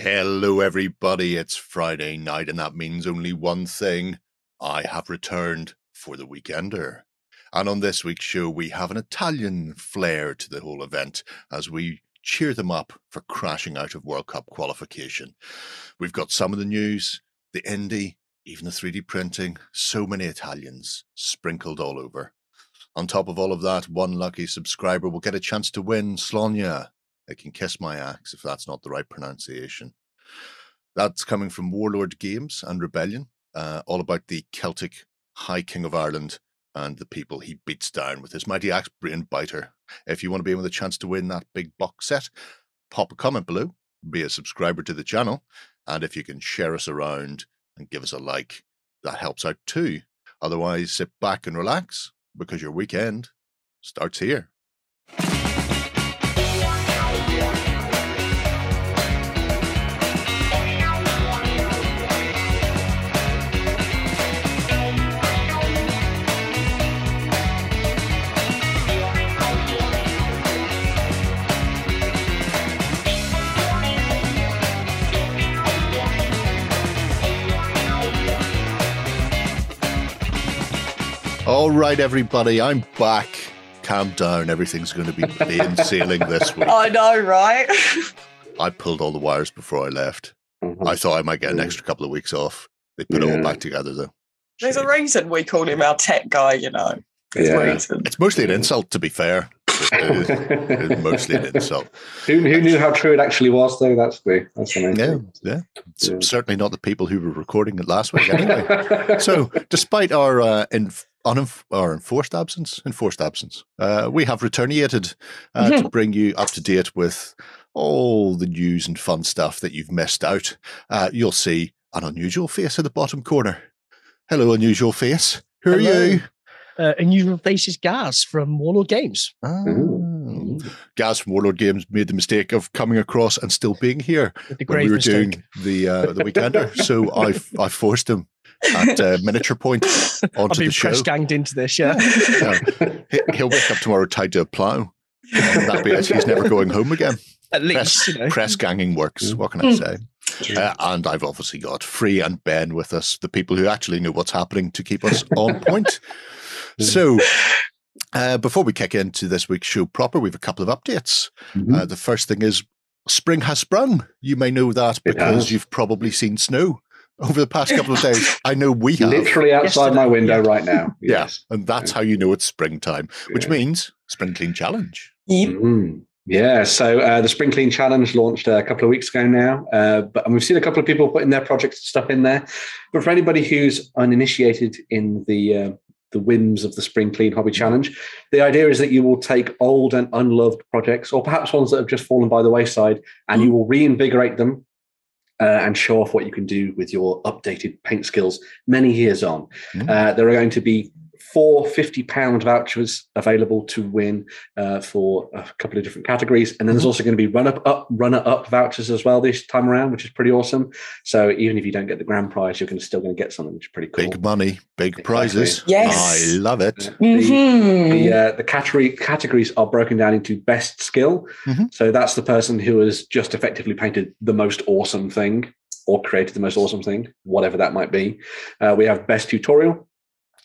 Hello, everybody. It's Friday night, and that means only one thing. I have returned for the weekender. And on this week's show, we have an Italian flair to the whole event as we cheer them up for crashing out of World Cup qualification. We've got some of the news, the indie, even the 3D printing, so many Italians sprinkled all over. On top of all of that, one lucky subscriber will get a chance to win Sláine. They can kiss my axe if that's not the right pronunciation. That's coming from Warlord Games and Rebellion, uh, all about the Celtic High King of Ireland and the people he beats down with his mighty axe brain biter. If you want to be in with a chance to win that big box set, pop a comment below, be a subscriber to the channel, and if you can share us around and give us a like, that helps out too. Otherwise, sit back and relax because your weekend starts here. All right, everybody, I'm back. Calm down. Everything's going to be plain sailing this week. I know, right? I pulled all the wires before I left. Mhm. I thought I might get an Mm. extra couple of weeks off. They put it all back together, though. There's a reason we call him our tech guy, you know. There's Yeah. reason. It's mostly an insult, to be fair. It is, it is mostly an insult. who, who knew how true it actually was, though? That's the that's the Yeah, thing. yeah. Yeah. certainly not the people who were recording it last week, anyway. so, despite our uh, inf- unenf- our enforced absence, enforced absence, uh, we have returnated uh, to bring you up to date with all the news and fun stuff that you've missed out. Uh, you'll see an unusual face at the bottom corner. Hello, unusual face. Who are Hello. you? uh, Unusual Faces Gaz from Warlord Games. Ah, Ooh. Gaz from Warlord Games made the mistake of coming across and still being here when we were mistake. doing the uh, the weekender. so I I forced him at uh, miniature point I've onto been the show. press ganged into this, yeah. Yeah. He- He'll wake up tomorrow tied to a plough. And That'll be it. He's never going home again. At least, Press, you know. press ganging works. What can I say? Uh, and I've obviously got Free and Ben with us, the people who actually know what's happening to keep us on point. So, uh, before we kick into this week's show proper, we have a couple of updates. Mhm. Uh, the first thing is spring has sprung. You may know that because you've probably seen snow over the past couple of days. I know we have. Literally outside my window right now. Yeah, and that's how you know it's springtime, which Yeah. means spring clean challenge. Yep. Mm. Yeah, so uh, the Spring Clean Challenge launched a couple of weeks ago now, uh, but and we've seen a couple of people putting their projects and stuff in there. But for anybody who's uninitiated in the uh, the whims of the Spring Clean Hobby Challenge, the idea is that you will take old and unloved projects, or perhaps ones that have just fallen by the wayside, and you will reinvigorate them uh, and show off what you can do with your updated paint skills many years on. Mm. Uh, there are going to be four £50 vouchers available to win uh, for a couple of different categories. And then there's also going to be runner up, runner up vouchers as well this time around, which is pretty awesome. So even if you don't get the grand prize, you're going to still going to get something, which is pretty cool. Big money, big Exactly. prizes. Yes. I love it. Uh, the- the uh, the category categories are broken down into best skill. Mhm. So that's the person who has just effectively painted the most awesome thing or created the most awesome thing, whatever that might be. Uh, we have best tutorial.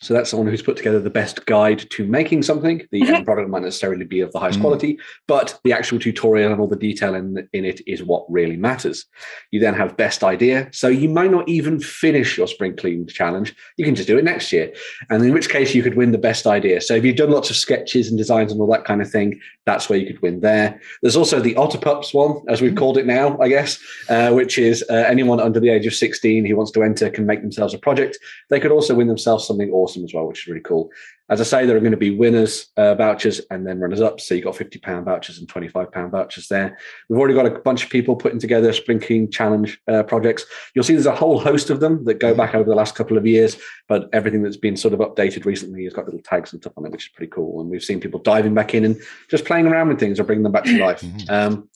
So that's someone who's put together the best guide to making something. The end product might necessarily be of the highest Mhm. quality, but the actual tutorial and all the detail in, in it is what really matters. You then have best idea. So you might not even finish your spring clean challenge. You can just do it next year. And in which case you could win the best idea. So if you've done lots of sketches and designs and all that kind of thing, that's where you could win there. There's also the Otter Otterpups one, as we've called it now, I guess, uh, which is uh, anyone under the age of 16 who wants to enter can make themselves a project. They could also win themselves something awesome as well, which is really cool. As I say, there are going to be winners uh, vouchers and then runners up. So you've got £50 vouchers and £25 vouchers there. We've already got a bunch of people putting together Spring Challenge uh, projects. You'll see there's a whole host of them that go back over the last couple of years, but everything that's been sort of updated recently has got little tags and stuff on it, which is pretty cool. And we've seen people diving back in and just playing around with things or bringing them back to life. Mhm. Um,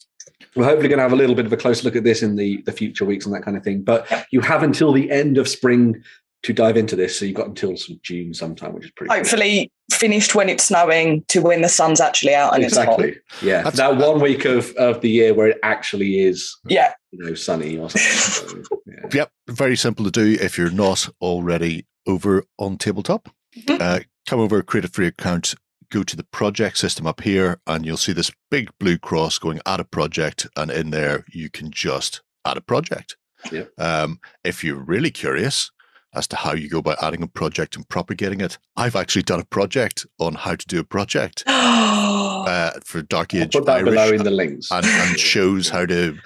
we're hopefully going to have a little bit of a closer look at this in the, the future weeks and that kind of thing. But you have until the end of spring to dive into this. So you've got until sort of June sometime, which is pretty cool. Hopefully finished when it's snowing to when the sun's actually out and it's hot. Exactly. Yeah. That's- that one week of, of the year where it actually is Yeah. you know, Sunny or something. So, yeah. Yep, very simple to do if you're not already over OnTableTop. Mhm. Uh, come over, create a free account, go to the project system up here, and you'll see this big blue cross going add a project. And in there, you can just add a project. Yep. Um, if you're really curious as to how you go about adding a project and propagating it, I've actually done a project on how to do a project uh, for Dark I'll Age put that Irish below in the links. and, and shows how to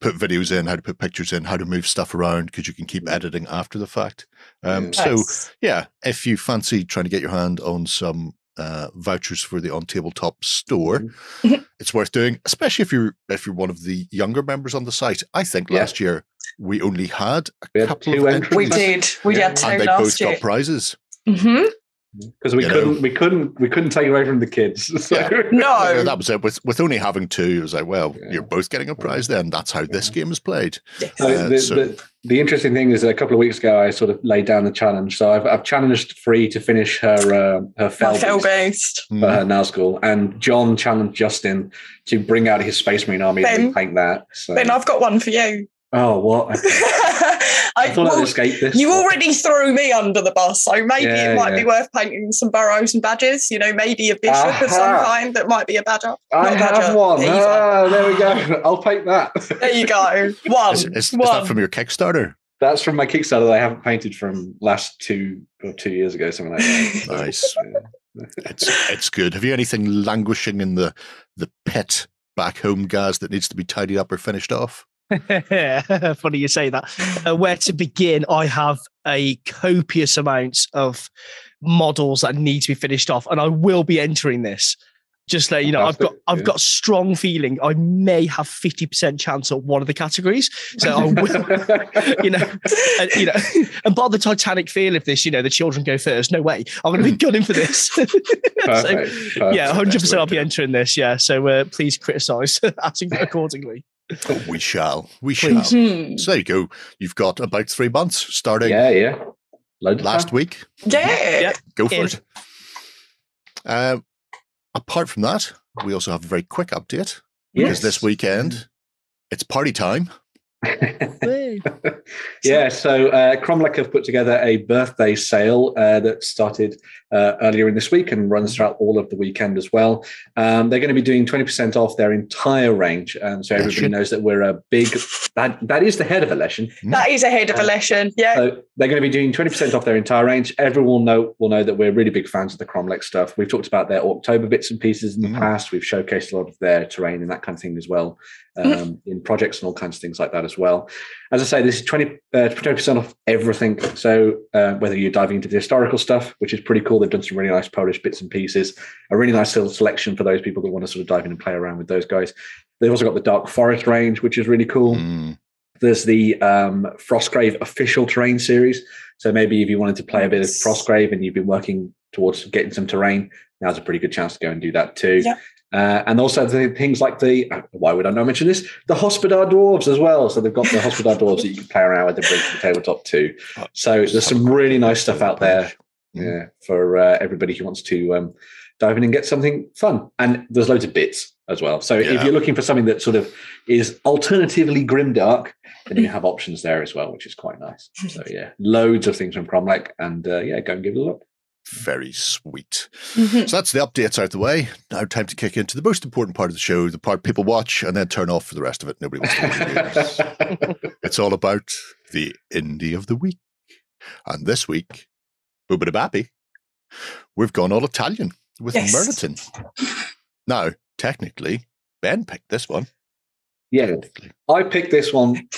put videos in, how to put pictures in, how to move stuff around because you can keep editing after the fact. Um, Yeah. So, yeah, if you fancy trying to get your hand on some uh, vouchers for the OnTableTop store, Mhm. it's worth doing, especially if you're if you're one of the younger members on the site. I think Yeah. last year we only had a We had couple two of entries. we did. We Yeah. had two and they both last year. got prizes. hmm because we you couldn't, we couldn't, we couldn't take away from the kids. So. Yeah. No. that was it. With with only having two, it was like, well, Yeah. you're both getting a prize. Then that's how this game is played. Yes. Uh, the, so- the, the interesting thing is, that a couple of weeks ago, I sort of laid down the challenge. So I've, I've challenged Free to finish her uh, her fell, My fell beast based. Mm. for her Nazgul, and John challenged Justin to bring out his Space Marine army and Ben. paint that. So. Ben, I've got one for you. oh, what? I I, thought I'd escape this. you already threw me under the bus, so maybe Yeah, it might yeah. be worth painting some burrows and badges. You know, maybe a bishop of some kind that might be a badger. I Not a have one. beaver. Ah, there we go. I'll paint that. There you go. One. Is, is, is that from your Kickstarter? That's from my Kickstarter that I haven't painted from last two or two years ago, something like that. Nice. yeah. It's it's good. Have you anything languishing in the the pit back home, guys, that needs to be tidied up or finished off? Funny you say that. Uh, where to begin? I have a copious amount of models that need to be finished off, and I will be entering this. Just let you know, I've got I've got strong feeling I may have fifty percent chance at one of the categories. So I will, you know, and, you know, and by the Titanic feel of this, you know, the children go first. No way, I'm going to be gunning for this. so, perfect. yeah, hundred percent, I'll be entering this. Yeah, so uh, please criticise accordingly. We shall. We shall. Please. Hmm. So there you go. You've got about three months starting Yeah, yeah. Loads last week. Yeah. Yeah. Go for In. it. Um, apart from that, we also have a very quick update because this weekend it's party time. Woo. yeah, so uh, Cromlech have put together a birthday sale uh, that started uh, earlier in this week and runs throughout all of the weekend as well. Um, they're going to be doing 20% off their entire range. Um, so everybody Election. knows that we're a big, that, that is the head of Election. That is ahead of election. Yeah. So they're going to be doing 20% off their entire range. Everyone will know, will know that we're really big fans of the Cromlech stuff. We've talked about their October bits and pieces in the Mhm. past. We've showcased a lot of their terrain and that kind of thing as well um, in projects and all kinds of things like that as well. As I say, this is 20, uh, 20% off everything. So uh, whether you're diving into the historical stuff, which is pretty cool, they've done some really nice Polish bits and pieces, a really nice little selection for those people that want to sort of dive in and play around with those guys. They've also got the Dark Forest range, which is really cool. Mm, There's the um, Frostgrave official terrain series. So maybe if you wanted to play a bit of Frostgrave and you've been working towards getting some terrain, now's a pretty good chance to go and do that too. Yeah. Uh, and also the things like the uh, why would I not mention this? The Hospodar dwarves as well. So they've got the Hospodar dwarves that you can play around with and bring to the tabletop too. So there's some really nice stuff out there Mm. yeah, for uh, everybody who wants to um, dive in and get something fun. And there's loads of bits as well. So Yeah. if you're looking for something that sort of is alternatively grimdark, then you have options there as well, which is quite nice. So yeah, loads of things from Cromlech, and uh, yeah, go and give it a look. Very sweet. Mhm. So that's the updates out the way. Now time to kick into the most important part of the show, the part people watch and then turn off for the rest of it. Nobody wants to watch it. It's all about the indie of the week. And this week, Boobadabappy, we've gone all Italian with Yes. Now, technically, Ben picked this one. Yeah, I picked this one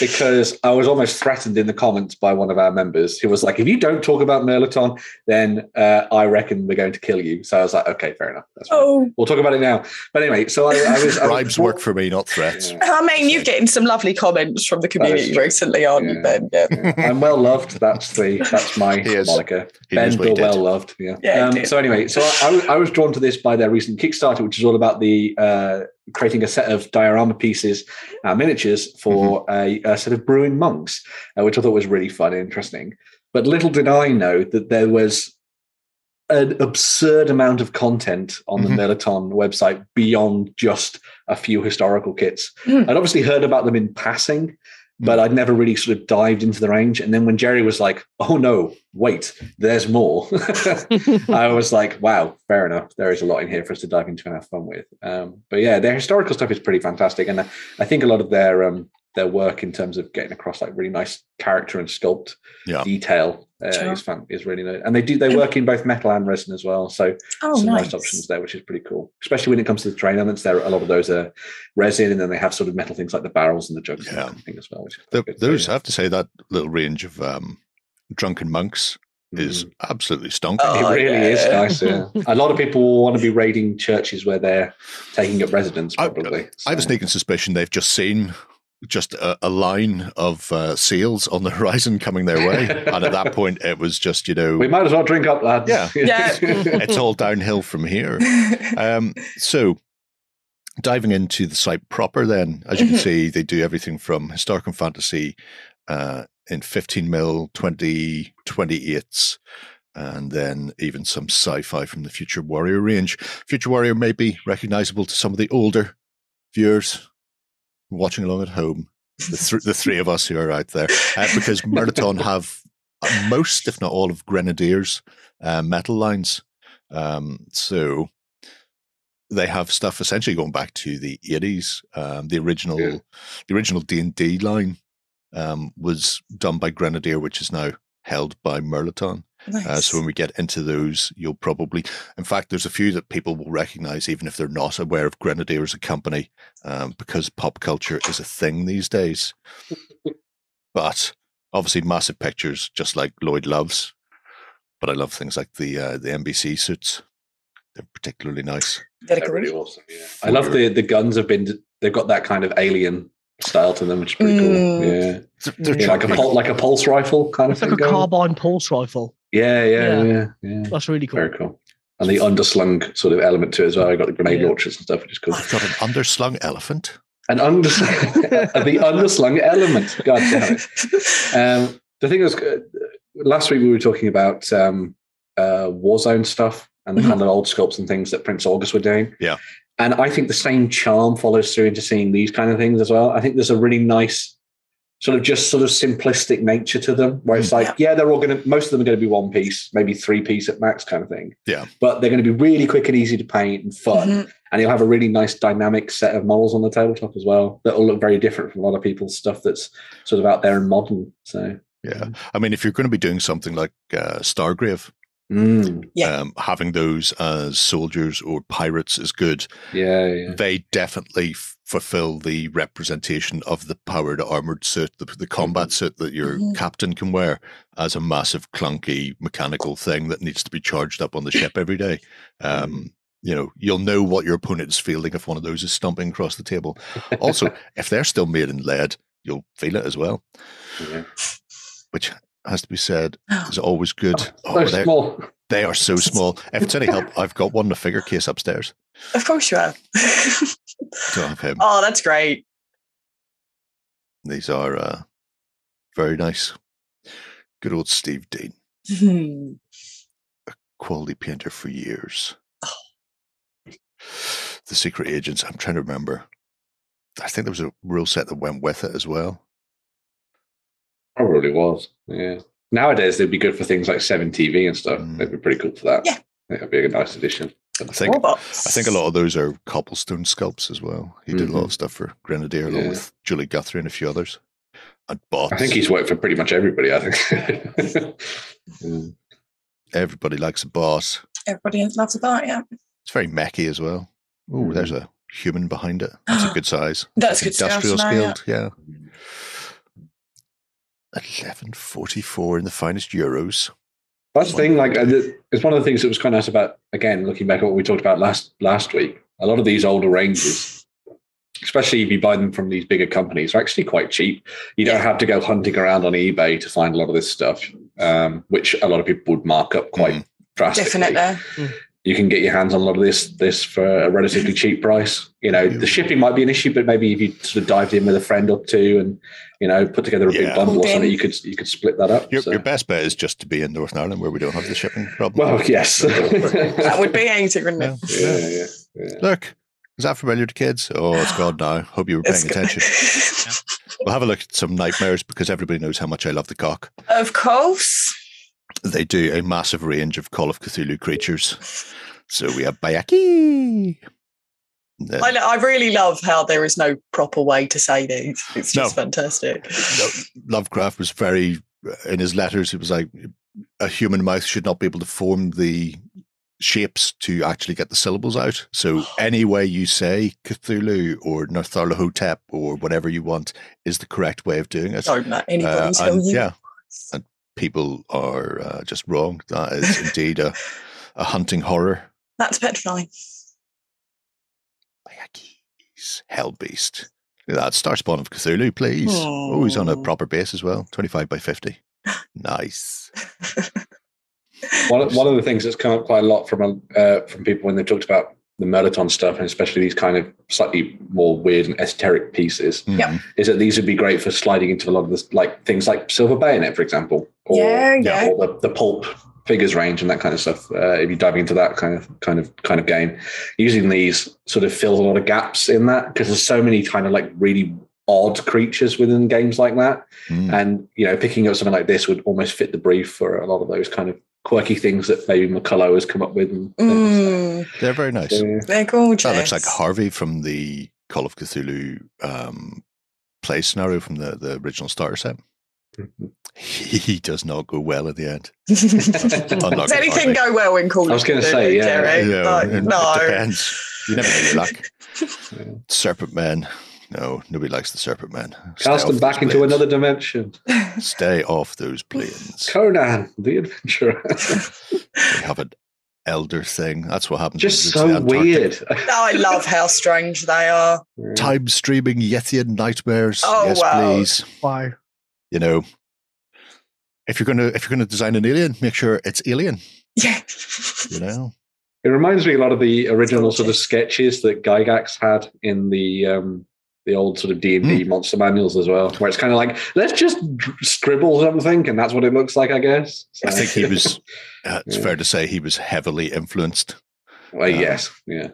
because I was almost threatened in the comments by one of our members who was like, "If you don't talk about Mirliton, then uh, I reckon we're going to kill you." So I was like, "Okay, fair enough. That's fine. Oh, We'll talk about it now." But anyway, so I, I was I was Bribes work for me, not threats. Yeah. I mean, you're getting some lovely comments from the community recently, aren't you, Ben? Yeah. Yeah. I'm well loved. That's the that's my He is. moniker. He Ben knows what Bill well loved. Yeah. Yeah, um, so anyway, so I, I was- I was drawn to this by their recent Kickstarter, which is all about the uh, creating a set of diorama pieces, uh, miniatures for a, a set of brewing monks, uh, which I thought was really fun and interesting. But little did I know that there was an absurd amount of content on the Mhm. Mirliton website beyond just a few historical kits. Mm. I'd obviously heard about them in passing, but I'd never really sort of dived into the range. And then when Jerry was like, "Oh no, wait, there's more," I was like, "Wow, fair enough. There is a lot in here for us to dive into and have fun with." Um, but yeah, their historical stuff is pretty fantastic, and I, think a lot of their um, their work in terms of getting across like really nice character and sculpt Yeah. detail uh, Sure. is fun is really nice. And they do they work in both metal and resin as well, so Oh, some nice. nice options there, which is pretty cool. Especially when it comes to the train elements, there a lot of those are resin, and then they have sort of metal things like the barrels and the jugs Yeah. that kind of thing as well. Which is The, good. Those. I have to say, that little range of um, drunken monks is Mm. absolutely stonking. Oh, It really is yeah. nice. Yeah. a lot of people want to be raiding churches where they're taking up residence. I- Probably. I have a sneaking suspicion they've just seen just a, a line of uh, seals on the horizon coming their way, and at that point, it was just you know We might as well drink up, lads. Yeah. Yeah. it's all downhill from here. Um, so, diving into the site proper, then, as you can Mhm. see, they do everything from historic and fantasy uh, in 15 mil, 20, 28s, and then even some sci fi from the Future Warrior range. Future Warrior may be recognizable to some of the older viewers watching along at home. The, th- the three of us who are out there, uh, because Mirliton have most, if not all, of Grenadiers uh, metal lines. Um, so they have stuff essentially going back to the eighties. Um, the original, Yeah. the original D and D line um, was done by Grenadier, which is now held by Mirliton. Nice. Uh, so when we get into those, you'll probably, in fact, there's a few that people will recognize, even if they're not aware of Grenadier as a company, um, because pop culture is a thing these days. but obviously, massive pictures, just like Lloyd loves. But I love things like the uh, the NBC suits; they're particularly nice. Very They're cool. really awesome. Yeah. I love the the guns have been they've got that kind of alien style to them, which is pretty cool. Mm. Yeah. They're, they're Yeah, Yeah, like a pul- like a pulse rifle kind of It's like thing. a going. carbine pulse rifle. Yeah, yeah, Yeah. yeah, yeah. That's really cool. Very cool. And the underslung sort of element to it as well. I got the grenade Yeah. launchers and stuff, which is cool. I've got an underslung elephant. An underslung, the underslung element. God damn it. Um, the thing is, uh, last week we were talking about um, uh, Warzone stuff and the Mhm. kind of old sculpts and things that Prince August were doing. Yeah. And I think the same charm follows through into seeing these kind of things as well. I think there's a really nice sort of just sort of simplistic nature to them where it's like, yeah, they're all going to, most of them are going to be one piece, maybe three piece at max kind of thing. Yeah. But they're going to be really quick and easy to paint and fun Mhm. and you'll have a really nice dynamic set of models on the tabletop as well that will look very different from a lot of people's stuff that's sort of out there and modern. So Yeah, I mean, if you're going to be doing something like uh, Stargrave, mm, Yeah. um, having those as soldiers or pirates is good. yeah, yeah, They definitely f- fulfill the representation of the powered armored suit, the, the combat suit that your Mhm. captain can wear, as a massive clunky mechanical thing that needs to be charged up on the ship every day. Um, you know, you'll know what your opponent is feeling if one of those is stomping across the table. Also, if they're still made in lead, you'll feel it as well, yeah. which has to be said is always good. Oh, small. They are so small. If it's any help, I've got one in a figure case upstairs. Of course you have. So I have him. oh, that's great. These are uh, very nice. Good old Steve Dean, Hmm. quality painter for years. The Secret Agents, I'm trying to remember. I think there was a rule set that went with it as well. Probably was. Yeah. Nowadays they'd be good for things like Seven TV and stuff. Mm. They'd be pretty cool for that. Yeah. That'd be a nice addition. I think Robots. I think a lot of those are Copplestone sculpts as well. He did a lot Mhm. of stuff for Grenadier along Yeah. with Julie Guthrie and a few others. And bots. I think he's worked for pretty much everybody. I think. Mm. everybody likes a bot. Everybody loves a bite, yeah. It's very mechy as well. Oh, there's a human behind it. That's a good size. That's It's good Industrial now, yeah. scaled, yeah. Eleven forty four in the finest euros. That's the thing. Like, it's one of the things that was quite nice about again looking back at what we talked about last last week. A lot of these older ranges, especially if you buy them from these bigger companies, are actually quite cheap. You don't have to go hunting around on eBay to find a lot of this stuff, um, which a lot of people would mark up quite Mm. drastically. Definitely. You can get your hands on a lot of this this for a relatively cheap price. You know, the shipping might be an issue, but maybe if you sort of dived in with a friend or two and you know put together a Yeah. big bundle or something, you could you could split that up. Your, so. your best bet is just to be in Northern Ireland where we don't have the shipping problem. Well, yes. That would be easy, wouldn't it? Yeah. yeah, yeah, yeah. Look, is that familiar to kids? Oh, it's gone now. Hope you were paying It's good. attention. We'll have a look at some nightmares because everybody knows how much I love the cock. of course. They do a massive range of Call of Cthulhu creatures. So we have Byakhee. I, I really love how there is no proper way to say these. It's just No. fantastic. Lo- Lovecraft was very in his letters. It was like a human mouth should not be able to form the shapes to actually get the syllables out. So any way you say Cthulhu or Nyarlathotep or whatever you want is the correct way of doing it. Don't let anybody Uh, tell and you. yeah, and people are uh, just wrong. That is indeed a, a hunting horror. That's petrifying. Byakhees, Hell Beast. That Star Spawn of Cthulhu, please. Oh, he's on a proper base as well. 25 by 50. Nice. One of, one of the things that's come up quite a lot from uh, from people when they talked about the Mirliton stuff, and especially these kind of slightly more weird and esoteric pieces, Yeah. Mhm. is that these would be great for sliding into a lot of this, like things like Silver Bayonet, for example, or, yeah, yeah. or the, the pulp figures range and that kind of stuff. Uh, if you dive into that kind of kind of kind of game, using these sort of fills a lot of gaps in that because there's so many kind of like really odd creatures within games like that Mm. and you know picking up something like this would almost fit the brief for a lot of those kind of quirky things that maybe McCullough has come up with and things. They're very nice. So, they're gorgeous. That looks like Harvey from the Call of Cthulhu um, play scenario from the, the original starter set. He does not go well at the end. Does anything Harvey. go well in Call of I was gonna say, yeah. Jerry? Yeah, Like, it- no. It depends. You never know your luck. Yeah. Serpent Men. No, nobody likes the Serpent Man. Cast off them back into planes. another dimension Stay off those planes. conan the adventurer They have an elder thing. That's what happens. just so go to the Antarctic. weird No, I love how strange they are. Time streaming Yithian nightmares. Oh, yes, wow. please. Wow. You know, if you're gonna if you're gonna design an alien, make sure it's alien. Yeah. You know, it reminds me a lot of the original sort of sketches that gygax had in the um the old sort of d&d monster manuals as well where it's kind of like let's just scribble something and that's what it looks like i guess So- I think he was. Uh, it's Yeah. fair to say he was heavily influenced, well yes yeah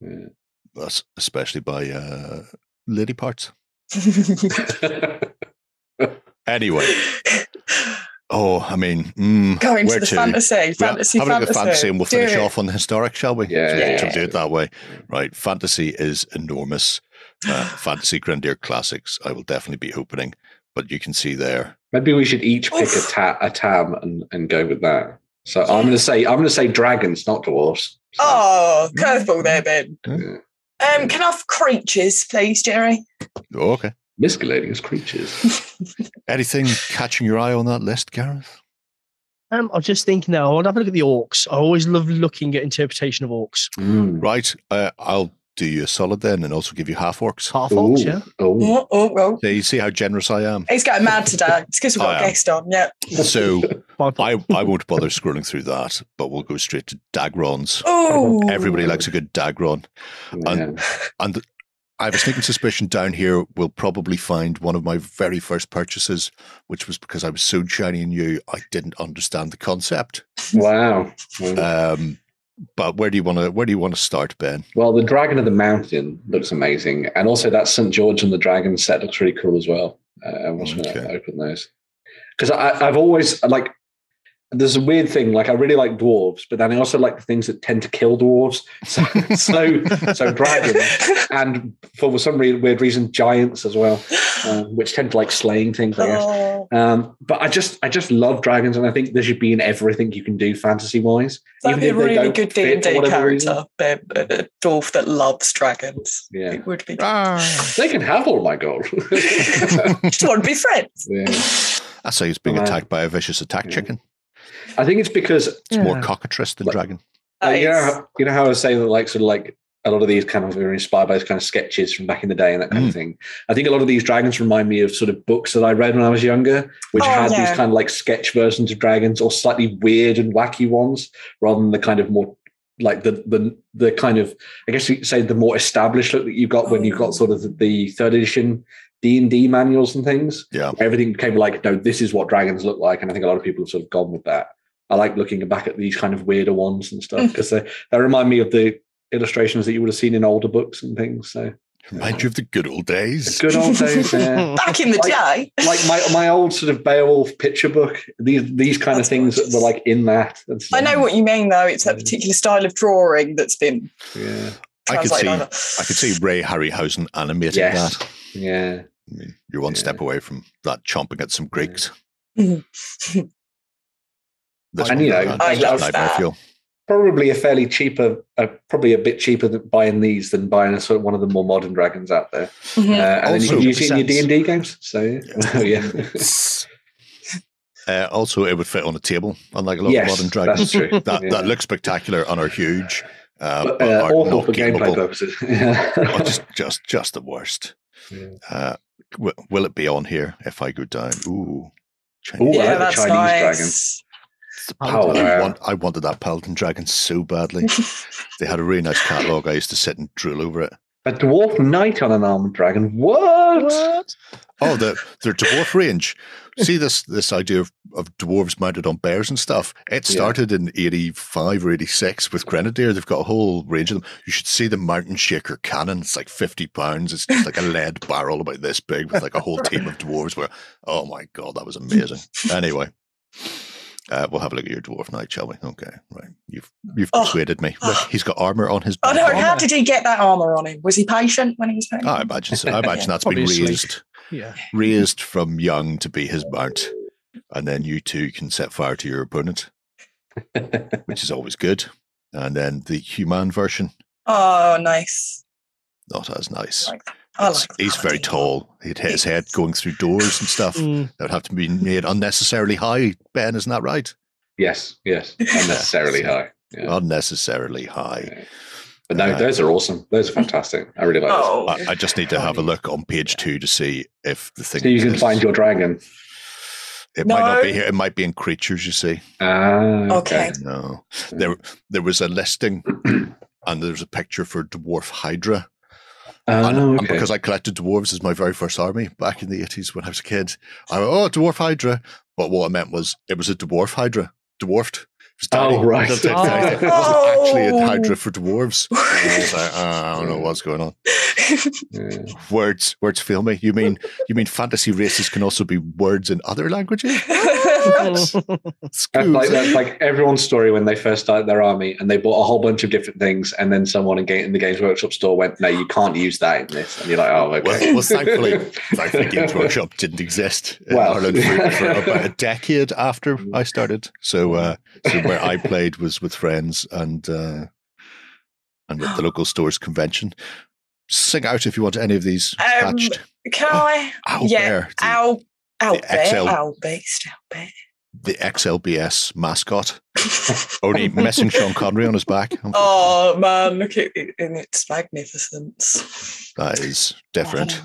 yeah us- especially by uh, lady parts. Anyway, oh, I mean, mm, Go into where the to? fantasy, fantasy, have a look fantasy. fantasy and we'll Do finish it. off on the historic, shall we? Yeah, So yeah, to yeah. do it that way. Right. Fantasy is enormous. Uh, fantasy Grenadier Classics, I will definitely be opening, but you can see there. Maybe we should each pick a, Oof. ta- a tam and, and go with that. So I'm going to say I'm going to say dragons, not dwarves. So, Oh, curveball there, Ben. yeah. Um, can I have creatures, please, Jerry? Oh, okay. miscellaneous creatures. Anything catching your eye on that list, Gareth? Um, I'm just thinking now, I want to have a look at the orcs. I always love looking at interpretation of orcs. Mm. Right. Uh, I'll do you a solid then and also give you half orcs. Half orcs, yeah. Oh. Oh, oh, oh. So you see how generous I am. He's getting mad today. It's because we've got I a am. guest on. Yeah. So I, I won't bother scrolling through that, but we'll go straight to Dagrons. Oh, Everybody likes a good Dagron. Yeah. And I have a sneaking suspicion down here we'll probably find one of my very first purchases, which was because I was so shiny and new, I didn't understand the concept. Wow. Wow. Um, but where do you want to where do you want to start, Ben? Well, the Dragon of the Mountain looks amazing, and also that St George and the Dragon set looks really cool as well. Uh, I was going to open those because I've always like. There's a weird thing, like I really like dwarves, but then I also like the things that tend to kill dwarves. So, so, so dragons, and for some re- weird reason, giants as well, um, which tend to like slaying things. I guess. Oh, Um, but I just, I just love dragons, and I think they should be in everything you can do fantasy wise. that'd be a really good D and D character. Ben, a a dwarf that loves dragons. Yeah, It would be. Ah. they can have all my gold. Just want to be friends. yeah. I say he's being Wow. attacked by a vicious attack Yeah. chicken. I think it's because It's more cockatrice than Like- dragon. uh, you know, how, you know how I was saying that, like, sort of like a lot of these kind of are inspired by those kind of sketches from back in the day and that kind Mm. of thing. I think a lot of these dragons remind me of sort of books that I read when I was younger, which Oh, had yeah. these kind of like sketch versions of dragons or slightly weird and wacky ones, rather than the kind of more like the the the kind of I guess you could say the more established look that you got when you got sort of the third edition D and D manuals and things. Yeah. everything became like, no, this is what dragons look like, and I think a lot of people have sort of gone with that. I like looking back at these kind of weirder ones and stuff because they, they remind me of the illustrations that you would have seen in older books and things. So Remind you of the good old days. good old days. Yeah. Back in the Like- day. like my my old sort of Beowulf picture book. These these kind That's of things gorgeous. were like in that. and I stuff. know what you mean, though. It's that particular style of drawing that's been Yeah, I could see- over. I could see Ray Harryhausen animating Yes. that. yeah. I mean, you're one Yeah. step away from that chomping at some Greeks. This And, one, you know, I love that. fuel. Probably a fairly cheaper, uh, probably a bit cheaper than buying these than buying a sort of one of the more modern dragons out there. Uh, Mhm. and then you Also- can use it in your D and D games. So yeah, Oh, yeah. Uh, also, it would fit on a table, unlike a lot yes, of modern dragons. that's true. That Yeah. that looks spectacular and are huge, uh, but, but uh, are awful not for gameplay gameable. purposes. Oh, just just just the worst. Yeah. Uh, w- will it be on here if I go down? Ooh, Ooh, Chinese. I yeah, like that's Chinese nice. dragon. The Oh, I, want, I wanted that Paladin dragon so badly. they had a really nice catalogue. I used to sit and drool over it. A dwarf knight on an armored dragon. What? What? Oh, the their dwarf range. See this this idea of, of dwarves mounted on bears and stuff. It Yeah. started in eighty five or eighty six with Grenadier. They've got a whole range of them. You should see the Mountain Shaker cannon. It's like fifty pounds. It's just like a lead barrel about this big with like a whole team of dwarves. Where oh my god, that was amazing. Anyway. Uh, we'll have a look at your dwarf knight, shall we? Okay, right. You've you've Oh. persuaded me. Look, he's got armor on his I back. know. How armor. did he get that armor on him? Was he patient when he was putting? I imagine so. I imagine Yeah, that's been raised Yeah. raised from young to be his mount, and then you two can set fire to your opponent, which is always good. And then the human version, Oh, nice. not as nice. Like that. I It's- like he's very paladin. tall. He'd hit his head going through doors and stuff. Mm. That would have to be made unnecessarily high. Ben, isn't that right? yes, yes. Unnecessarily high. Yeah. Unnecessarily high. Yeah. But no, Uh, those are awesome. Those are fantastic. I really like those. Oh, I, I just need to have a look on page two to see if the thing. So you can is- find your dragon. It might not be here. It might be in creatures. You see. Ah, Okay. No, there there was a listing, and there's a picture for dwarf hydra. Oh, uh, and, and okay. because I collected dwarves as my very first army back in the eighties when I was a kid, I went, oh dwarf hydra. But what I meant was it was a dwarf hydra, dwarfed. It was. Oh, right. It wasn't Oh. actually a hydra for dwarves. I was like, "Oh, I don't know what's going on. Yeah. Words, words fail me. You mean you mean fantasy races can also be words in other languages? That's like that's like everyone's story when they first started their army and they bought a whole bunch of different things and then someone in, game, in the Games Workshop store went, "No, you can't use that in this," and you're like, "Oh, okay." Well, well, thankfully, thankfully, Games Workshop didn't exist in Well. Ireland for, for about a decade after I started. So, uh, so where I played was with friends and uh, and at the local stores convention. Sing out if you want any of these Um, patched. Can I? Owl yeah, Bear, the, Owl, Owl Bear, XL. Owl Beast, Owl Bear. the XLBS mascot. Only missing Sean Connery on his back. oh man, look at it in its magnificence. That is different.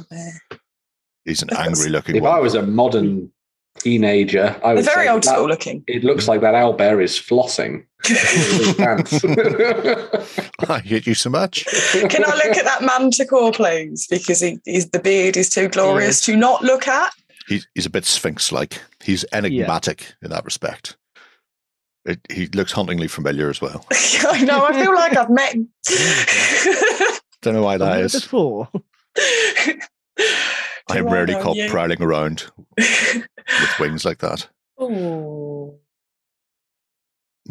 He's an angry looking if I was a modern teenager, I They're would very say old that- school looking. It looks like that owl bear is flossing. I hate you so much. Can I look at that manticore, please? Because he, he's, the beard is too glorious to not look at. He's, he's a bit sphinx like. He's enigmatic in that respect. It, he looks hauntingly familiar as well. I know. I feel like I've met him. Don't know why that is. Before. I am rarely know caught you? prowling around with wings like that.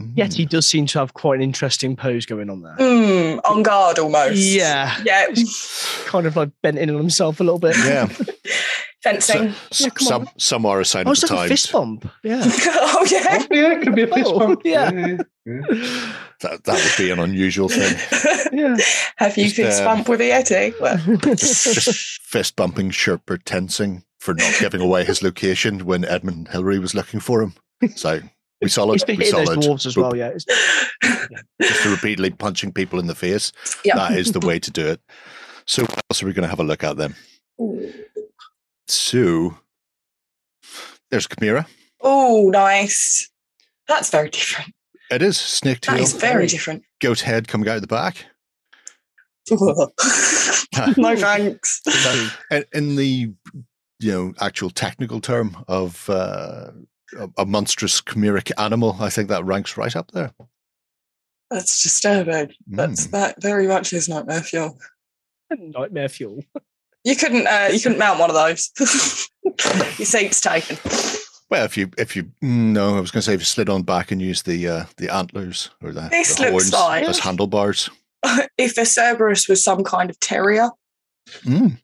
Ooh. Yet he does seem to have quite an interesting pose going on there. Mm, on guard almost. Yeah. Yeah. Kind of like bent in on himself a little bit. Yeah. Fencing. S- Yeah, some on. some are a sign Oh, of it's the like a times. fist bump. Yeah. oh yeah. Oh, yeah, it could be a fist Oh, bump. yeah. yeah, yeah. That, that would be an unusual thing. Yeah. Have you Just, fist um, bump with a Yeti? Well, Just fist bumping Sherpa Tenzing for not giving away his location when Edmund Hillary was looking for him. So we saw He's it. been We hitting saw those it. dwarves as well, yeah. It's- Just repeatedly punching people in the face. yeah. That is the way to do it. So what else are we going to have a look at then? So there's Chimera. Oh, nice. That's very different. It is snake That tail, is very different. goat head coming out of the back. no thanks. in, in the you know actual technical term of uh, a, a monstrous chimeric animal, I think that ranks right up there. That's disturbing. That's Mm. that very much is nightmare fuel. Nightmare fuel. You couldn't uh, you couldn't mount one of those. Your seat's taken. Well, if you if you mm, no, I was going to say if you slid on back and used the uh, the antlers or the, This the looks horns like- as handlebars. if a Cerberus was some kind of terrier, Mm.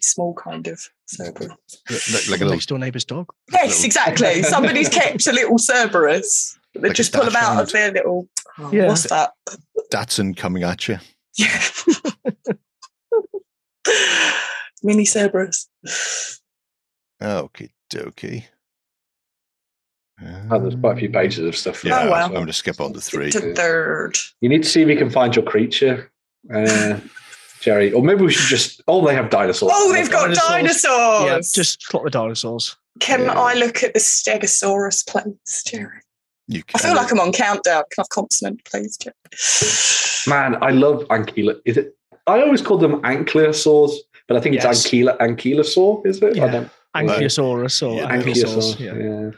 Small kind of Cerberus. Like, like a little Next door neighbour's dog. Yes, little- exactly. Somebody's kept a little Cerberus. They Like just pull them out of their little. Oh, Yeah. What's that? Datsun coming at you. Yeah. Mini Cerberus. Okay, dokie. Oh, there's quite a few pages of stuff. Yeah, that wow. as I'm going to skip on to three. To third. You need to see if you can find your creature, uh, Jerry. Or maybe we should just. Oh, they have dinosaurs. Oh, they've got Dinosaurs. dinosaurs. Yeah, just clock the dinosaurs. Can Yeah. I look at the Stegosaurus, please, Jerry? You can. I feel like I'm on countdown. Can I have consonant, please, Jerry? Man, I love ankylo. Is it? I always call them ankylosaurs, but I think Yes. it's ankylo ankylosaur. Is it? I Yeah. don't. Ankylosaurus or Yeah. ankylosaurs. Yeah. Yeah.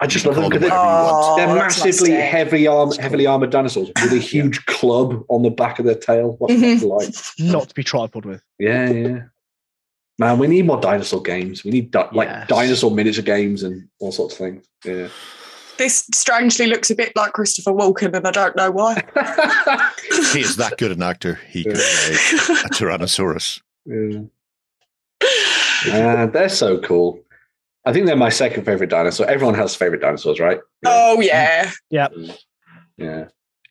I just You love them because whatever you want. Oh, they're massively my heavy arm, That's heavily armored dinosaurs with a huge club on the back of their tail. What's Mhm. that like? Not to be tripod with. Yeah, yeah. Man, we need more dinosaur games. We need di- like dinosaur miniature games and all sorts of things. Yeah. This strangely looks a bit like Christopher Walken, and I don't know why. He is that good an actor. He could play a Tyrannosaurus. yeah. Uh, they're so cool. I think they're my second favorite dinosaur. Everyone has favorite dinosaurs, right? oh yeah. Yeah. Yeah.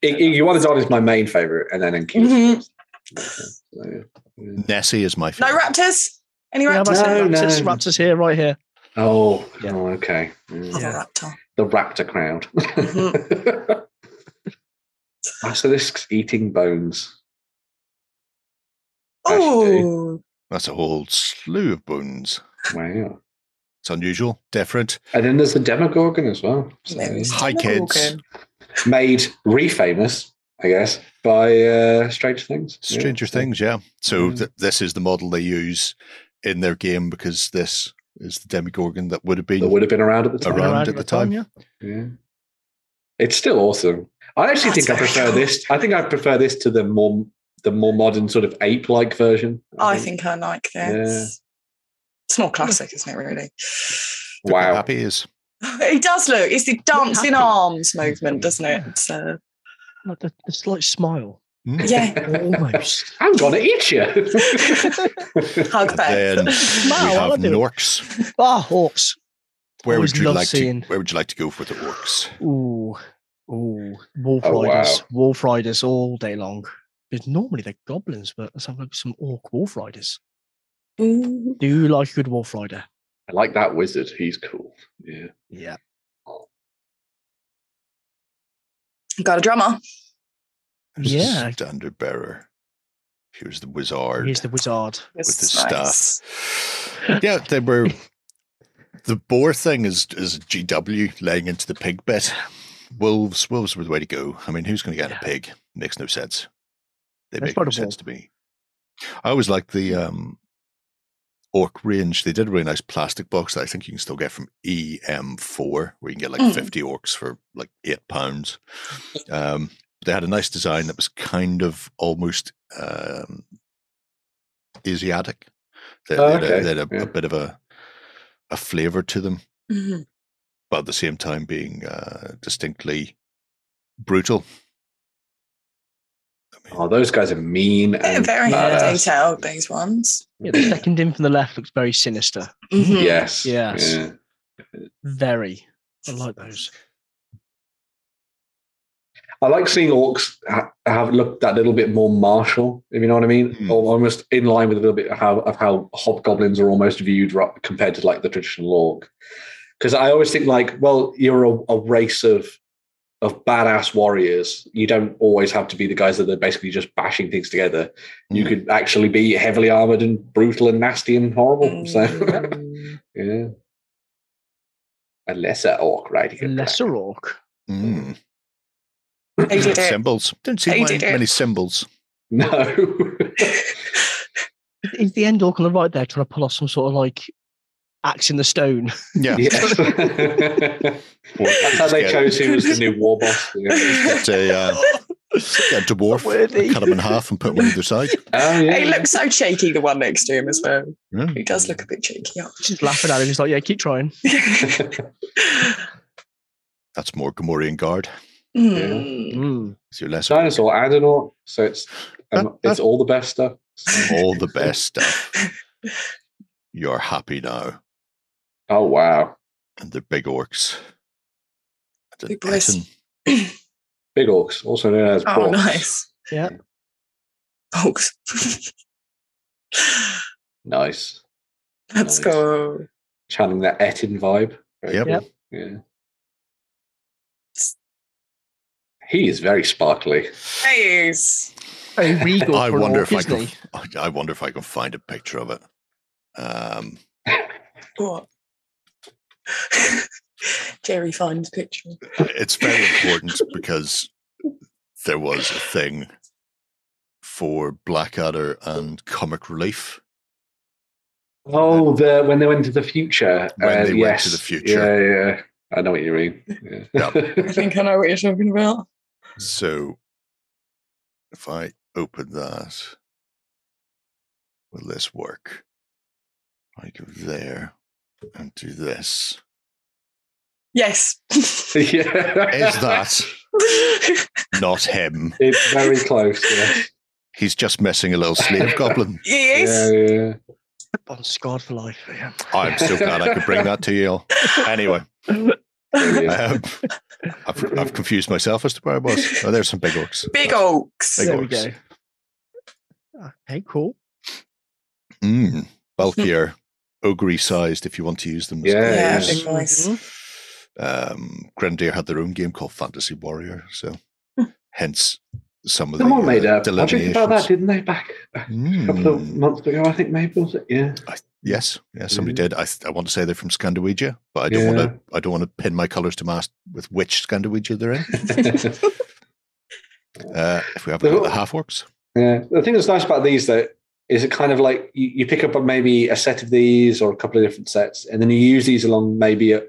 I- I- Iguanodon is my main favorite, and then Ankylosaurus. Mhm. So, yeah. Yeah. Nessie is my favorite. No raptors. Any Yeah, raptors? that's it. No, Raptors, no. raptors here, right here. Oh, Yeah. oh, okay. Love Yeah. a raptor. The raptor crowd. Mm-hmm. Basilisk's eating bones. Oh, That's a whole slew of bones. Wow. It's unusual, different. And then there's the Demogorgon as well. So, Hi, kids. Made re-famous, I guess, by uh, Stranger Things. Yeah. Stranger Things, yeah. So Mm. th- this is the model they use in their game because this is the Demogorgon that would have been That would have been around at the time. Around at the time. yeah. Yeah. It's still awesome. I actually That's think I prefer cool. this. I think I prefer this to the more the more modern sort of ape-like version. I think I like this. It's more classic, isn't it? Really. Look how Wow. happy he is. It does look. It's the dancing arms movement, doesn't it? It's, uh, Like the, the slight smile. Mm. yeah. Almost. I'm gonna eat you. Hug And back. then we have love it. Norks. ah, hawks. Where Always would you like seeing- to? Where would you like to go for the orcs? Ooh. Ooh. Wolf Oh, riders. wow. Wolf riders all day long. Because normally they're goblins, but let's have a look at some orc wolf riders. Ooh. Do you like a good wolf rider? I like that wizard. He's cool. Yeah. Yeah. Got a drummer. There's the Yeah. standard bearer. Here's the wizard Here's the wizard. with This his nice. staff. yeah, they were. The boar thing is is GW laying into the pig bit. Wolves, wolves were the way to go. I mean, who's going to get Yeah. a pig? Makes no sense. They Let's make no sense to me. I always like the um, orc range. They did a really nice plastic box that I think you can still get from EM4, where you can get like Mm. 50 orcs for like eight pounds. Um, they had a nice design that was kind of almost um, Asiatic. They, Oh, they had, a, they had a, yeah. a bit of a a flavor to them, Mhm. but at the same time being uh, distinctly brutal. I mean, Oh, those guys are mean They're and very detailed, these ones. Yeah, the second in from the left looks very sinister. Mhm. Yes. Yes. Yeah. Very. I like those. I like seeing orcs ha- have look that little bit more martial, if you know what I mean, or almost in line with a little bit of how of how hobgoblins are almost viewed ru- compared to like the traditional orc. Because I always think like, well, you're a, a race of of badass warriors. You don't always have to be the guys that are basically just bashing things together. You Mm. could actually be heavily armored and brutal and nasty and horrible. So Mm. yeah, a lesser orc riding a Lesser orc. mm. They did it. Symbols. Don't see many, many symbols. No. Is the end orc on the right there trying to pull off some sort of like axe in the stone? Yeah. yes. That's how they chose who was the new war boss. Yeah. Get a, uh, get a dwarf, Worthy. cut him in half and put him on either side. Oh, yeah. He looks so cheeky, the one next to him as well. Yeah. He does look a bit cheeky. Just laughing at him. He's like, yeah, keep trying. That's more Gamorrean guard. Mm. Mm. It's your less Dinosaur and an orc. So it's um, it's all the best stuff. all the best stuff. You're happy now. Oh, wow. And the big orcs. And Big boys. Big orcs, also known as Oh, Borks. nice. Yeah. Folks. Nice. Let's Nice. go. Channeling that Etin vibe. Very Yep. cool. Yep. Yeah. He is very sparkly. Hey, Very regal. I wonder if I isn't can. I wonder if I can find a picture of it. Um, what? Jerry finds picture. it's very important because there was a thing for Blackadder and Comic Relief. Oh, the when they went to the future. When Uh, they went to the future. Yeah, yeah. I know what you mean. Yeah. I think I know what you're talking about. So if I open that, will this work? I go there and do this. Yes. yeah. Is that not him? It's very close. Yeah. He's just missing a little slave goblin. yes. Yeah, yeah. On scarred for life. Yeah. I'm so glad I could bring that to you. all. Anyway, um, I've, I've confused myself as to where I was. Oh, there's some big orcs. Big oaks. Big there we go. Okay, cool. Mm, bulkier, ogre sized if you want to use them. as Yeah, Yeah, yeah. big nice. Mhm. um, Grenadier had their own game called Fantasy Warrior, so hence some of Someone the made uh, a project about that, didn't they? Back a couple of Mm, months ago, I think maybe was it? Yeah. yes, yeah, somebody Yeah. did. I, I want to say they're from Scandawegia, but I don't want to. I don't want to pin my colours to mast with which Scandawegia they're in. Uh, if we have a look at the half orcs, Yeah, the thing that's nice about these though is it kind of like you, you pick up maybe a set of these or a couple of different sets, and then you use these along maybe a,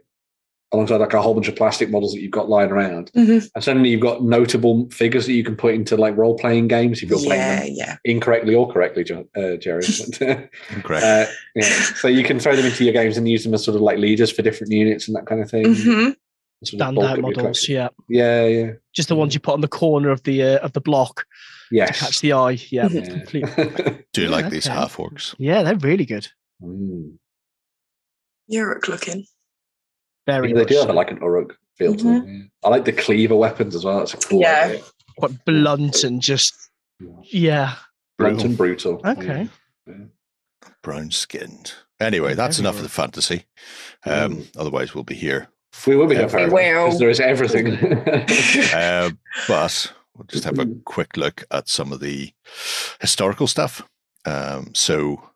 alongside like a whole bunch of plastic models that you've got lying around, Mhm. and suddenly you've got notable figures that you can put into like role playing games if you're playing them yeah. incorrectly or correctly, uh, Jerry. But, correct. uh, yeah. So you can throw them into your games and use them as sort of like leaders for different units and that kind of thing. hmm Sort of bulk Standout models. Yeah. Yeah, yeah, Just the ones you put on the corner of the uh, of the block to catch the eye. Yeah. Yeah. Complete. Do you yeah, like these okay. half orcs? Yeah, they're really good. Mm. Uruk looking. Very Yeah, they much do have like an Uruk feel to them. I like the cleaver weapons as well. That's a cool Yeah. idea. quite blunt and just yeah. Blunt Brutal. and brutal. Okay. Brown skinned. Anyway, Yeah, that's enough of the fantasy. Um, Otherwise, we'll be here. We will be here Yeah. forever. will. because There is everything. Uh, but we'll just have a quick look at some of the historical stuff. Um, so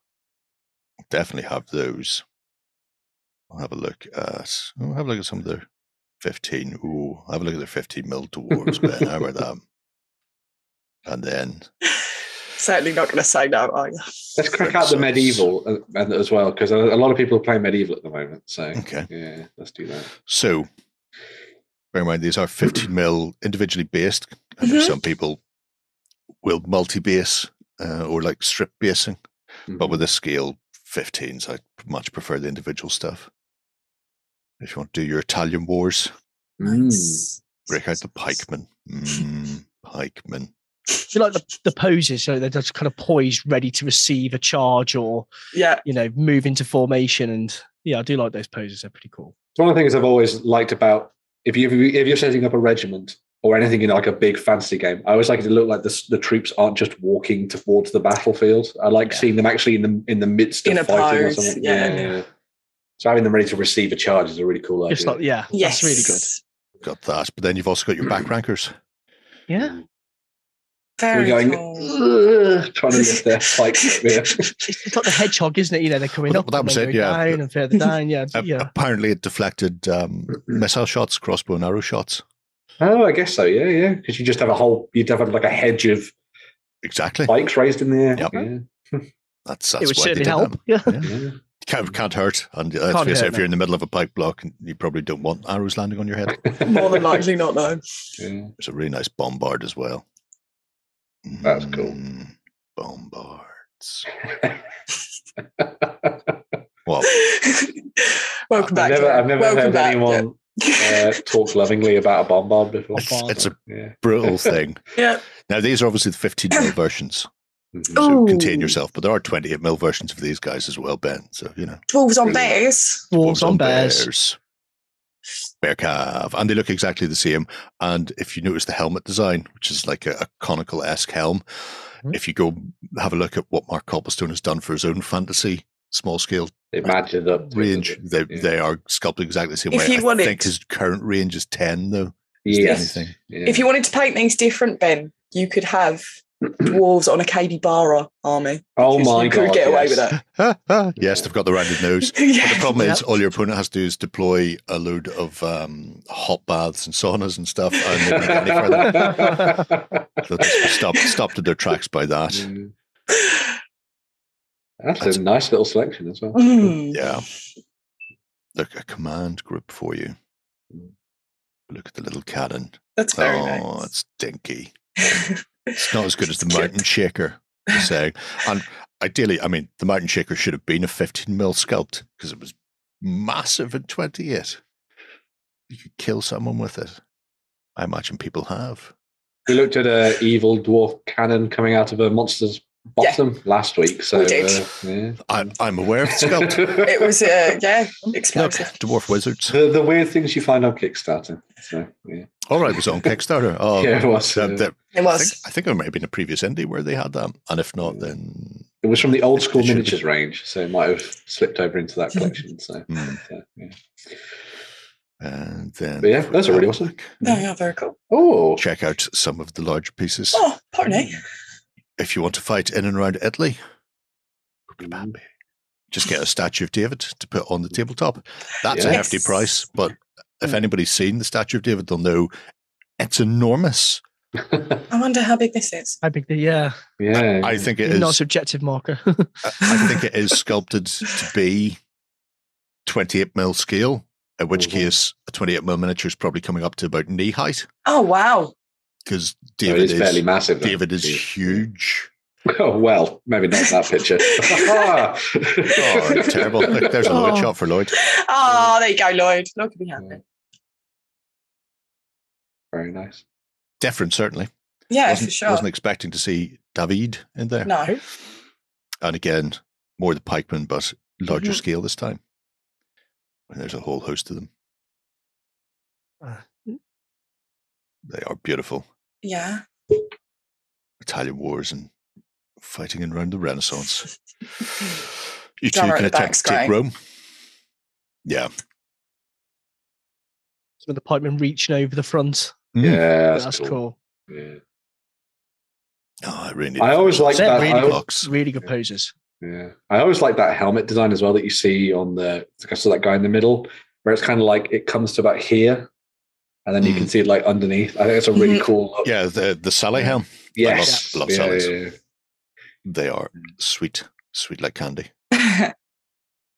definitely have those. I'll have a look at. I'll have a look at some of their fifteen. Ooh, I'll have a look at their fifteen mil dwarves. Ben, how about that? And then Certainly not going to say no, are you? Let's crack out the medieval uh, as well, because a a lot of people are playing medieval at the moment. So okay. yeah, let's do that. So bear in mind these are fifteen mil individually based. And there's Mhm. some people will multi-base uh, or like strip basing. But with a scale, 15s, I much prefer the individual stuff. If you want to do your Italian wars, Mm. Nice. break out the pikemen. Mm, pikemen. Do you like the, the poses? So they're just kind of poised, ready to receive a charge or, Yeah. you know, move into formation. And yeah, I do like those poses. They're pretty cool. It's one of the things I've always liked about if you if you're setting up a regiment or anything in like a big fantasy game, I always like it to look like the, the troops aren't just walking towards the battlefield. I like Yeah. seeing them actually in the in the midst of In a fighting or something. yeah. yeah So having them ready to receive a charge is a really cool Just idea. like, yeah, Yes. that's really good. Got that. But then you've also got your back rankers. Yeah. Mm. Very We're going trying to lift their spikes. It's, it's like the hedgehog, isn't it? You know, they're coming Well, up that and was then it, going yeah. down and further down. Yeah. Uh, yeah. Apparently, it deflected um, missile shots, crossbow and arrow shots. Oh, I guess so. Yeah, yeah. Because you just have a whole, you'd have like a hedge of Exactly. bikes raised in the air. Yep. Yeah. That's that's it would why they certainly help. Yeah. yeah. Can't can't hurt. And uh, let's Can't hurt, if you're in the middle of a pike block, you probably don't want arrows landing on your head. More than likely not, no. Yeah. There's a really nice bombard as well. That's cool. Mm, Bombards. Well, Welcome back. I've never, I've never Welcome heard back. anyone uh, talk lovingly about a bombard before. it's, it's a Yeah. brutal thing. Yeah. Now these are obviously the 15 mil versions, Mhm. so contain yourself. But there are 28 mil versions of these guys as well, Ben. So you know, Dwarves on Brilliant. bears. Dwarves on bears. bears. Bear calf, and they look exactly the same. And if you notice the helmet design, which is like a, a conical esque helm, Mhm. if you go have a look at what Mark Copplestone has done for his own fantasy small scale they match It matches up. range, it, they yeah. they are sculpted exactly the same If way. you I wanted- think his current range is 10 though. Yes. only. Yeah. If you wanted to paint things different, Ben, you could have dwarves on a KD army. oh my you god. could get away with that. yes, they've got the rounded nose. But the problem is, all your opponent has to do is deploy a load of um, hot baths and saunas and stuff, and they don't get any further. They'll just be stopped, stopped in their tracks by that. Mm. That's, That's- a nice little selection as well. Mm. Yeah. Look, a command group for you. Look at the little cannon. That's very oh, nice. it's dinky. It's not as good as the Mountain Shaker, you're saying. And ideally, I mean, the Mountain Shaker should have been a 15 mil sculpt because it was massive at 28. You could kill someone with it. I imagine people have. We looked at a evil dwarf cannon coming out of a monster's Yeah. bottom last week. So We did. uh, yeah. I'm, I'm aware of the sculpt. It was, uh, yeah, Look, dwarf wizards. the, the weird things you find on Kickstarter. So yeah, All right, it was on Kickstarter. Oh, yeah, it was. that- uh, that- It I, was. think, I think there might have been a previous indie where they had that, and if not, then it was from the old school It should be. miniatures range, so it might have slipped over into that collection. So, hmm. so, yeah. and then. But yeah, for those are really that, awesome. look, No, yeah, very cool. Oh, Check out some of the larger pieces. Oh, pony. if you want to fight in and around Italy, just get a statue of David to put on the tabletop. That's a hefty price, but if Mm. anybody's seen the statue of David, they'll know it's enormous. I wonder how big this is. I think the yeah, yeah. I think it not subjective marker. I think it is sculpted to be 28 mil scale. In which Mhm. case, a 28 mil miniature is probably coming up to about knee height Oh, wow. because So it David is is fairly massive. though. David is huge. Oh well, maybe not that picture. Oh, terrible! Look, there's a Lloyd Oh. shot for Lloyd. Oh, there you go, Lloyd. Look at me happy. Very nice. Different, certainly. Yeah, wasn't, for sure. wasn't expecting to see David in there. No. And again, more the pikemen, but larger Mhm. scale this time. And there's a whole host of them. Uh, They are beautiful. Yeah. Italian wars and fighting in around the Renaissance. You two can at the attempt to take. Rome. Yeah. Some of the pikemen reaching over the front. Mm. Yeah, That's, that's, cool. cool. Yeah. Oh, I really need I always like that. really I good, really good poses. Yeah, I always like that helmet design as well that you see on the I saw that guy in the middle, where it's kind of like it comes to about here, and then you can see it like underneath. I think it's a really Mhm. cool. Look. Yeah, the the sallet helm. Yes. love yeah, sallets. yeah, yeah. They are sweet, sweet like candy.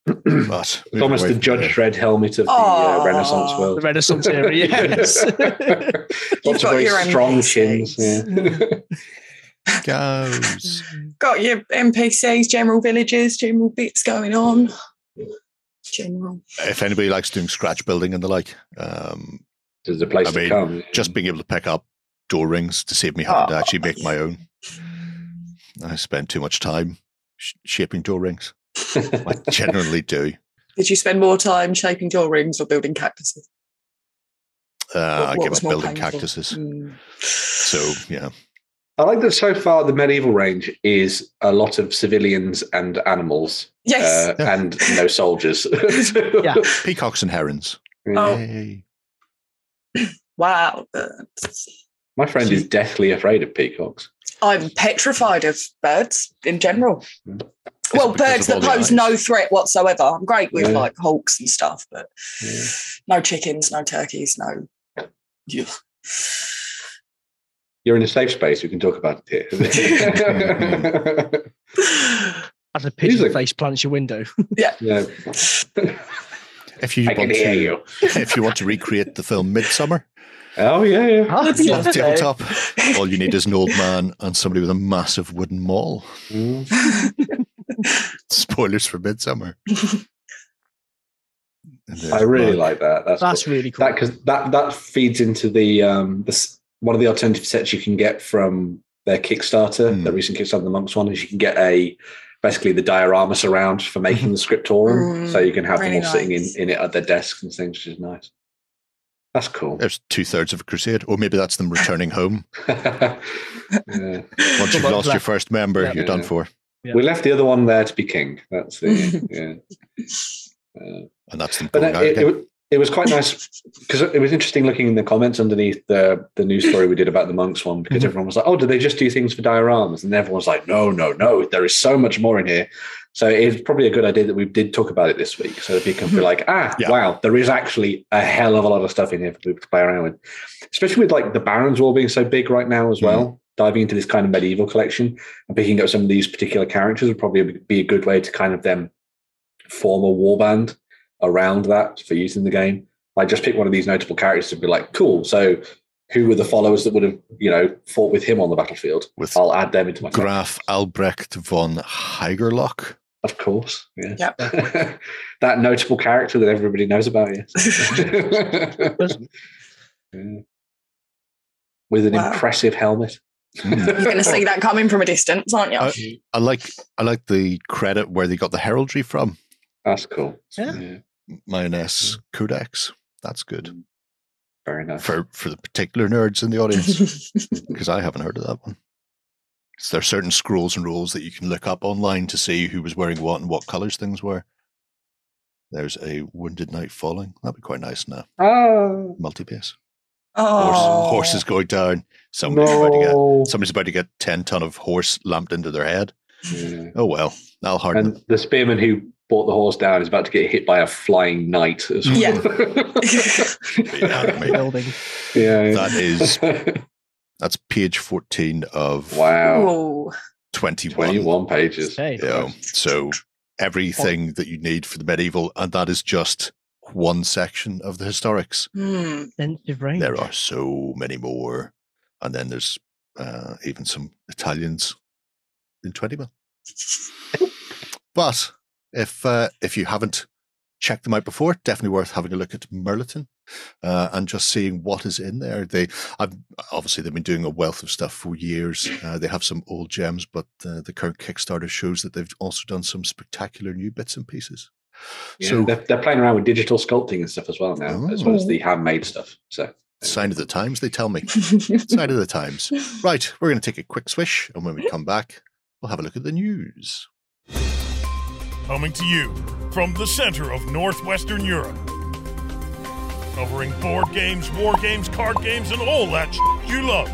But It's almost the Judge there. Dredd helmet of the uh, Aw. Renaissance The world. Renaissance era, yes. Lots of got very your strong NPCs. chins. Yeah. Goes. Got your NPCs, general villages, general bits going on. General. If anybody likes doing scratch building and the like, um, There's a place I to mean, come. just being able to pick up door rings to save me having to Oh. actually make my own. I spend too much time sh- shaping door rings. I generally do. Did you spend more time shaping door rings or building cactuses? Uh, What- I what give up building painful? cactuses. Mm. So yeah, I like that so far the medieval range is a lot of civilians and animals Yes. uh, Yeah. and no soldiers. Yeah. peacocks and herons. Oh. Wow. My friend is deathly afraid of peacocks. I'm petrified of birds in general. Well, birds that pose no threat whatsoever. I'm great with Yeah. like hawks and stuff, but Yeah. no chickens, no turkeys, no. Ugh. You're in a safe space. We can talk about it here. As a pigeon Music. face plants your window. yeah. If you I want to, you. if you want to recreate the film Midsummer Oh yeah, yeah. Ah, That's yeah. on lovely. tabletop, all you need is an old man and somebody with a massive wooden maul. Mm. Spoilers for Midsummer. I really like that. That's, That's cool. really cool. that because that that feeds into the um the, one of the alternative sets you can get from their Kickstarter, Hmm. the recent Kickstarter, the monks one, is you can get a basically the diorama surround for making the scriptorum, Mm, so you can have really them all sitting in, in it at their desks and things, which is nice. That's cool. There's two thirds of a crusade, or maybe that's them returning home. Yeah. Once you've Well, lost your first member, Yeah. you're done for. Yeah. We left the other one there to be king. That's the yeah. Uh, And that's them But going then out it, it, it was quite nice because it was interesting looking in the comments underneath the the news story we did about the monks one because Mhm. everyone was like, "Oh, did they just do things for dioramas?" And everyone's like, "No, no, no. There is so much more in here." So it's probably a good idea that we did talk about it this week, so that people can be like, "Ah, Yeah. wow, there is actually a hell of a lot of stuff in here for people to play around with." Especially with like the Barons War being so big right now as well. Diving into this kind of medieval collection and picking up some of these particular characters would probably be a good way to kind of then form a warband around that for use in the game. Like just pick one of these notable characters and be like, cool. So who were the followers that would have, you know, fought with him on the battlefield? With I'll add them into my collection. Graf Albrecht von Haigerloch. Of course. Yeah. Yep. that notable character that everybody knows about, yes. Yeah. With an Wow. impressive helmet. Mm. You're going to see that coming from a distance, aren't you? Uh, I like I like the credit where they got the heraldry from. That's cool. Yeah. Manesse Codex. That's good Very nice. for for the particular nerds in the audience because I haven't heard of that one. So there are certain scrolls and rules that you can look up online to see who was wearing what and what colors things were. There's a wounded knight falling. That'd be quite nice now. Oh, Multi base. Oh. Horse, horses going down. Somebody's about to get somebody's about to get ten ton of horse lamped into their head. Yeah. Oh well, that'll harden. And the spearman who brought the horse down is about to get hit by a flying knight as well. Yeah. Yeah. Building. yeah. That is that's page fourteen of wow. Ooh. twenty one. 21 pages. Hey. You know, so everything that you need for the medieval, and that is just one section of the historics. Extensive range. There are so many more, and then there's uh, even some Italians in twenty mil. But if uh, if you haven't checked them out before, definitely worth having a look at Mirliton uh, and just seeing what is in there. They I've, obviously they've been doing a wealth of stuff for years. Uh, they have some old gems, but uh, the current Kickstarter shows that they've also done some spectacular new bits and pieces. Yeah, so they're, they're playing around with digital sculpting and stuff as well now, as well as Oh. the handmade stuff. So sign of the times, they tell me. sign of the times. Right, we're going to take a quick swish, and when we come back, we'll have a look at the news. Coming to you from the center of Northwestern Europe. Covering board games, war games, card games, and all that sh- you love.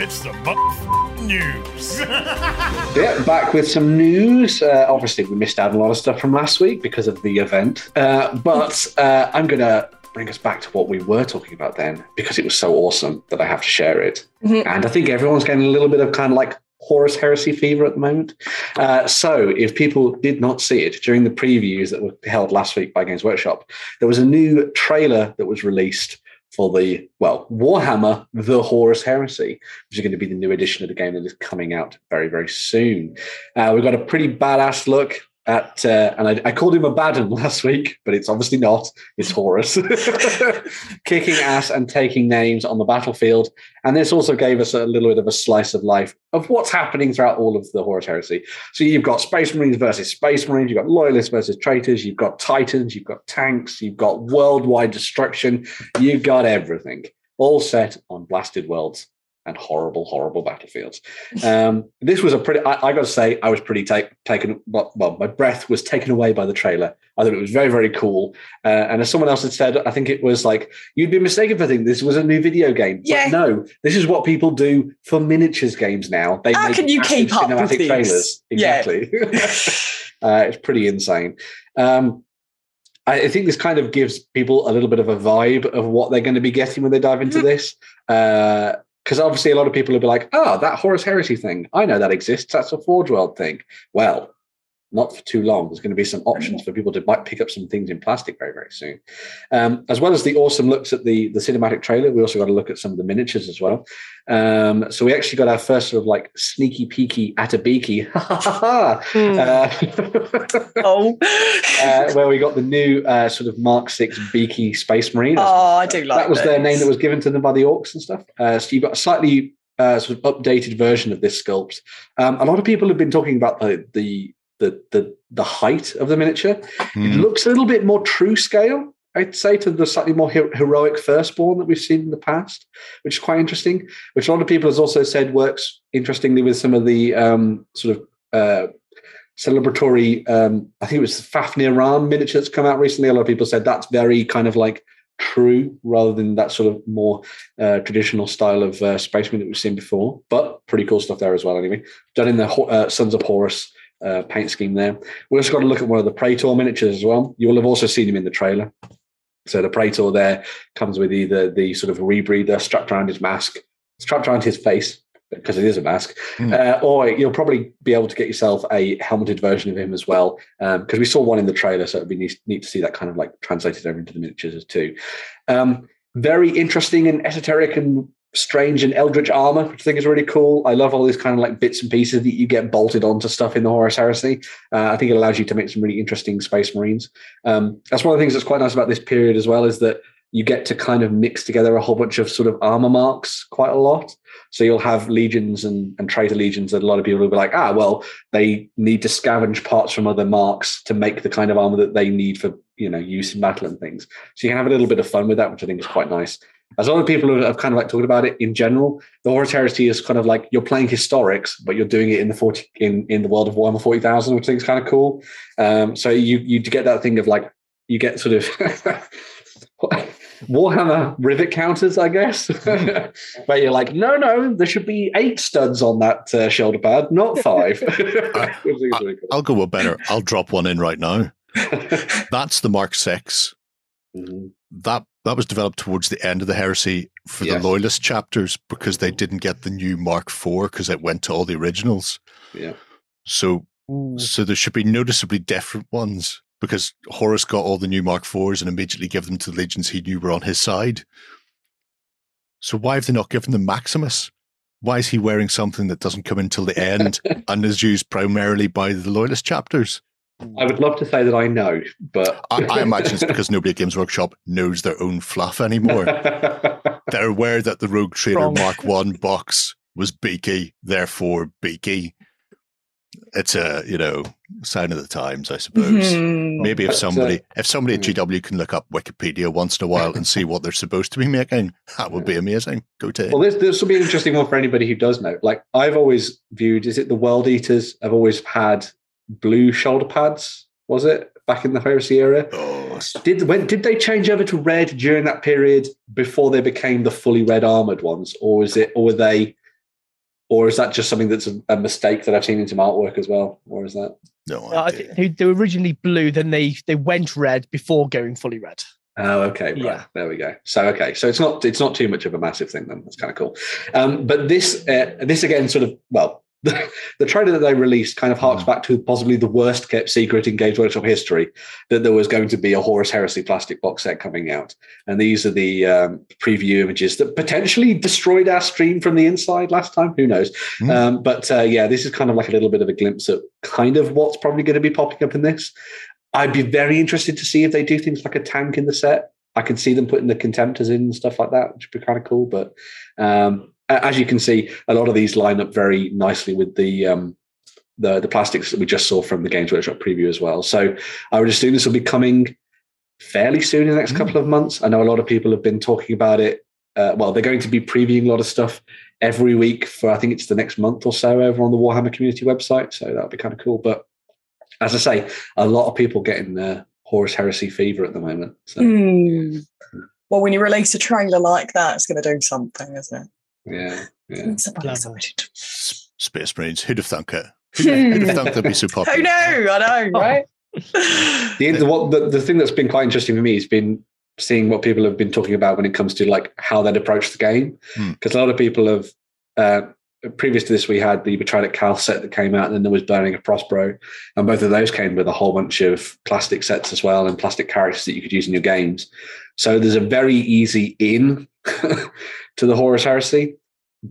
It's the Muff News. yeah, back with some news. Uh, obviously, we missed out a lot of stuff from last week because of the event, uh, but uh, I'm going to bring us back to what we were talking about then because it was so awesome that I have to share it. Mhm. And I think everyone's getting a little bit of kind of like Horus Heresy fever at the moment. Uh, so, if people did not see it during the previews that were held last week by Games Workshop, there was a new trailer that was released for the, well, Warhammer The Horus Heresy, which is going to be the new edition of the game that is coming out very, very soon. Uh, we've got a pretty badass look at, uh, and I, I called him Abaddon last week, but it's obviously not. It's Horus. Kicking ass and taking names on the battlefield. And this also gave us a little bit of a slice of life of what's happening throughout all of the Horus Heresy. So you've got Space Marines versus Space Marines, you've got Loyalists versus Traitors, you've got Titans, you've got tanks, you've got worldwide destruction, you've got everything. All set on blasted worlds and horrible, horrible battlefields. Um, this was a pretty, I, I got to say, I was pretty take, taken, well, my breath was taken away by the trailer. I thought it was very, very cool. Uh, and as someone else had said, I think it was like, you'd be mistaken for thinking this was a new video game. Yeah. But no, this is what people do for miniatures games now. They How can you keep up with cinematic these? trailers. Yeah. Exactly. uh, it's pretty insane. Um, I I think this kind of gives people a little bit of a vibe of what they're going to be getting when they dive into this. Because obviously, a lot of people will be like, "Oh, that Horus Heresy thing, I know that exists. That's a Forge World thing." Well, not for too long. There's going to be some options for people to might pick up some things in plastic very, very soon. Um, as well as the awesome looks at the the cinematic trailer, we also got to look at some of the miniatures as well. Um, so we actually got our first sort of like sneaky peeky Atabiki, uh, Oh, uh, where we got the new uh, sort of Mark Six Beaky Space Marine. oh, I do like that was their name that was given to them by the orcs and stuff. Uh, so you've got a slightly uh, sort of updated version of this sculpt. Um, a lot of people have been talking about the the the the, the height of the miniature. It Hmm. looks a little bit more true scale, I'd say, to the slightly more he- heroic firstborn that we've seen in the past, which is quite interesting. Which a lot of people has also said works interestingly with some of the um, sort of uh, celebratory. Um, I think it was Fafnir Rann miniature that's come out recently. A lot of people said that's very kind of like true rather than that sort of more uh, traditional style of uh, spaceman that we've seen before. But pretty cool stuff there as well. Anyway, done in the uh, Sons of Horus uh, paint scheme there. We've also got to look at one of the Praetor miniatures as well. You will have also seen him in the trailer. So the Praetor there comes with either the sort of rebreather strapped around his mask, strapped around his face because it is a mask, Hmm. uh, or you'll probably be able to get yourself a helmeted version of him as well. Because we saw one in the trailer, so it'd be neat, neat to see that kind of like translated over into the miniatures too. Um, very interesting and esoteric and strange and eldritch armor, which I think is really cool. I love all these kind of like bits and pieces that you get bolted onto stuff in the Horus Heresy. Uh, I think it allows you to make some really interesting space marines. Um, that's one of the things that's quite nice about this period as well is that you get to kind of mix together a whole bunch of sort of armor marks quite a lot. So you'll have legions and, and traitor legions that a lot of people will be like, ah, well, they need to scavenge parts from other marks to make the kind of armor that they need for you know use in battle and things. So you can have a little bit of fun with that, which I think is quite nice. As lot people have kind of like talked about it in general, the Horus Heresy is kind of like you're playing historics, but you're doing it in the forty in, in the world of Warhammer forty thousand, which I think is kind of cool. Um, so you you get that thing of like you get sort of Warhammer rivet counters, I guess. but you're like, no, no, there should be eight studs on that uh, shoulder pad, not five. I think is really cool. I'll go a better. I'll drop one in right now. That's the Mark Six. Mhm. That that was developed towards the end of the heresy for Yes. the loyalist chapters because they mm. didn't get the new Mark Four because it went to all the originals. Yeah. So so there should be noticeably different ones because Horus got all the new Mark Fours and immediately gave them to the legions he knew were on his side. So why have they not given them Maximus? Why is he wearing something that doesn't come until the end and is used primarily by the loyalist chapters? I would love to say that I know, but I, I imagine it's because nobody at Games Workshop knows their own fluff anymore. They're aware that the Rogue Trader Wrong. Mark One box was beaky, therefore beaky. It's a you know sign of the times, I suppose. Mhm. Maybe if somebody if somebody at hmm. GW can look up Wikipedia once in a while and see what they're supposed to be making, that would be amazing. Go to Well, this this will be an interesting one for anybody who does know. Like I've always viewed, is it the World Eaters I've always had blue shoulder pads? Was it back in the Heresy era? Oh, Did when did they change over to red during that period before they became the fully red armored ones, or is it, or were they, or is that just something that's a, a mistake that I've seen in some artwork as well, or is that? no Uh, idea. think they, they were originally blue, then they they went red before going fully red. Oh, okay, right. Yeah. There we go. So, okay, so it's not it's not too much of a massive thing then. That's kind of cool. Um, but this uh, this again, sort of well, the, the trailer that they released kind of harks back to possibly the worst kept secret in Games Workshop history that there was going to be a Horus Heresy plastic box set coming out, and these are the um, preview images that potentially destroyed our stream from the inside last time. Who knows? Hmm. Um, but uh, yeah, this is kind of like a little bit of a glimpse at kind of what's probably going to be popping up in this. I'd be very interested to see if they do things like a tank in the set. I can see them putting the contemptors in and stuff like that, which would be kind of cool. But um, as you can see, a lot of these line up very nicely with the um, the the plastics that we just saw from the Games Workshop preview as well. So I would assume this will be coming fairly soon in the next Mm. couple of months. I know a lot of people have been talking about it. Uh, well, they're going to be previewing a lot of stuff every week for I think it's the next month or so over on the Warhammer community website. So that'll be kind of cool. But as I say, a lot of people getting the Horus Heresy fever at the moment. So Hmm. Well, when you release a trailer like that, it's going to do something, isn't it? Yeah, yeah. I'm so excited. Space Marines. Who'd have thunk it? Who'd, who'd have thunk they'd be so Who popular? knew? I know, Oh. right? The, the, what, the the thing that's been quite interesting for me has been seeing what people have been talking about when it comes to like how they'd approach the game. Hmm. Because a lot of people have. Uh, previous to this, we had the Betrayal at Calth set that came out, and then there was Burning of Prospero, and both of those came with a whole bunch of plastic sets as well and plastic characters that you could use in your games. So there's a very easy in to the Horus Heresy.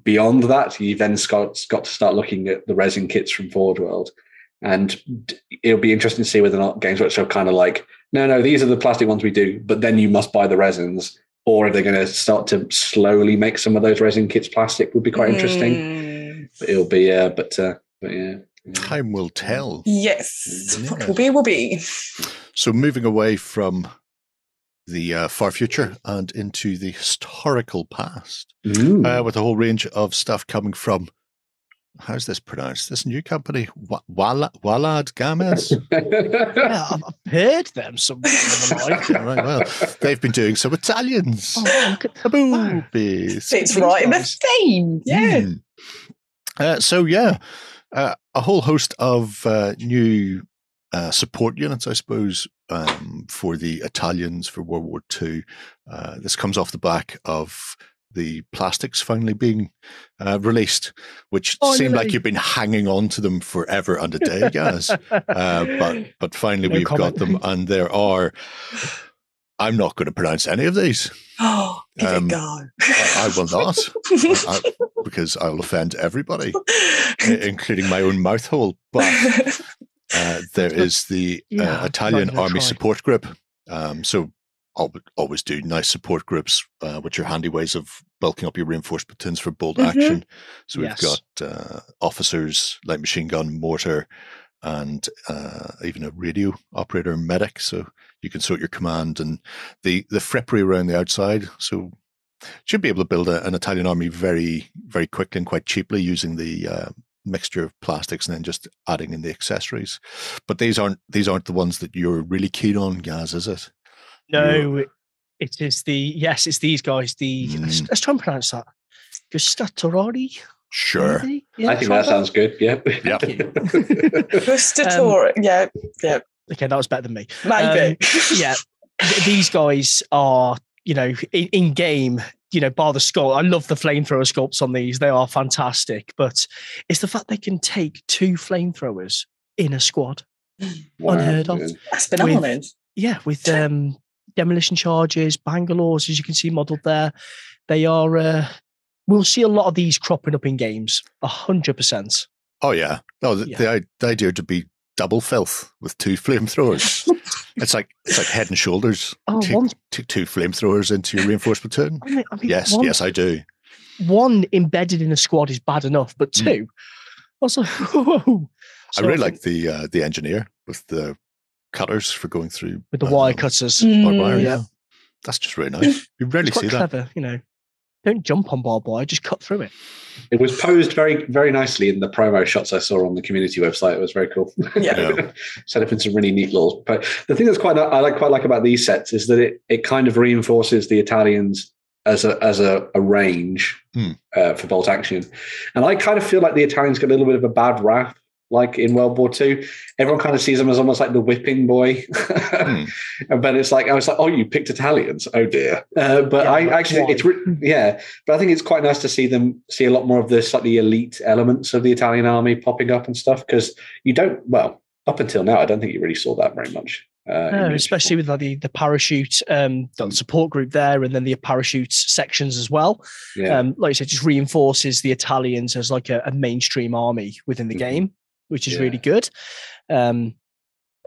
Beyond that, you then got, got to start looking at the resin kits from Forge World. And it'll be interesting to see whether or not Games Workshop kind of like, no, no, these are the plastic ones we do, but then you must buy the resins. Or are they're going to start to slowly make some of those resin kits plastic, would be quite interesting. Mm, But it'll be, uh, but, uh, but yeah. Time will tell. yes. What Yeah. will be, will be. So moving away from the uh, far future and into the historical past, uh, with a whole range of stuff coming from. How's this pronounced? This new company, Wa- Wala- Walad Games. Yeah, I've, I've heard them somewhere in the line. right, well, they've been doing some Italians. Oh, wow, look at Wow. It's right in the theme. Yeah. Mm. Uh, so yeah, uh, a whole host of uh, new uh, support units, I suppose, um, for the Italians for World War II. Uh, this comes off the back of the plastics finally being uh, released, which seemed like you've been hanging on to them forever and a day, guys. uh, but but finally No we've got them, and there are. I'm not going to pronounce any of these. Oh, give Um, it I, I will not, I- because I'll offend everybody, including my own mouth hole. But uh, there is the Yeah, uh, Italian Army try. Support Group. Um, so I'll always do nice support groups, uh, which are handy ways of bulking up your reinforced platoons for bolt Mhm. action. So we've Yes. got uh, officers, light machine gun, mortar, and uh, even a radio operator and medic. So you can sort your command and the the frippery around the outside. So should be able to build a, an Italian army very very quickly and quite cheaply using the uh, mixture of plastics and then just adding in the accessories. But these aren't these aren't the ones that you're really keen on, Gaz, is it? No, it is the yes, it's these guys. The let's, Mm. let's try and pronounce that. Gustatorari. Sure. maybe? Yeah, I think that sounds good. Yeah. Yep. Gustator. yeah, yeah, Okay, that was better than me. maybe. yeah, th- these guys are, you know, in, in game, you know, bar the sculpt. I love the flamethrower sculpts on these. They are fantastic. But it's the fact they can take two flamethrowers in a squad. Unheard of. That's phenomenal. Yeah, with um, demolition charges, Bangalores, as you can see modeled there. They are, uh, we'll see a lot of these cropping up in games, 100%. Oh yeah. No, the, Yeah. the, the idea to be double filth with two flamethrowers. it's like it's like head and shoulders. Oh, take, one, take two flamethrower into your reinforced platoon. I mean, I mean, Yes, one, yes, I do. one embedded in a squad is bad enough, but Mm. two, I was like, whoa. I So really think like the uh, the engineer with the cutters for going through with the wire um, cutters. Mm. Yeah. That's just really nice. You rarely see quite that. clever, you know. Don't jump on barbed wire, just cut through it. It was posed very, very nicely in the promo shots I saw on the community website. It was very cool. Yeah. Yeah. Set up in some really neat little. But the thing that's quite I like quite like about these sets is that it it kind of reinforces the Italians as a as a, a range Hmm. uh, for bolt action, and I kind of feel like the Italians get a little bit of a bad rap. Like in World War II, everyone kind of sees them as almost like the whipping boy. Hmm. But it's like I was like, oh, you picked Italians. Oh dear. Uh, but Yeah, I but actually, why? it's re- yeah. But I think it's quite nice to see them see a lot more of the slightly elite elements of the Italian army popping up and stuff because you don't. Well, up until now, I don't think you really saw that very much. Uh, No, especially with like the, the parachute um, the support group there, and then the parachute sections as well. yeah. Um, like I said, just reinforces the Italians as like a, a mainstream army within the Mhm. game, which is Yeah. really good. Um,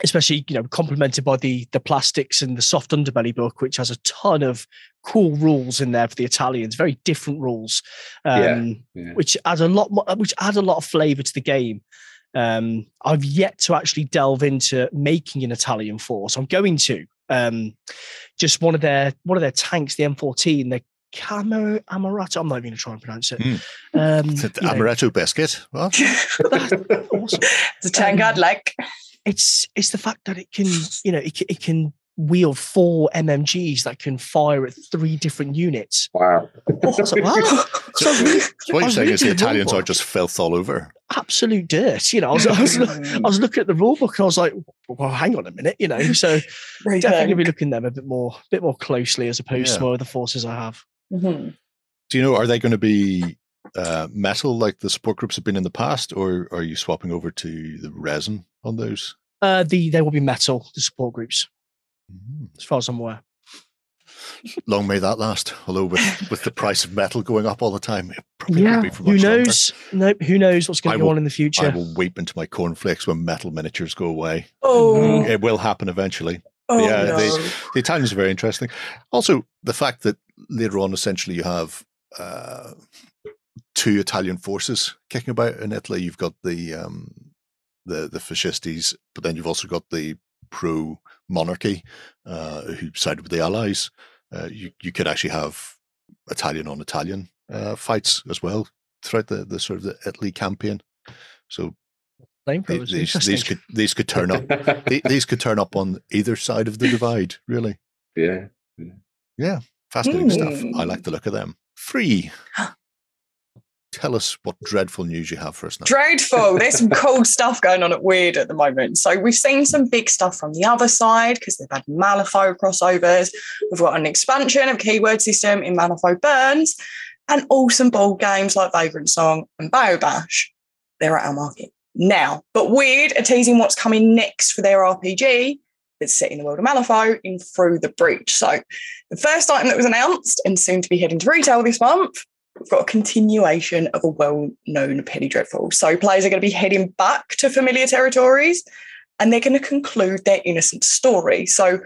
especially you know complemented by the the plastics and the soft underbelly book, which has a ton of cool rules in there for the Italians, very different rules, um, Yeah, yeah. which add a lot more, which add a lot of flavour to the game. Um, I've yet to actually delve into making an Italian force. I'm going to. Um, just one of their one of their tanks, the M14, the Camo Amaretto. I'm not even going to try and pronounce it. Mm. Um, The you know, amaretto biscuit. What? awesome. the tank I'd like. It's it's the fact that it can you know it, ca- it can wield four MMGs that can fire at three different units. Wow. I was wow. So I really- So what you're saying is the Italians are just filth all over. absolute dirt. You know, I was, I was, I was looking at the rule book and I was like, well, hang on a minute, you know. So Rethink. definitely be looking at them a bit more, a bit more closely as opposed Yeah. to some other forces I have. Mhm. Do you know, are they going to be uh, metal like the support groups have been in the past, or are you swapping over to the resin on those? Uh, the they will be metal, the support groups, Mhm. as far as I'm aware. Long may that last. Although with, with the price of metal going up all the time, it probably won't be for who much longer. knows? Nope, who knows what's going to go will- on in the future? I will weep into my cornflakes when metal miniatures go away. Oh, It will happen eventually. oh yeah, no. they- The Italians are very interesting. Also, the fact that later on, essentially, you have uh, two Italian forces kicking about in Italy. You've got the um, the the fascistes, but then you've also got the pro monarchy uh, who sided with the Allies. Uh, you you could actually have Italian on Italian uh, fights as well throughout the, the sort of the Italy campaign. So the- these these could these could turn up the- these could turn up on either side of the divide. Really Yeah. yeah. Fascinating stuff. I like the look of them. Free. Tell us what dreadful news you have for us now. Dreadful. There's some cool stuff going on at Wyrd at the moment. So we've seen some big stuff from the other side because they've had Malifaux crossovers. We've got an expansion of keyword system in Malifaux Burns and awesome board games like Vagrant Song and Bayou Bash. They're at our market now. But Wyrd are teasing what's coming next for their RPG that's set in the world of Malifaux in Through the Breach. So the first item that was announced and soon to be heading to retail this month we've got a continuation of a well-known Penny Dreadful. So players are going to be heading back to familiar territories and they're going to conclude their innocent story. So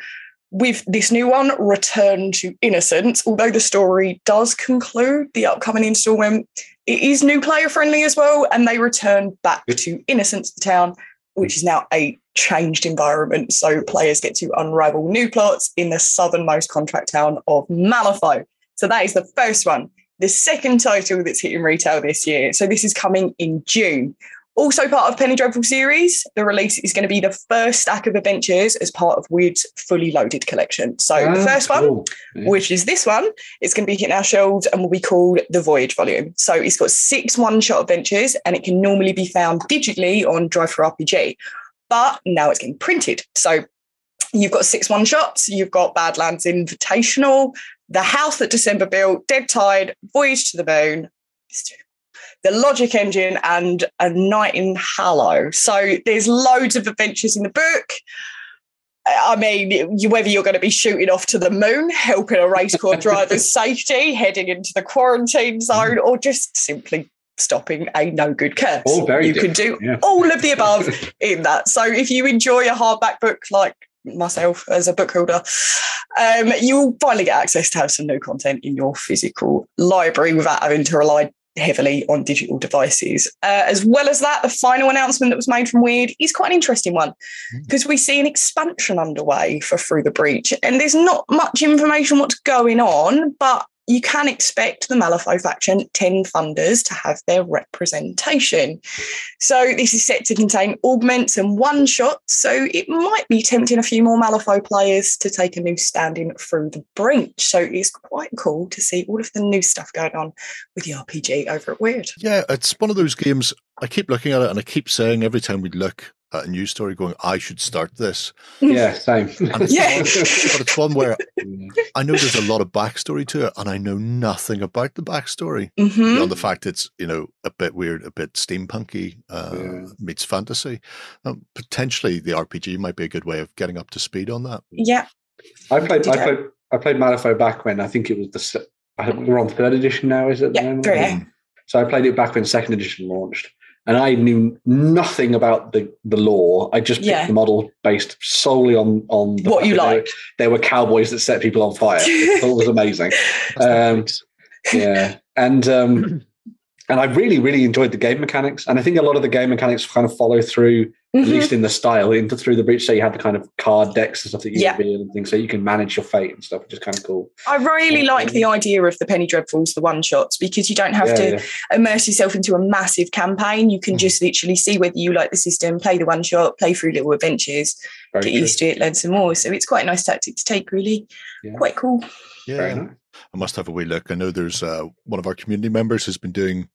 with this new one, Return to Innocence, although the story does conclude the upcoming installment, it is new player friendly as well, and they return back to Innocence, the town, which is now a changed environment. So players get to unravel new plots in the southernmost contract town of Malifaux. So that is the first one the second title that's hitting retail this year. So this is coming in June. Also part of Penny Dreadful series, the release is going to be the first stack of adventures as part of Wyrd's fully loaded collection. So the Ah, first one. Yeah. which is this one, it's going to be hitting our shelves and will be called the Voyage Volume. So it's got six one-shot adventures and it can normally be found digitally on DriveThruRPG, but now it's getting printed. So you've got six one-shots, you've got Badlands Invitational, The House That December Built, Dead Tide, Voyage to the Moon, the Logic Engine, and A Night in Hallow. So there's loads of adventures in the book. I mean, whether you're going to be shooting off to the moon, helping a race car driver's safety, heading into the quarantine zone, or just simply stopping a no good curse. Very you can do yeah. all of the above in that. So if you enjoy a hardback book like myself as a book holder, um, you'll finally get access to have some new content in your physical library without having to rely heavily on digital devices. Uh, as well as that, the final announcement that was made from Wyrd is quite an interesting one because we see an expansion underway for Through the Breach, and there's not much information what's going on, but you can expect the Malifaux faction Ten Thunders to have their representation. So this is set to contain augments and one shots, so it might be tempting a few more Malifaux players to take a new standing through the breach. So it's quite cool to see all of the new stuff going on with the RPG over at Wyrd. Yeah, it's one of those games. I keep looking at it and I keep saying every time we look at a news story, going, I should start this. yeah, same. And it's, Yeah. one, but it's one where I know there's a lot of backstory to it and I know nothing about the backstory. Mhm. Beyond the fact it's, you know, a bit weird, a bit steampunky, uh, Yeah. meets fantasy. Um, potentially the RPG might be a good way of getting up to speed on that. Yeah. I played, I played, I played Malifaux back when I think it was the. I think we're on third edition now, is it? at the Yeah, moment? three, yeah. So I played it back when second edition launched, and I knew nothing about the the lore. I just picked Yeah. the model based solely on on the What you that there like. There were cowboys that set people on fire. It was amazing. Um, yeah, and um, and I really really enjoyed the game mechanics, and I think a lot of the game mechanics kind of follow through at Mhm. least in the style, into through the breach. So you had the kind of card decks and stuff that you Yeah. reveal and things, so you can manage your fate and stuff, which is kind of cool. I really like the idea of the Penny Dreadfuls, the one shots, because you don't have yeah, to yeah. immerse yourself into a massive campaign. You can Mhm. just literally see whether you like the system, play the one shot, play through little adventures, Very get true. used to it, learn some more. So it's quite a nice tactic to take, really. Yeah. Quite cool. Very Yeah, nice. I must have a wee look. I know there's uh, one of our community members has been doing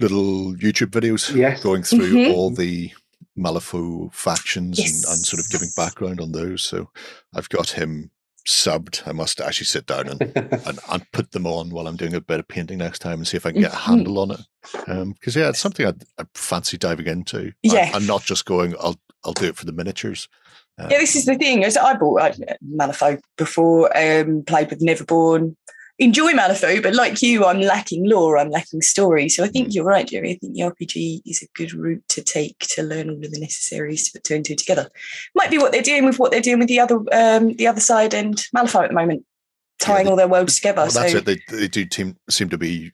little YouTube videos Yes. going through Mhm. all the Malifaux factions and, and sort of giving background on those. So I've got him subbed. I must actually sit down and, and, and put them on while I'm doing a bit of painting next time and see if I can get a Mhm. handle on it. Because yeah, it's something I'd, I'd fancy diving into. and- Yeah. and not just going. I'll I'll do it for the miniatures. Yeah, this is the thing. As I bought uh, Malifaux before, um, played with Neverborn. Enjoy Malifaux, but like you, I'm lacking lore. I'm lacking story. So I Mm. think you're right, Jerry. I think the RPG is a good route to take to learn all of the necessaries to put two and two together. Might be what they're doing with what they're doing with the other, um, the other side and Malifaux at the moment, tying they- all their worlds together. well, that's so it. They they do team, seem to be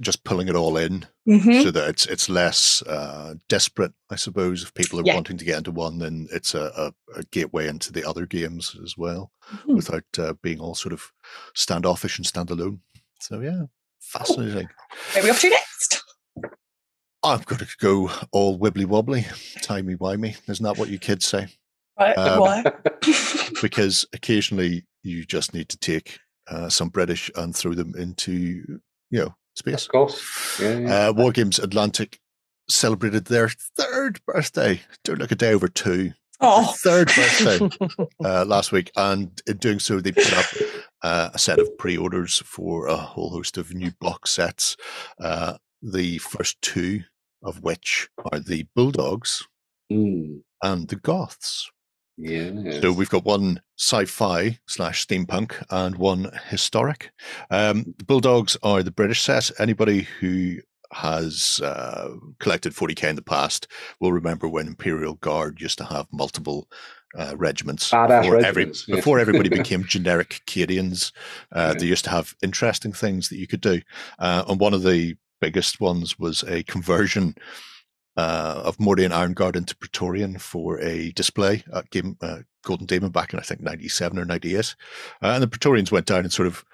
just pulling it all in. Mhm. so that it's it's less uh, desperate, I suppose. If people are Yeah. wanting to get into one, then it's a, a, a gateway into the other games as well, Mhm. without uh, being all sort of standoffish and standalone. So yeah, fascinating. where are we off to next? I've got to go all wibbly wobbly, timey wimey. Isn't that what you kids say? Right, Um, why? Because occasionally you just need to take uh, some British and throw them into you know space. Of course. Yeah, yeah. Uh, Wargames Atlantic celebrated their third birthday. Don't look a day over two. oh, Third birthday uh, last week, and in doing so, they put up uh, a set of pre-orders for a whole host of new box sets. Uh, the first two of which are the Bulldogs Mm, and the Goths. Yeah. So we've got one sci-fi slash steampunk and one historic. Um, the Bulldogs are the British set. Anybody who has uh, collected 40k in the past will remember when Imperial Guard used to have multiple uh, regiments before, every, regiments, yeah. before everybody became generic Cadians. Uh, Yeah. They used to have interesting things that you could do, uh, and one of the biggest ones was a conversion uh, of Mordian Iron Guard into Praetorian for a display at Game, uh, Golden Demon back in I think '97 or '98, uh, and the Praetorians went down in sort of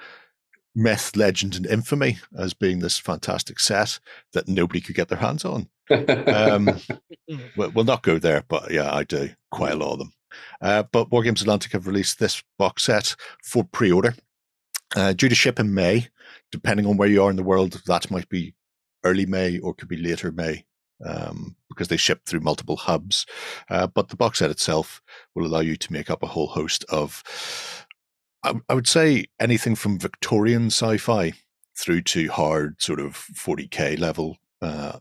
myth, legend, and infamy as being this fantastic set that nobody could get their hands on. Um, we'll, not go there, but yeah, I do quite a lot of them. Uh, but Wargames Atlantic have released this box set for pre-order, uh, due to ship in May. Depending on where you are in the world, that might be early May or could be later May um, because they ship through multiple hubs. Uh, but the box set itself will allow you to make up a whole host of, I, I would say, anything from Victorian sci-fi through to hard sort of 40k level. Uh,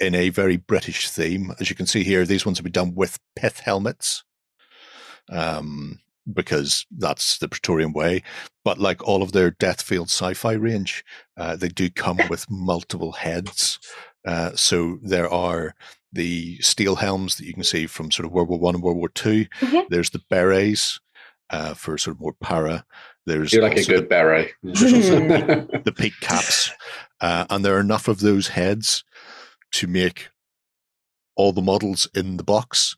in a very British theme. As you can see here, these ones have been done with pith helmets. Um, because that's the Praetorian way. But like all of their Deathfield sci-fi range, uh, they do come with multiple heads. Uh, so there are the steel helms that you can see from sort of World War One and World War 2 Mhm. There's the berets uh, for sort of more para. There's You're like a also good beret. There's also the, the peak caps, uh, and there are enough of those heads to make all the models in the box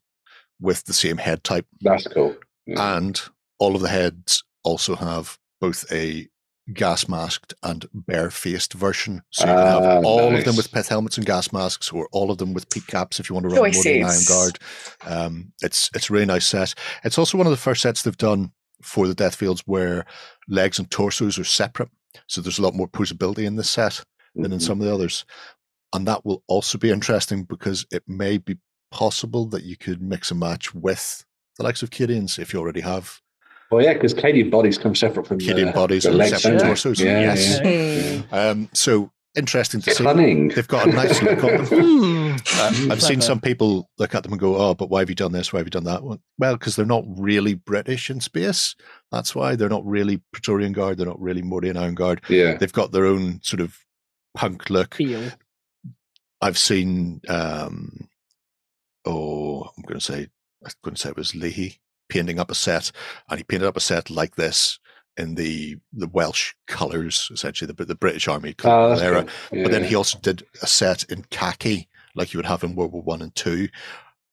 with the same head type That's cool. Yeah. and all of the heads also have both a gas masked and bare-faced version. So you can have all of them with pith helmets and gas masks, or all of them with peak caps if you want to run more than Iron Guard. Um, it's it's a really nice set. It's also one of the first sets they've done for the death fields where legs and torsos are separate. So there's a lot more posability in this set than in Mhm. some of the others. And that will also be interesting because it may be possible that you could mix and match with the likes of Cadians if you already have Well, yeah, because Cadian bodies come separate from Cadian the, bodies the and legs, separate don't they? torsos. Yeah, yes. yeah. Um, so interesting to see. Cunning. They've got a nice look on them. Uh, I've seen some people look at them and go, "Oh, but why have you done this? Why have you done that?" Well, because they're not really British in space. That's why they're not really Praetorian Guard. They're not really Mordian Iron Guard. Yeah. They've got their own sort of punk look. Feel. I've seen. Um, oh, I'm going to say. I'm going to say it was Leahy painting up a set, and he painted up a set like this in the the Welsh colours, essentially the the British Army Oh, era. cool. Yeah, But then yeah. he also did a set in khaki, like you would have in World War One and Two,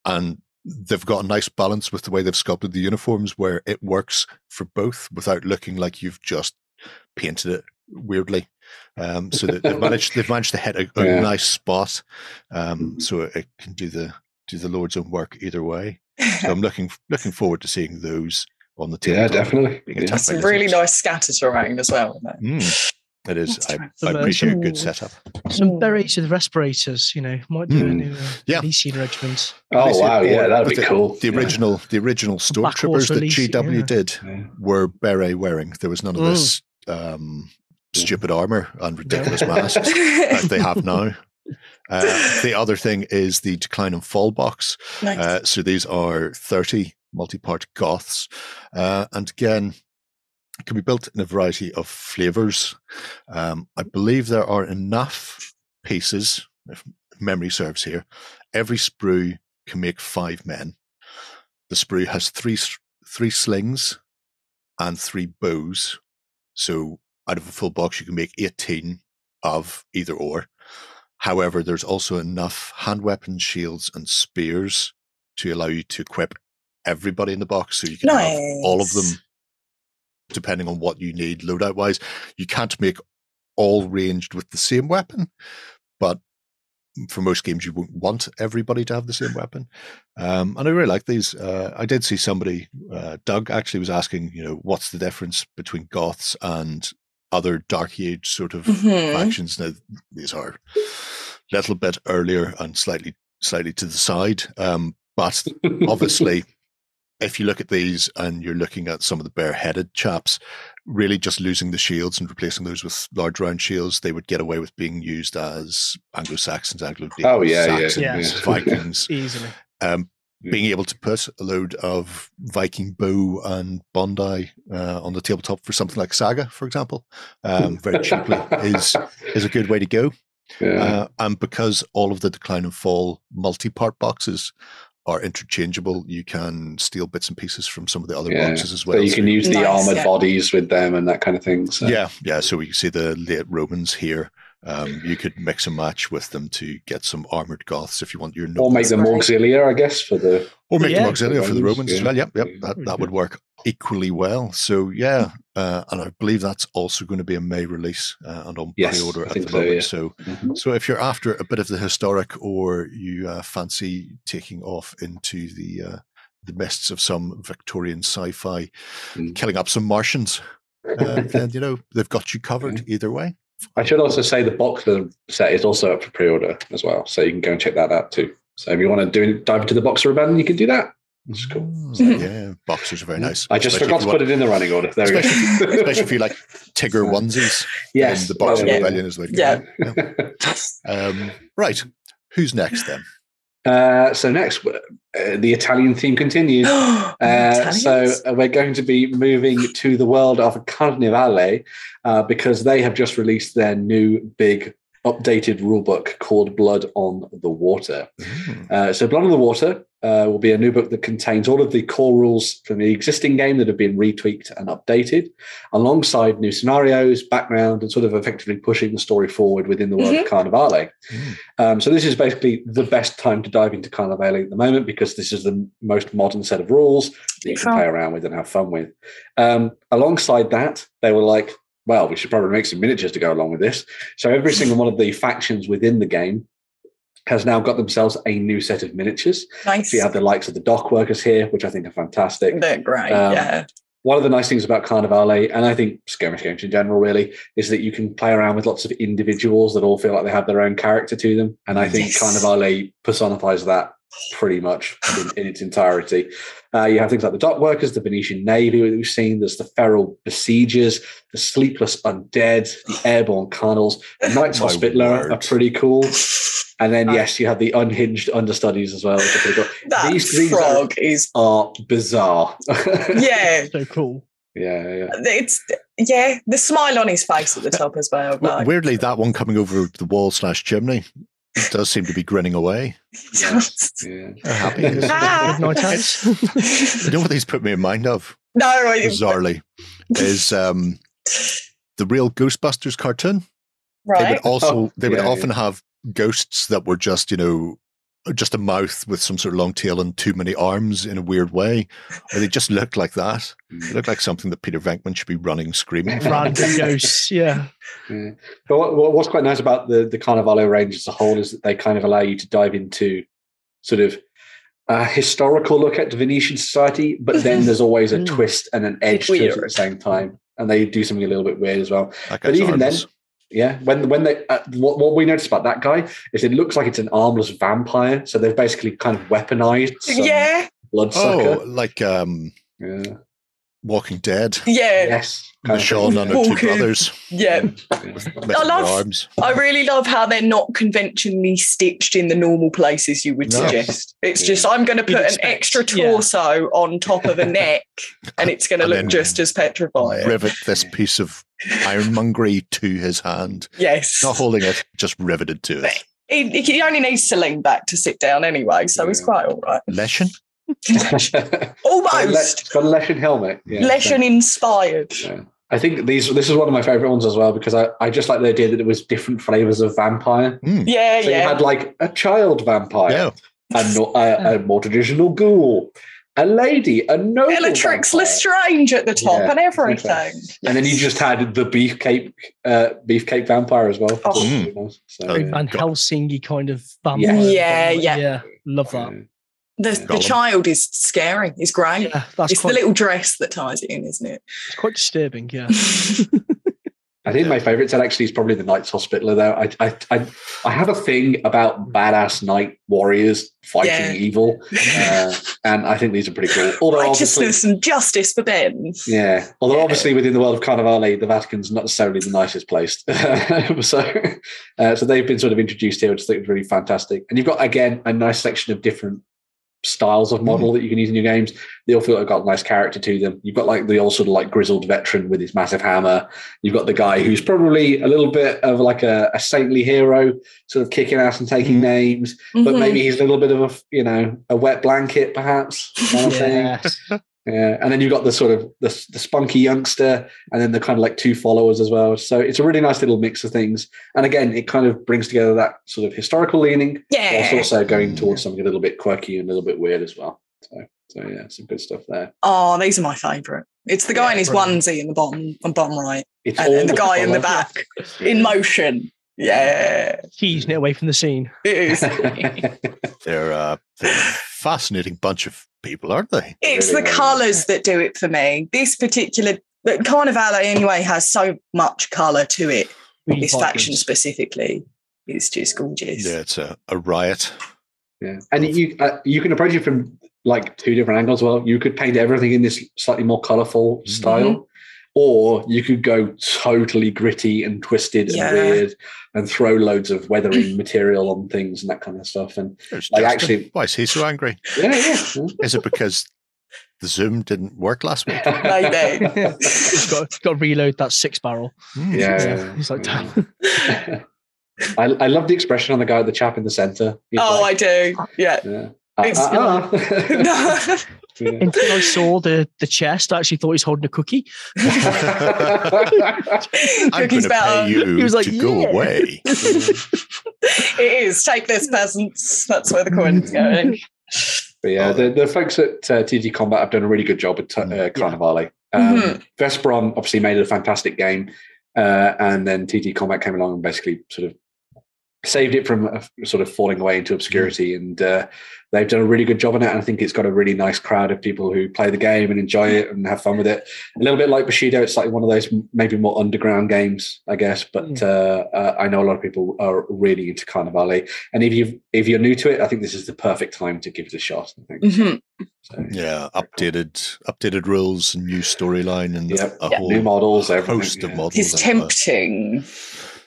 and they've got a nice balance with the way they've sculpted the uniforms where it works for both without looking like you've just painted it weirdly. Um, so they've managed they've managed to hit a, a Yeah. nice spot, um, so it can do the do the Lord's own work either way. So I'm looking looking forward to seeing those on the table. Yeah, definitely. being Yeah. attacked by Some really lizards. nice scatter terrain as well. isn't it? Mm, it is. That's I, right. I Some, appreciate a good setup. Some Mm. berets with respirators, you know, might do a Mm. new uh, Yeah. Elysian regiment. Oh wow, yeah, that'd be the, cool. The Yeah. original, the original Black stormtroopers that GW yeah. did Yeah. were beret wearing. There was none of Mm. this um, stupid armor and ridiculous masks that they have now. Uh, the other thing is the decline and fall box. Nice. Uh, so these are 30 multi-part goths. Uh, and again, it can be built in a variety of flavors. Um, I believe there are enough pieces, if memory serves here. Every sprue can make five men. The sprue has three three slings and three bows. So out of a full box, you can make 18 of either or. However, there's also enough hand weapons, shields, and spears to allow you to equip everybody in the box. So you can have all of them, depending on what you need loadout wise. You can't make all ranged with the same weapon, but for most games, you won't want everybody to have the same weapon. Um, and I really like these. Uh, I did see somebody, uh, Doug, actually was asking, you know, what's the difference between Goths and other Dark Age sort of Mhm. factions? Now, these are a little bit earlier and slightly slightly to the side. Um, but obviously, if you look at these and you're looking at some of the bareheaded chaps, really just losing the shields and replacing those with large round shields, they would get away with being used as Anglo Saxons, Anglo Oh, yeah, yeah, yeah. Vikings. Easily. Um, being able to put a load of Viking bow and Bondi uh, on the tabletop for something like Saga, for example, um, very cheaply is is a good way to go. yeah. Uh, and because all of the decline and fall multi-part boxes are interchangeable, you can steal bits and pieces from some of the other Yeah. boxes as so well. you can use the Nice, armored yeah. bodies with them and that kind of thing. So. yeah, yeah. So we can see the late Romans here. Um, you could mix and match with them to get some armored Goths if you want your Or make them Great. auxilia, I guess, for the. or make Yeah. them auxiliary for the Romans, Romans as yeah. well. Yep, yep. That, that would work equally well. So yeah, uh, and I believe that's also going to be a May release uh, and on Yes, pre-order at the so, moment. yeah. So Mhm. So if you're after a bit of the historic, or you uh, fancy taking off into the uh, the mists of some Victorian sci-fi, Mm. killing up some Martians, uh, then you know they've got you covered either way. I should also say the box set is also up for pre-order as well, so you can go and check that out too. So if you want to do dive into the box rebellion, you can do that. That's cool. Mm, yeah, boxers are very nice. I just especially forgot to put want- it in the running order. There we especially, go. especially if you like Tigger onesies. yes, the Boxer yeah, Rebellion is the way to Yeah. go. Um, right, who's next then? Uh, so next, uh, the Italian theme continues. Uh, so uh, we're going to be moving to the world of Carnevale uh, because they have just released their new big updated rulebook called Blood on the Water. Mm, Uh, so Blood on the Water uh, will be a new book that contains all of the core rules from the existing game that have been retweaked and updated, alongside new scenarios, background, and sort of effectively pushing the story forward within the world of Carnevale. mm. Um, so this is basically the best time to dive into Carnevale at the moment because this is the most modern set of rules that you can play around with and have fun with. Um, alongside that, they were like, well, we should probably make some miniatures to go along with this. So every single one of the factions within the game has now got themselves a new set of miniatures. nice. So you have the likes of the dock workers here, which I think are fantastic. They're great. Um, yeah. One of the nice things about Carnevale, and I think skirmish games in general, really, is that you can play around with lots of individuals that all feel like they have their own character to them. And I think Yes. Carnevale personifies that pretty much in, in its entirety. Uh, you have things like the dock workers, the Venetian Navy that we've seen. There's the feral besiegers, the sleepless undead, the airborne colonels. The Knights My Hospitaller word. are pretty cool. And then, yes, you have the unhinged understudies as well. Which cool. that these- these are- frog is Are bizarre. yeah. So cool. yeah, yeah. It's yeah. The smile on his face at the top as well. Like, Weirdly, that one coming over the wall slash chimney does seem to be grinning away. Yeah. Happy he is. Ah. Good night out. You know what these put me in mind of, no, I, bizarrely, is um, the real Ghostbusters cartoon. They would also Oh, they would yeah, often have ghosts that were just you know just a mouth with some sort of long tail and too many arms in a weird way, or they just look like that. They look like something that Peter Venkman should be running screaming. from. Random ghosts. Yeah. Yeah. But what, what- what's quite nice about the the Carnevale range as a whole is that they kind of allow you to dive into sort of a historical look at Venetian society, but then there's always a Mm. twist and an edge to it at the same time. And they do something a little bit weird as well. That But guy's even then, arms. Yeah, when when they uh, what, what we noticed about that guy is it looks like it's an armless vampire. So they've basically kind of weaponized some Yeah, bloodsucker. oh, like um, Yeah. Walking Dead, yeah, Yes. kind of Michonne thing. and her two brothers yeah. missing their love- arms. I really love how they're not conventionally stitched in the normal places you would No. suggest. It's Yeah. just I'm going to You'd put an expect, extra yeah. torso on top of a neck, and it's going to look just as petrifying. Rivet this piece of ironmongery to his hand, yes, not holding it, just riveted to it. he, he only needs to lean back to sit down anyway, so he's quite all right. Leshen? it's Almost got a Leshen helmet. Yeah, Leshen inspired. Yeah. I think these this is one of my favorite ones as well because I, I just like the idea that there was different flavors of vampire. Mm, Yeah, So you yeah. had like a child vampire, yeah. a, no, a, a more traditional ghoul, a lady, a noble Bellatrix vampire. Lestrange at the top Yeah, and everything. and then you just had the beefcake uh, beefcake vampire as well. Oh. Really nice. So, Oh, yeah. Van God. Kind of vampire. Yeah, yeah. Yeah. Love that. the, the child is scary. It's great. Yeah, that's it's quite, the little dress that ties it in, isn't it? it's quite disturbing. Yeah. I think my favorite set actually is probably the Knights Hospitaller. Though I, I, I, I have a thing about badass knight warriors fighting Yeah. evil, uh, and I think these are pretty cool. Although Righteousness and justice for Ben. yeah. Although Yeah. obviously within the world of Carnevale, the Vatican's not necessarily the nicest place. so, uh, so they've been sort of introduced here, which I think is really fantastic. And you've got again a nice section of different styles of model that you can use in your games. They all feel like they've got a nice character to them. You've got like the old sort of like grizzled veteran with his massive hammer. You've got the guy who's probably a little bit of like a, a saintly hero, sort of kicking ass and taking Mhm. names, but Mhm. maybe he's a little bit of a you know a wet blanket perhaps. Kind of thing. Yes. Yeah, and then you've got the sort of the, the spunky youngster, and then the kind of like two followers as well. So it's a really nice little mix of things. And again, it kind of brings together that sort of historical leaning, yeah. whilst also going towards something a little bit quirky and a little bit weird as well. So, so yeah, some good stuff there. Oh, these are my favourite. It's the guy Yeah, in his brilliant. onesie in the bottom, on bottom right, It's and then the all guy in the colour. back in motion. Yeah, Keys it away from the scene. it is. They're, uh, they're a fascinating bunch of people, aren't they? It's Really the colours that do it for me. This particular, but Carnevale anyway has so much colour to it. Really This vibrant. faction specifically is just gorgeous. Yeah, it's a, a riot. Yeah, and you uh, you can approach it from like two different angles. Well, you could paint everything in this slightly more colorful style, or you could go totally gritty and twisted and weird, and throw loads of weathering material on things and that kind of stuff. And There's Like, actually- why is he so angry? yeah, yeah. Is it because the Zoom didn't work last week? Maybe. He's got, got to reload that six barrel. Hmm. yeah, He's like, yeah. I, I love the expression on the guy, the chap in the center. He's oh, like, I do. Yeah. yeah. It's- Uh, uh, uh. Yeah. Until I saw the, the chest, I actually thought he's holding a cookie. I'm going to better. pay you He was like, to go away. it is. Take this, peasants. That's where the coin's going. But yeah, the, the folks at uh, TTCombat have done a really good job at uh. Carnevale. Um, Mhm. Vesperon obviously made it a fantastic game, uh, and then TTCombat came along and basically sort of saved it from sort of falling away into obscurity. And uh, they've done a really good job on it. And I think it's got a really nice crowd of people who play the game and enjoy it and have fun with it. A little bit like Bushido, it's like one of those maybe more underground games, I guess. But uh, uh, I know a lot of people are really into Carnevale. And if you if you're new to it, I think this is the perfect time to give it a shot. I think. Mhm. So, Yeah, updated updated rules, and new storyline, and Yep. a Yeah. whole New models, everything, host of models. It's and, tempting.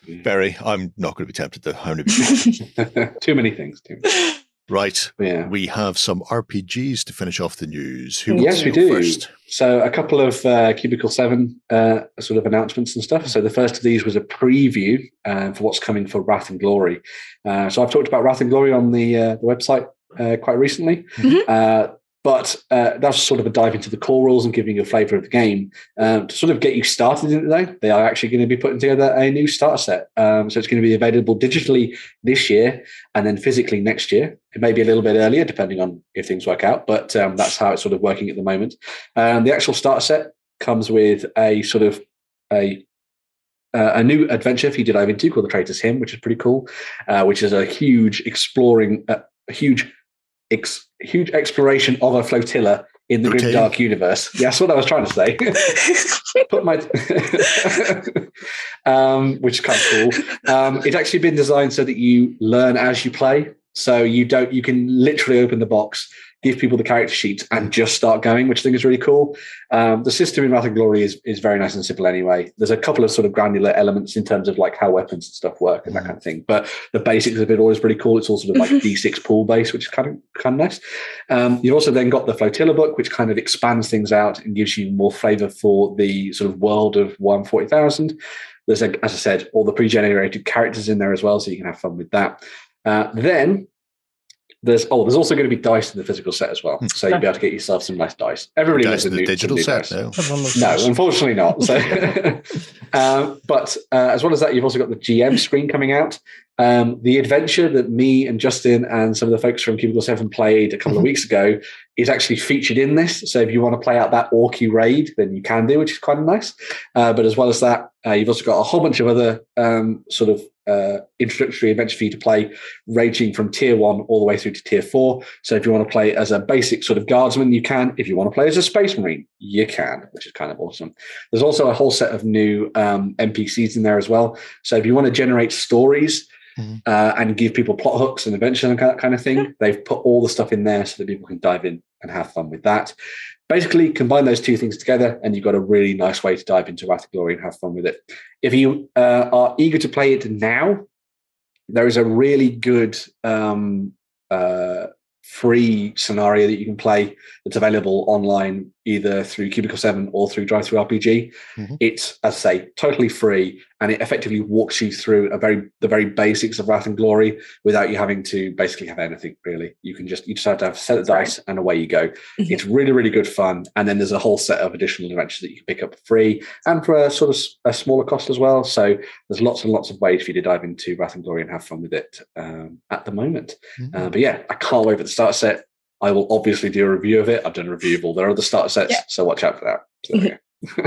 Very. I'm not going to be tempted though. I'm going to be too many things. Too many. right. Yeah. We have some RPGs to finish off the news. Who Yes, we do. First? So a couple of uh, Cubicle Seven uh, sort of announcements and stuff. So the first of these was a preview uh, for what's coming for Wrath and Glory. Uh, so I've talked about Wrath and Glory on the uh, the website uh, quite recently. Mhm. Uh, but uh, that's sort of a dive into the core rules and giving you a flavour of the game. Um, to sort of get you started in it, though, they are actually going to be putting together a new starter set. Um, so it's going to be available digitally this year and then physically next year. It may be a little bit earlier, depending on if things work out, but um, that's how it's sort of working at the moment. Um, the actual starter set comes with a sort of a uh, a new adventure for you to dive into called the Traitor's Hymn, which is pretty cool, uh, which is a huge exploring, uh, a huge, ex- huge exploration of a flotilla in the Okay. grim dark universe. Yeah, that's what I was trying to say. Put my, um, which is kind of cool. Um, it's actually been designed so that you learn as you play. So you don't, you can literally open the box, give people the character sheets, and just start going, which I think is really cool. Um, the system in Wrath and Glory is is very nice and simple anyway. There's a couple of sort of granular elements in terms of like how weapons and stuff work and that kind of thing. But the basics of it all is pretty cool. It's all sort of like D6 pool base, which is kind of kind of nice. Um, you've also then got the Flotilla book, which kind of expands things out and gives you more flavour for the sort of world of one forty thousand. There's, a, as I said, all the pre-generated characters in there as well, so you can have fun with that. Uh, then there's oh, there's also going to be dice in the physical set as well, so you'll be able to get yourself some nice dice. Everybody Dice loves in the new, digital new set dice. No, unfortunately not. So, um, but uh, as well as that, you've also got the GM screen coming out. Um, the adventure that me and Justin and some of the folks from Cubicle Seven played a couple of weeks ago is actually featured in this. So if you want to play out that Orky raid, then you can do, which is quite nice. Uh, but as well as that, uh, you've also got a whole bunch of other um, sort of uh, introductory adventure for you to play, ranging from tier one all the way through to tier four. So if you want to play as a basic sort of guardsman, you can. If you want to play as a space marine, you can, which is kind of awesome. There's also a whole set of new um, NPCs in there as well. So if you want to generate stories Mhm. uh, and give people plot hooks and adventure and that kind of thing, they've put all the stuff in there so that people can dive in and have fun with that. Basically, combine those two things together, and you've got a really nice way to dive into Wrath of Glory and have fun with it. If you uh, are eager to play it now, there is a really good um, uh, free scenario that you can play that's available online either through Cubicle 7 or through DriveThruRPG. Mhm. It's, as I say, totally free and it effectively walks you through a very the very basics of Wrath and Glory without you having to basically have anything really. You can just you just have to have a set of dice and away you go. Mhm. It's really, really good fun. And then there's a whole set of additional adventures that you can pick up free and for a sort of a smaller cost as well. So there's lots and lots of ways for you to dive into Wrath and Glory and have fun with it um, at the moment. Mhm. Uh, but yeah, I can't wait for the start set. I will obviously do a review of it. I've done a review of all their other starter sets, Yeah. so watch out for that. So there we go.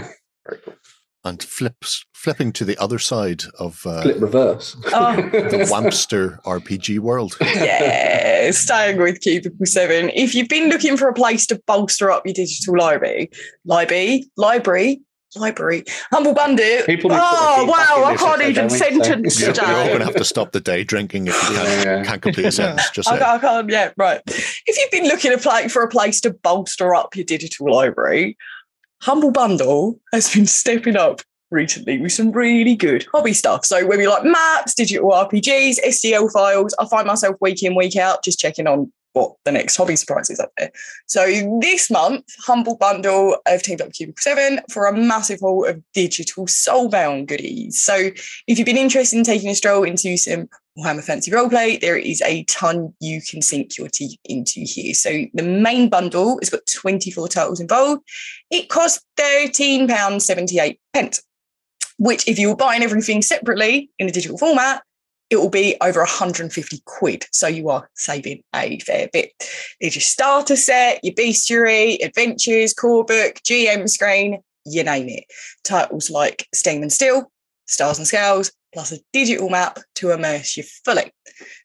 Very cool. and flips flipping to the other side of uh, Flip reverse. Oh. the Wampster RPG world. yeah, staying with Cubicle 7. If you've been looking for a place to bolster up your digital library, library, library, library, Humble Bundle. People Oh, put their feet wow, I can't even don't? So- sentence You're, today. you're all going to have to stop the day drinking if you can't, Yeah. can't complete a sentence. Just I can't, I can't, yeah, right. If you've been looking a pla- for a place to bolster up your digital library, Humble Bundle has been stepping up recently with some really good hobby stuff. So whether you like maps, digital RPGs, STL files, I find myself week in, week out just checking on what the next hobby surprise is up there. So this month, Humble Bundle have teamed up Cubicle 7 for a massive haul of digital soulbound goodies. So if you've been interested in taking a stroll into some Warhammer Fancy Roleplay, there is a ton you can sink your teeth into here. So the main bundle has got 24 titles involved. It costs £13.78, pence, which if you were buying everything separately in a digital format, it will be over 150 quid. So you are saving a fair bit. There's your starter set, your bestiary, adventures, core book, GM screen, you name it. Titles like Steam and Steel, Stars and Scales, plus a digital map to immerse you fully.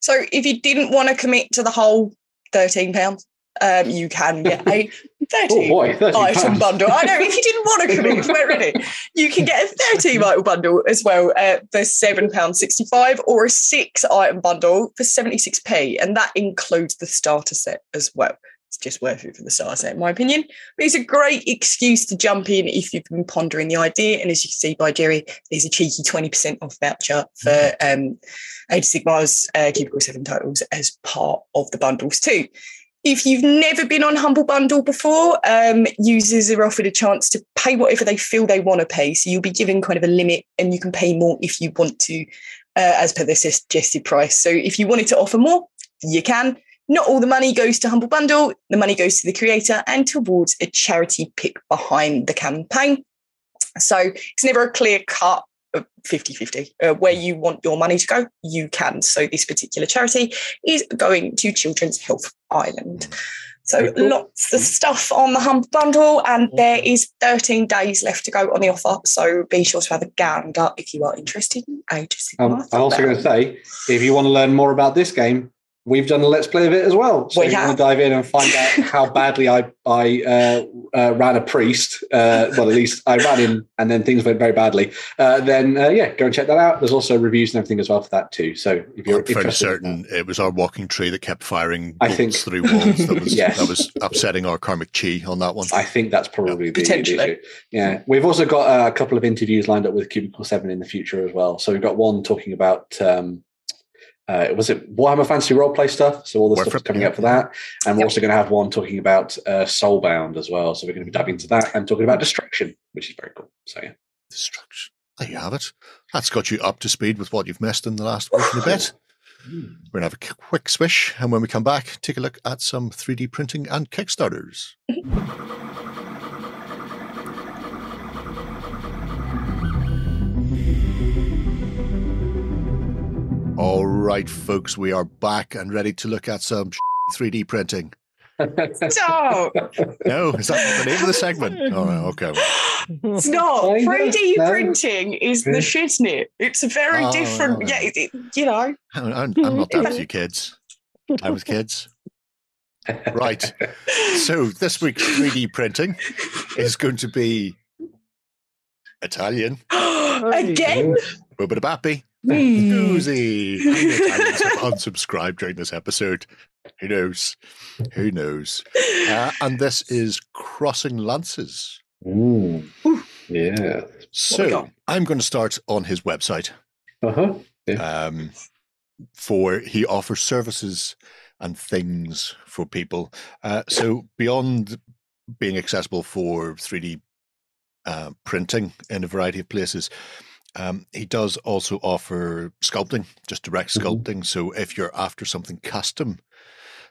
So if you didn't want to commit to the whole £13, um, you can get a 13 Oh boy, 30 item pounds. bundle. I know if you didn't want to commit, weren't ready, you can get a 30 item bundle as well uh, for £7.65 or a six item bundle for 76p. And that includes the starter set as well. It's just worth it for the starter set, in my opinion. But it's a great excuse to jump in if you've been pondering the idea. And as you can see by Jerry, there's a cheeky 20% off voucher for um, Age of Sigmar's uh, Cubicle 7 titles as part of the bundles too. If you've never been on Humble Bundle before, um, users are offered a chance to pay whatever they feel they want to pay. So you'll be given kind of a limit and you can pay more if you want to, uh, as per the suggested price. So if you wanted to offer more, you can. Not all the money goes to Humble Bundle, the money goes to the creator and towards a charity pick behind the campaign. So it's never a clear cut 50 50 uh, where you want your money to go you can. So this particular charity is going to children's health ireland so lots of stuff on the Humble Bundle and there is 13 days left to go on the offer. So be sure to have a gander if you are interested in age Um, I'm also going to say, if you want to learn more about this game, we've done a let's play of it as well. So We if you want to dive in and find out how badly I I uh, uh, ran a priest, uh, well at least I ran him, and then things went very badly. Uh, then uh, yeah, go and check that out. There's also reviews and everything as well for that too. So if you're I'm fairly interested, certain it was our walking tree that kept firing I bolts think- through walls. That was Yes. that was upsetting our karmic chi on that one. I think that's probably the, the Potentially. issue. Yeah, we've also got uh, a couple of interviews lined up with Cubicle Seven in the future as well. So we've got one talking about. Um, uh, was it Warhammer Fantasy roleplay stuff? So all the stuff that's coming up for that, and we're Yep. also going to have one talking about uh, Soulbound as well. So we're going to be diving into that and talking about destruction, which is very cool. So yeah, Destruction. There you have it. That's got you up to speed with what you've missed in the last week and a bit. We're going to have a quick swish, and when we come back, take a look at some 3D printing and Kickstarters. All right, folks, we are back and ready to look at some 3D printing. no No, is that not the name of the segment? Oh, okay. it's not 3d no. printing is Yeah. the shiznit it's a very Oh, different no. yeah it, it- you know I'm, I'm, I'm not that with you kids. I'm with kids. Right. So this week's 3D printing is going to be Italian. again Bubba Hmm. Whoosy. How many unsubscribed during this episode? Who knows? Who knows? Uh, and this is Crossing Lances. Ooh. yeah, So? I'm going to start on his website. uh huh. um, for he offers services and things for people. Uh, so beyond being accessible for 3D uh, printing in a variety of places, um, he does also offer sculpting, just direct Mhm. sculpting. So if you're after something custom,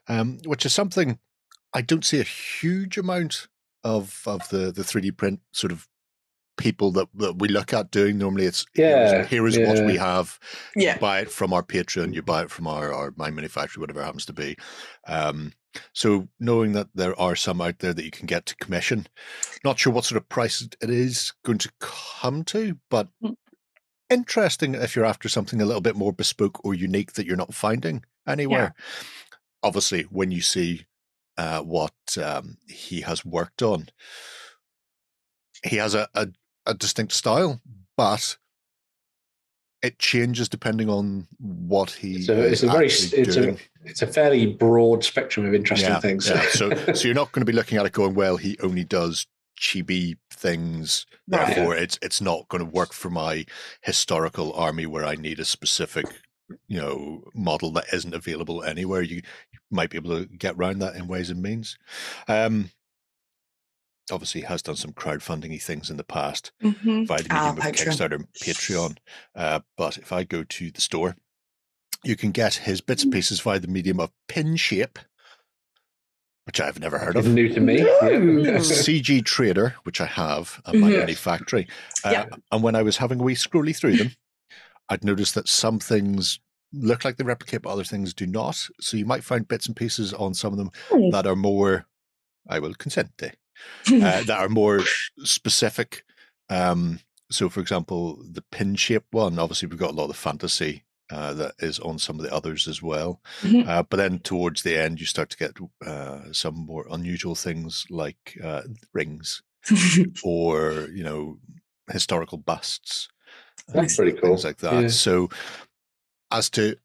um, which is something I don't see a huge amount of of the the 3D print sort of people that, that we look at doing. Normally, it's Yeah, here is what we yeah. have. You yeah buy it from our Patreon, you buy it from our, our MyMiniFactory, whatever it happens to be. Um, so knowing that there are some out there that you can get to commission, not sure what sort of price it is going to come to, but Mm. Interesting if you're after something a little bit more bespoke or unique that you're not finding anywhere. Obviously, when you see uh, what um, he has worked on, he has a, a, a distinct style, but it changes depending on what he So it's a very it's a doing. it's a fairly broad spectrum of interesting things. yeah. So, so you're not going to be looking at it going, well, he only does chibi things. Right. Therefore, it's it's not going to work for my historical army where I need a specific, you know, model that isn't available anywhere. You, you might be able to get around that in ways and means. Um, obviously, has done some crowdfunding things in the past Mhm. via the Ah, medium of Patreon. Kickstarter and Patreon. Uh, but if I go to the store, you can get his bits and pieces via the medium of Pinshape, which I've never heard It's of. new to me. Ooh. Yeah. CG Trader, which I have at my Mhm. factory. Uh, Yeah. And when I was having a wee scrolly through them, I'd noticed that some things look like they replicate, but other things do not. So you might find bits and pieces on some of them Hmm. that are more, I will consent to, uh, that are more specific. Um, so, for example, the Pinshape one, obviously, we've got a lot of fantasy uh, that is on some of the others as well. Mhm. Uh, but then towards the end, you start to get uh, some more unusual things like uh, rings or, you know, historical busts. That's pretty cool. Things like that. Yeah. So, as to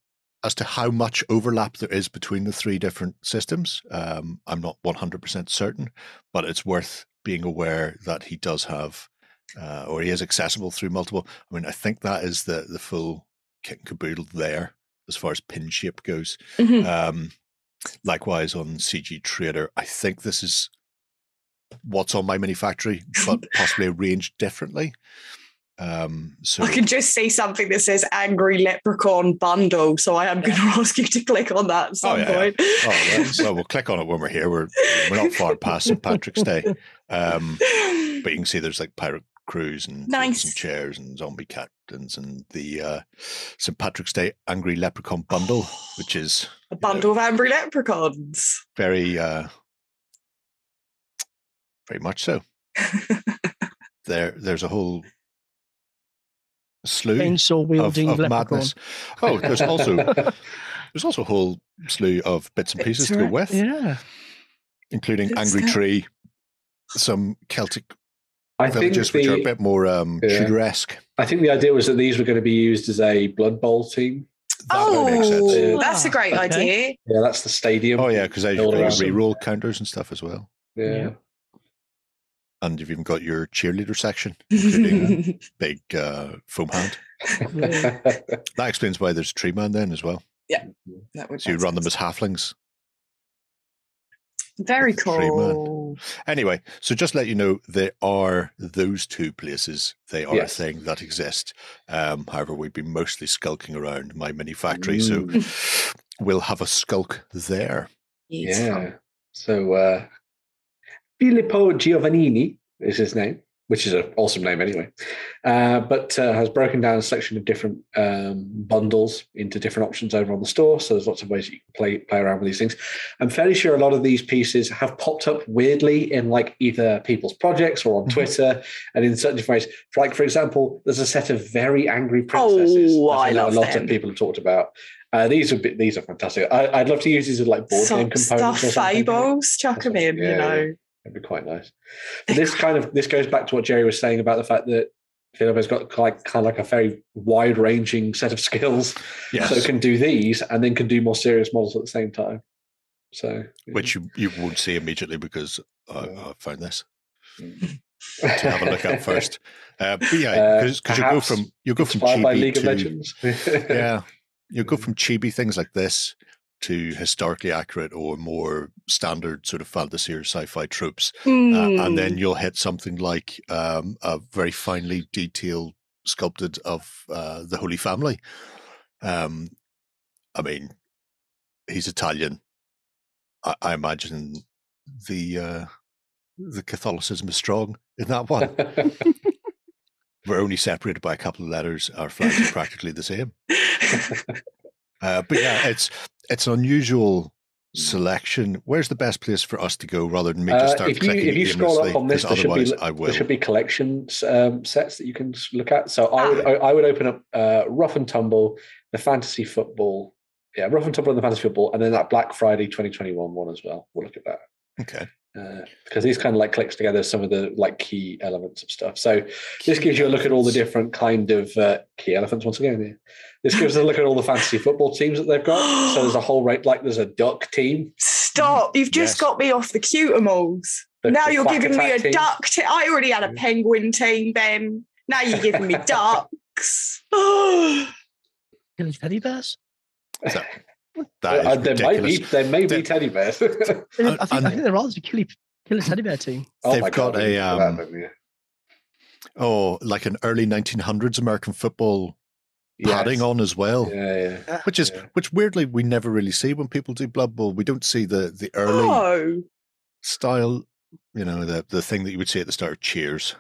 as to how much overlap there is between the three different systems, um, I'm not 100% certain, but it's worth being aware that he does have, uh, or he is accessible through multiple. I mean, I think that is the the full kit and caboodle there as far as Pinshape goes. Mhm. Um, likewise on CG Trader, I think this is what's on MyMiniFactory, but possibly arranged differently. Um, so I can just see something that says "Angry Leprechaun Bundle," so I am going to ask you to click on that at some yeah, yeah. point. Oh, well, well, we'll click on it when we're here. We're we're not far past St. Patrick's Day, um, but you can see there's like pirate crews and Nice. and chairs and zombie captains and the uh, St. Patrick's Day Angry Leprechaun bundle, which is a bundle of angry leprechauns. very uh, very much so. There, there's a whole slew Chainsaw of, wielding of leprechaun. madness. Oh, there's also there's also a whole slew of bits and Bits pieces to go with. Yeah. including Good Angry stuff. Tree, some Celtic I think villages which are a the bit more um, Yeah. Tudor-esque. I think the idea was that these were going to be used as a Blood Bowl team. That would make sense. Oh, that's a great okay. idea. Yeah, that's the stadium. Oh yeah, because they've Build got re-roll counters and stuff as well, yeah. Yeah. and you've even got your cheerleader section, including big uh, foam hand. That explains why there's a tree man then as well. Yeah, That would So you make run them as halflings. Very with the tree man. cool. Anyway, so just let you know, there are those two places. They are Yes. a thing that exist. Um, however, we've been mostly skulking around MyMiniFactory, so we'll have a skulk there. Yeah. So uh, Filippo Giovannini is his name, which is an awesome name anyway. Uh, but uh, has broken down a selection of different um, bundles into different options over on the store. So there's lots of ways you can play play around with these things. I'm fairly sure a lot of these pieces have popped up weirdly in like either people's projects or on Mhm. Twitter and in certain different ways. Like, for example, there's a set of very angry princesses. Oh, I know love a lot them. of people have talked about. Uh, these would be these are fantastic. I, I'd love to use these as like board game components stuff or fables, chuck them in, Yeah, you know. That'd be quite nice. But this kind of this goes back to what Jerry was saying about the fact that Filippo's got like kind of like a very wide ranging set of skills. Yes. So can do these and then can do more serious models at the same time. So which you, you won't see immediately because I, Yeah. I found this Mm. to have a look at first. Uh, but yeah, Uh, because you go from you go from by chibi League of to Legends. yeah, you go from chibi things like this to historically accurate or more standard sort of fantasy or sci-fi tropes, uh, and Mm. then you'll hit something like um, a very finely detailed sculpted of uh, the Holy Family. Um, I mean, he's Italian. I, I imagine the uh, the Catholicism is strong in that one. We're only separated by a couple of letters. Our flags are practically the same. Uh, but yeah, it's it's an unusual selection. Where's the best place for us to go rather than me Uh, just start if you clicking if you scroll up on this, there should, be, I will. there should be collections um, sets that you can look at. So I would Ah. I, I would open up uh, Rough and Tumble, the Fantasy Football, yeah, Rough and Tumble and the Fantasy Football, and then that Black Friday 2021 one as well. We'll look at that. Okay. Uh, because these kind of like clicks together some of the like key elements of stuff. So this gives you a look at all the different kind of uh, key elements once again. Yeah. This gives us a look at all the fantasy football teams that they've got. So there's a whole rate like there's a duck team. Stop! You've just Yes. got me off the cutimals. the- now the you're giving me a Attack team. duck. Te- I already had a penguin team, Ben. Now you're giving me ducks. Killing teddy bears. That is Uh, there might be there may be teddy bears. I think, I think, and- I think there are. There's a killer, killer teddy bear team. Oh They've got God, a, we need to do um, that, don't we? Oh, like an early 1900s American football padding on as well. Yeah, yeah. Which is Yeah. which weirdly we never really see when people do Blood Bowl. We don't see the the early oh, style, you know, the the thing that you would see at the start of Cheers,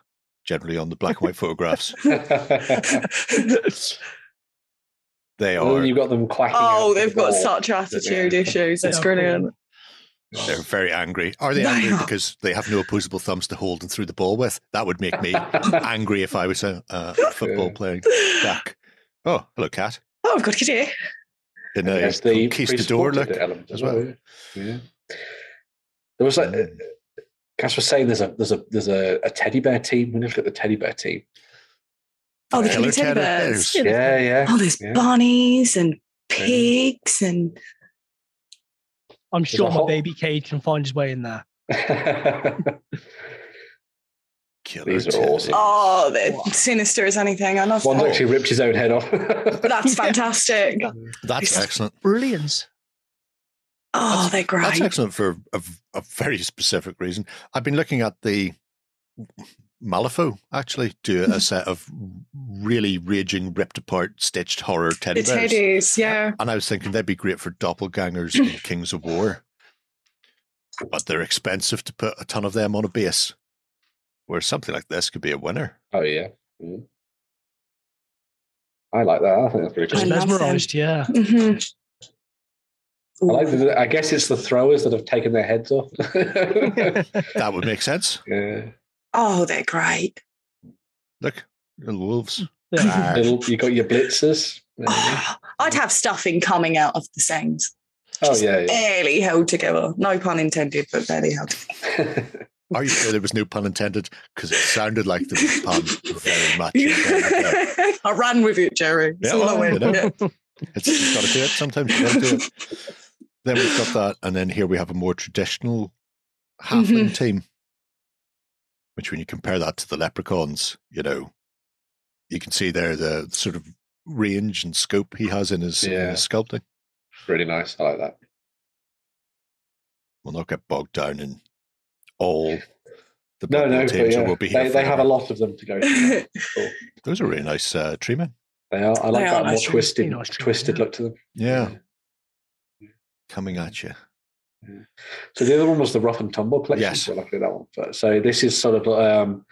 generally on the black and white photographs. They And then are you've got them quacking. oh, out they've the got ball. such attitude Yeah. issues. It's brilliant. they're very angry. Are they They angry are. because they have no opposable thumbs to hold and through the ball with? That would make me angry if I was a, a football player. back. Oh, hello, cat. Oh, I've got a good idea. In And a there's the conquistador pre-supported look. element as well. Yeah. yeah. There was like Mm. Cass was saying there's a there's a there's a, a teddy bear team. We look at the teddy bear team. Oh, the Killer killer teddy teddy bears. bears. Yeah, yeah. Oh, there's Yeah. bunnies and pigs and I'm sure a my whole- baby cage can find his way in there. Killer These are awesome. oh, they're sinister as anything. I love One's that. actually ripped his own head off. That's fantastic. That's It's- excellent. Brilliance. Oh, they're great. That's excellent for a, a very specific reason. I've been looking at the Malifaux actually do a set of really raging, ripped apart, stitched horror teddy The bears. teddies, yeah. And I was thinking they'd be great for doppelgangers in Kings of War. But they're expensive to put a ton of them on a base. Where something like this could be a winner. Oh yeah. Mm. I like that. I think that's pretty I cool. love mesmerized, yeah. Mhm. I like. The, I guess it's the throwers that have taken their heads off. That would make sense. yeah. Oh, they're great. Look, little wolves. Mm. Yeah. Little, you got your blitzers. Oh, I'd have stuffing coming out of the seams. Oh Just yeah. yeah. Barely held together. No pun intended, but barely held together. Are you sure there was no pun intended? Because it sounded like there was pun very much. intended. I ran with it, Jerry. That's Yeah, all I well, went. you know. Yeah. It's you've got to do it. Sometimes you got to do it. Then we've got that, and then here we have a more traditional halfling mm-hmm. team. Which, when you compare that to the leprechauns, you know, you can see there the sort of range and scope he has in his, in Yeah. his sculpting. really nice. I like that. We'll not get bogged down in all the No, no, but teams yeah, will be here. they, they have a lot of them to go. through. Cool. Those are really nice uh, tree men. They are. I like They are that more nice. twisted, Nice twisted look to them. Yeah, coming at you. So the other one was the rough and tumble collection. Yes. So luckily that one. But, so this is sort of um,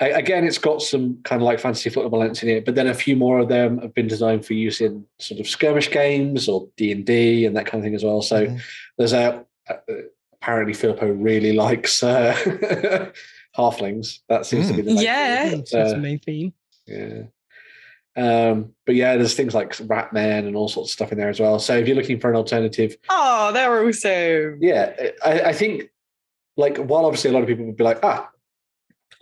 again, it's got some kind of like fantasy football elements in it, but then a few more of them have been designed for use in sort of skirmish games or D and D and that kind of thing as well. So Mhm. there's a uh, apparently Filippo really likes uh, halflings. That seems to be the main Yeah. thing. That's the Uh, main theme. yeah. Um, but yeah, there's things like Ratman and all sorts of stuff in there as well. So if you're looking for an alternative, oh, they're awesome. yeah, I, I think like while obviously a lot of people would be like, ah,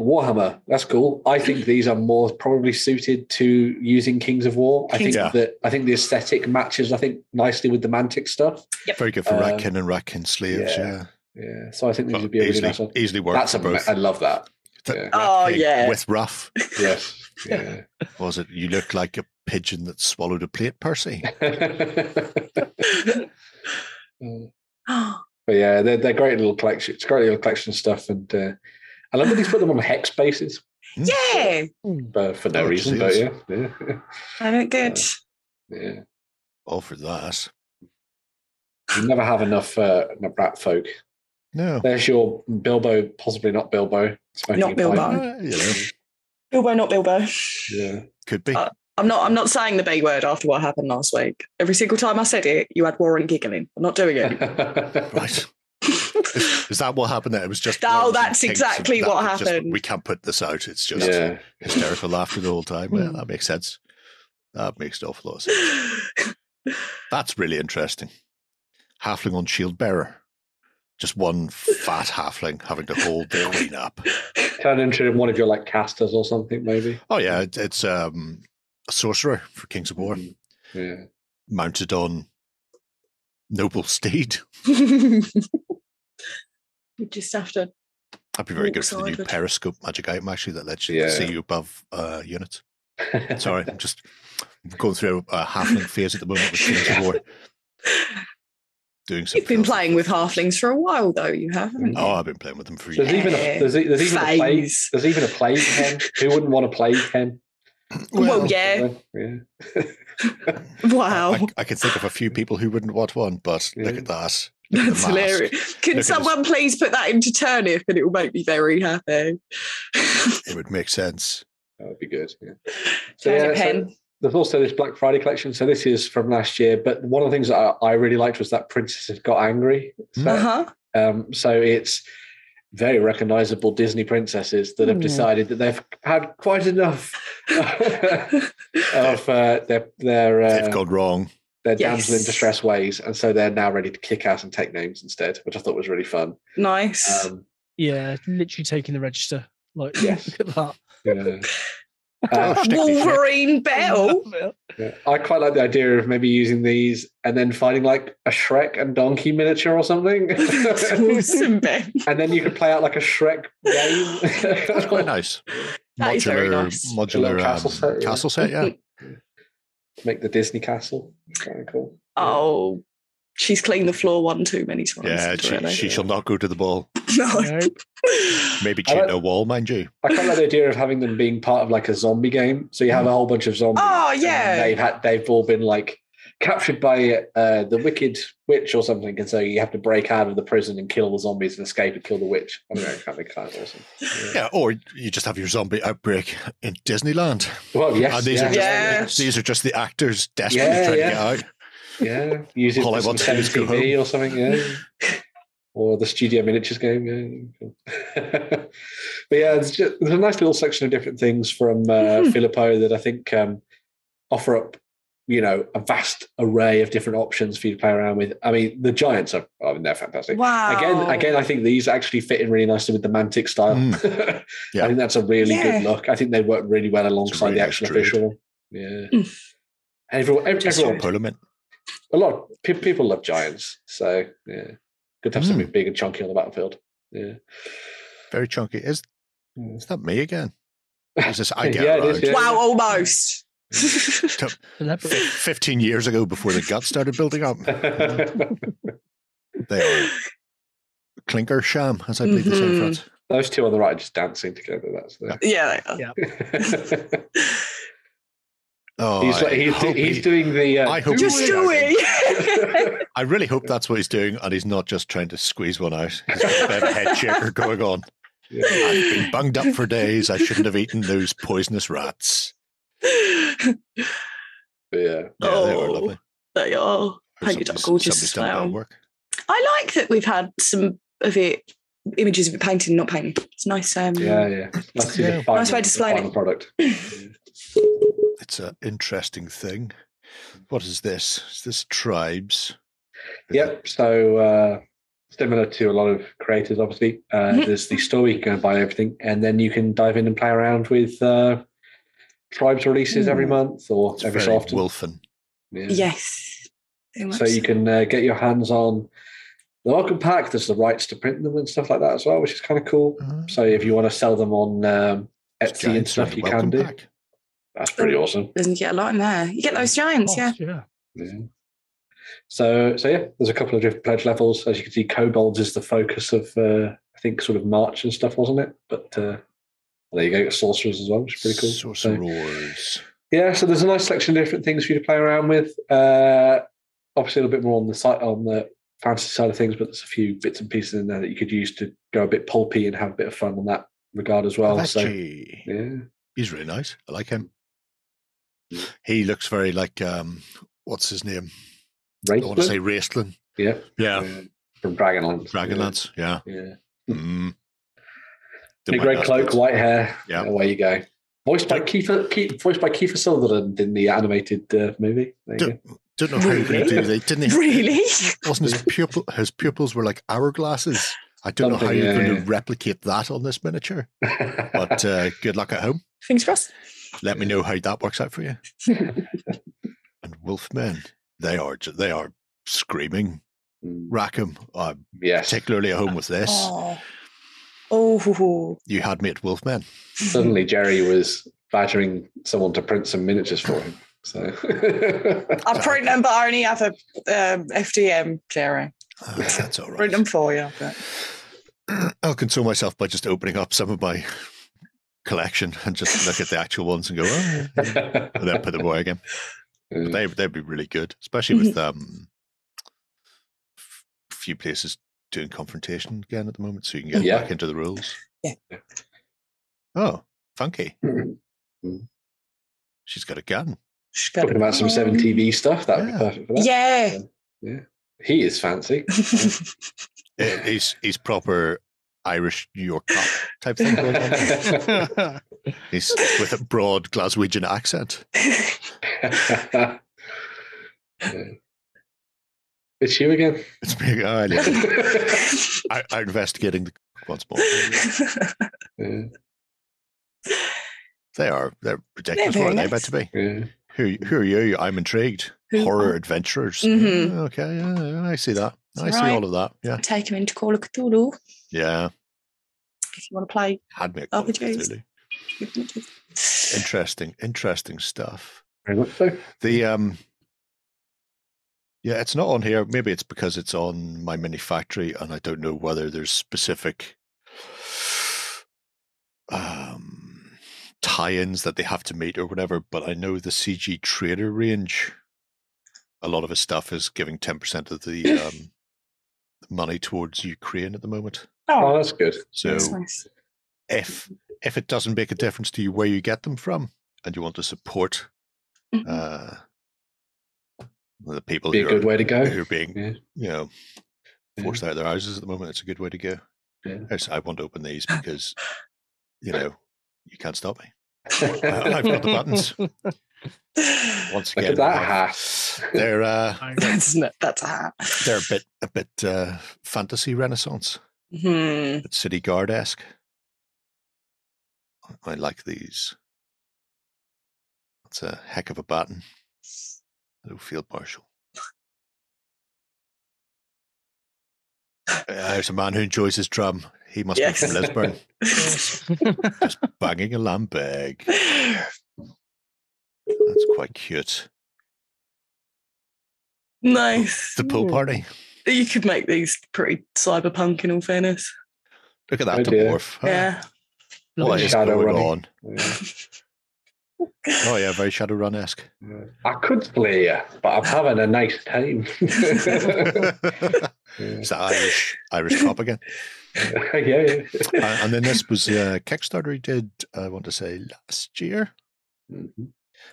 Warhammer, that's cool. I think these are more probably suited to using Kings of War. I think Yeah. that I think the aesthetic matches I think nicely with the Mantic stuff. Yep. Very good for Um, Ratkin and Ratkin slaves. yeah. Yeah, Yeah, so I think these would be a really easily, nice one. easily work That's for a, both. I love that. Th- yeah. Oh, yeah. with rough. Yes. Yeah. Was it? You look like a pigeon that swallowed a plate, Percy. Mm. But yeah, they're, they're great little collection. It's great little collection of stuff, and uh, I love that he's put them on hex bases, yeah, but for no Oh, reason. But yeah, jeez. yeah, they look good. yeah. All for that. You never have enough uh, enough rat folk. No. There's your Bilbo, possibly not Bilbo. Not Bilbo. pipe. Uh, you know, Bilbo, not Bilbo. Yeah. could be. Uh, I'm not. I'm not saying the B word after what happened last week. Every single time I said it, you had Warren giggling. I'm not doing it. right. Is, is that what happened there? It was just. No, words and that's exactly and that what was just- happened. we can't put this out. It's just yeah. hysterical laughter the whole time. Well, Hmm. that makes sense. That makes an awful lot of sense. That's really interesting. Halfling on shield bearer. Just one fat halfling having to hold the queen up. Turn into one of your like casters or something, maybe. Oh yeah, it, it's um, a sorcerer for Kings of War, Yeah. mounted on noble steed. you just have to. That'd be very good for the new periscope magic item actually that lets you Yeah. see you above uh, units. Sorry, I'm just going through a halfling phase at the moment with Kings of War. Doing some You've been filthy playing with stuff. halflings for a while, though. You haven't. Oh, I've been playing with them for There's years. even a there's, there's even a plague. There's even a plague hen. Who wouldn't want a plague hen? Well, yeah. Yeah. Wow. I, I can think of a few people who wouldn't want one, but look at that. Look That's the mask. hilarious. Can Look someone please put that into turnip and it will make me very happy? It would make sense. That would be good. Yeah. So, Turnip yeah, so hen. There's also this Black Friday collection. So this is from last year, but one of the things that I, I really liked was that Princesses Got Angry. So, Uh-huh. um, so it's very recognizable Disney princesses that have Hmm. decided that they've had quite enough of uh, their their uh, They've gone wrong. their damsel in distress ways, and so they're now ready to kick ass and take names instead, which I thought was really fun. Nice. Um, Yeah, literally taking the register. Like, Yes. look at that. yeah. Uh. Wolverine Bell. yeah. I quite like the idea of maybe using these and then finding like a Shrek and Donkey miniature or something, awesome, Ben. and then you could play out like a Shrek game. That's quite nice. That is very nice. Modular castle castle set. set, yeah. Castle set, yeah. Make the Disney castle. Kind of cool. Oh, She's cleaned the floor one too many times. Yeah, she, already. she shall not go to the ball. No. Nope. Maybe I cheat like- a wall, mind you. I quite like the idea of having them being part of like a zombie game. So you have a whole bunch of zombies. Oh, and yeah. they've had they've all been like captured by uh, the wicked witch or something, and so you have to break out of the prison and kill the zombies and escape and kill the witch. I don't know, that'd be kind of awesome. Yeah, or you just have your zombie outbreak in Disneyland. Well, yes, and these yeah, are just Yes. these are just the actors desperately Yeah, trying yeah. to get out. Yeah. Use it All for some want to do is go TV or something. Yeah. Or the Studio Miniatures game, yeah. but yeah, there's, just, there's a nice little section of different things from uh. Filippo that I think um, offer up, you know, a vast array of different options for you to play around with. I mean, the Giants are, I mean, they're fantastic. Wow. Again, again, I think these actually fit in really nicely with the Mantic style. Mm. Yeah. I think that's a really Yeah. good look. I think they work really well alongside really the nice action official. Yeah. Mm. Everyone, ev- Just everyone, Parliament. A lot of pe- people love giants. So yeah, good to have Mm. something big and chunky on the battlefield. Yeah. Very chunky. Is Mm. is that me again? Is this I get Yeah, it around? is, yeah. wow, almost. Fifteen years ago, before the gut started building up, they are clinker sham, as I believe they say in Mhm. France. Those two on the right are just dancing together. That's the. yeah. they are. Yeah. Oh, he's like, he's, hope he's he- doing the. Uh, I hope Just do it. I really hope that's what he's doing, and he's not just trying to squeeze one out. He's got a bit head shaker going on. Yeah. I've been bunged up for days. I shouldn't have eaten those poisonous rats. But yeah. Yeah, they Oh. are lovely. they are. Painted up Somebody's- gorgeous somebody's done as well well. work. I like that we've had some of it, images of it painted, not painting. It's nice. Um, Yeah, yeah. Let's Yeah. final, Nice way to the it. product. It's an interesting thing. What is this? Is this tribes? Yep. So uh, similar to a lot of creators, obviously, uh, Mhm. there's the store where you can go and buy everything, and then you can dive in and play around with uh, tribes releases every Mm. month or It's every very so often. Wolfen. Yeah. Yes. So you can uh, get your hands on the welcome pack. There's the rights to print them and stuff like that as well, which is kind of cool. So if you want to sell them on um, Etsy and stuff, you can do. pack. That's pretty awesome. Doesn't get a lot in there. You get those giants, yeah. yeah. Yeah. So, so yeah, there's a couple of different pledge levels. As you can see, kobolds is the focus of, uh, I think, sort of March and stuff, wasn't it? But uh, there you go, sorcerers as well, which is pretty cool. So, Sorcerers. yeah, so there's a nice selection of different things for you to play around with. Uh, obviously, a little bit more on the site on the fantasy side of things, but there's a few bits and pieces in there that you could use to go a bit pulpy and have a bit of fun on that regard as well. So, yeah, He's really nice. I like him. He looks very like um what's his name? I want to say Raistlin. yeah, Yeah. uh, from Dragonlance. Dragonlance. Yeah. Yeah. Mm. Big red cloak, white hair. Yeah. Yeah, away you go. Voiced by Don't- Kiefer, voiced by Kiefer Sutherland in the animated uh, movie. There you go. Don't know how you're going to do. They didn't. he- Really? Wasn't his pupil? His pupils were like hourglasses. I don't know how you're yeah, going yeah. to replicate that on this miniature. But uh, good luck at home. Fingers crossed. Let me know how that works out for you. and Wolfmen, they are they are screaming. Mm, Rackham, uh, yes. particularly at home with this. Oh. Oh. You had me at Wolfmen. Suddenly, Jerry was badgering someone to print some miniatures for him. So I print them, but I only have a um, FDM, Jerry. Ah, that's all Print them for you. But I'll console myself by just opening up some of my collection and just look at the actual ones and go, oh, yeah," and then put them away again. But they they'd be really good, especially with um, f- few places doing confrontation again at the moment, so you can get Yeah. back into the rules. Yeah. Oh, funky! Mm. She's got a gun. She's got Talking about some seven TV stuff, that would Yeah. be perfect for that. Yeah. Yeah. He is fancy. He's he's proper Irish New York cop type thing going on. He's with a broad Glaswegian accent. Yeah. It's you again. It's me. Oh, yeah. I, I'm investigating the once more. Yeah, They are they're ridiculous. very what are they about to be? yeah. Who who are you? I'm intrigued. Who- Horror adventurers. Mhm. Okay, yeah, yeah, I see that. I see all of that. Yeah, Take him into Call of Cthulhu yeah. if you want to play. Had me. at Oh, Call of jeez. Cthulhu. Interesting, interesting stuff. Very much so. The um, Yeah, it's not on here. Maybe it's because it's on MyMiniFactory, and I don't know whether there's specific um, tie-ins that they have to meet or whatever. But I know the CG Trader range. A lot of his stuff is giving ten percent of the um, money towards Ukraine at the moment. Oh, Oh, that's good. So that's nice. if if it doesn't make a difference to you where you get them from, and you want to support Mhm. uh, the people Be a who good are, way to go. who are being Yeah. you know Yeah. forced out of their houses at the moment. It's a good way to go. Yeah. I want to open these because you know you can't stop me. I've got the buttons. Once Look again, at that hat. they're uh, that's not, that's a hat. they're a bit a bit uh, fantasy renaissance, Hmm. but city guard esque. I like these. That's a heck of a baton. Hello, Field Marshal. Uh, There's a man who enjoys his drum. He must Yes. be from Lisburn, just banging a Lambeg. That's quite cute. nice. The pool party. You could make these pretty cyberpunk in all fairness. Look at that Oh, dear. dwarf. Ah, Yeah. What is Shadow going running. on? Yeah. Oh yeah, very Shadowrun esque. I could play you, but I'm having a nice time. Is that Irish Irish cop again? yeah, yeah. Uh, and then this was a Kickstarter he did. I want to say last year. Mhm.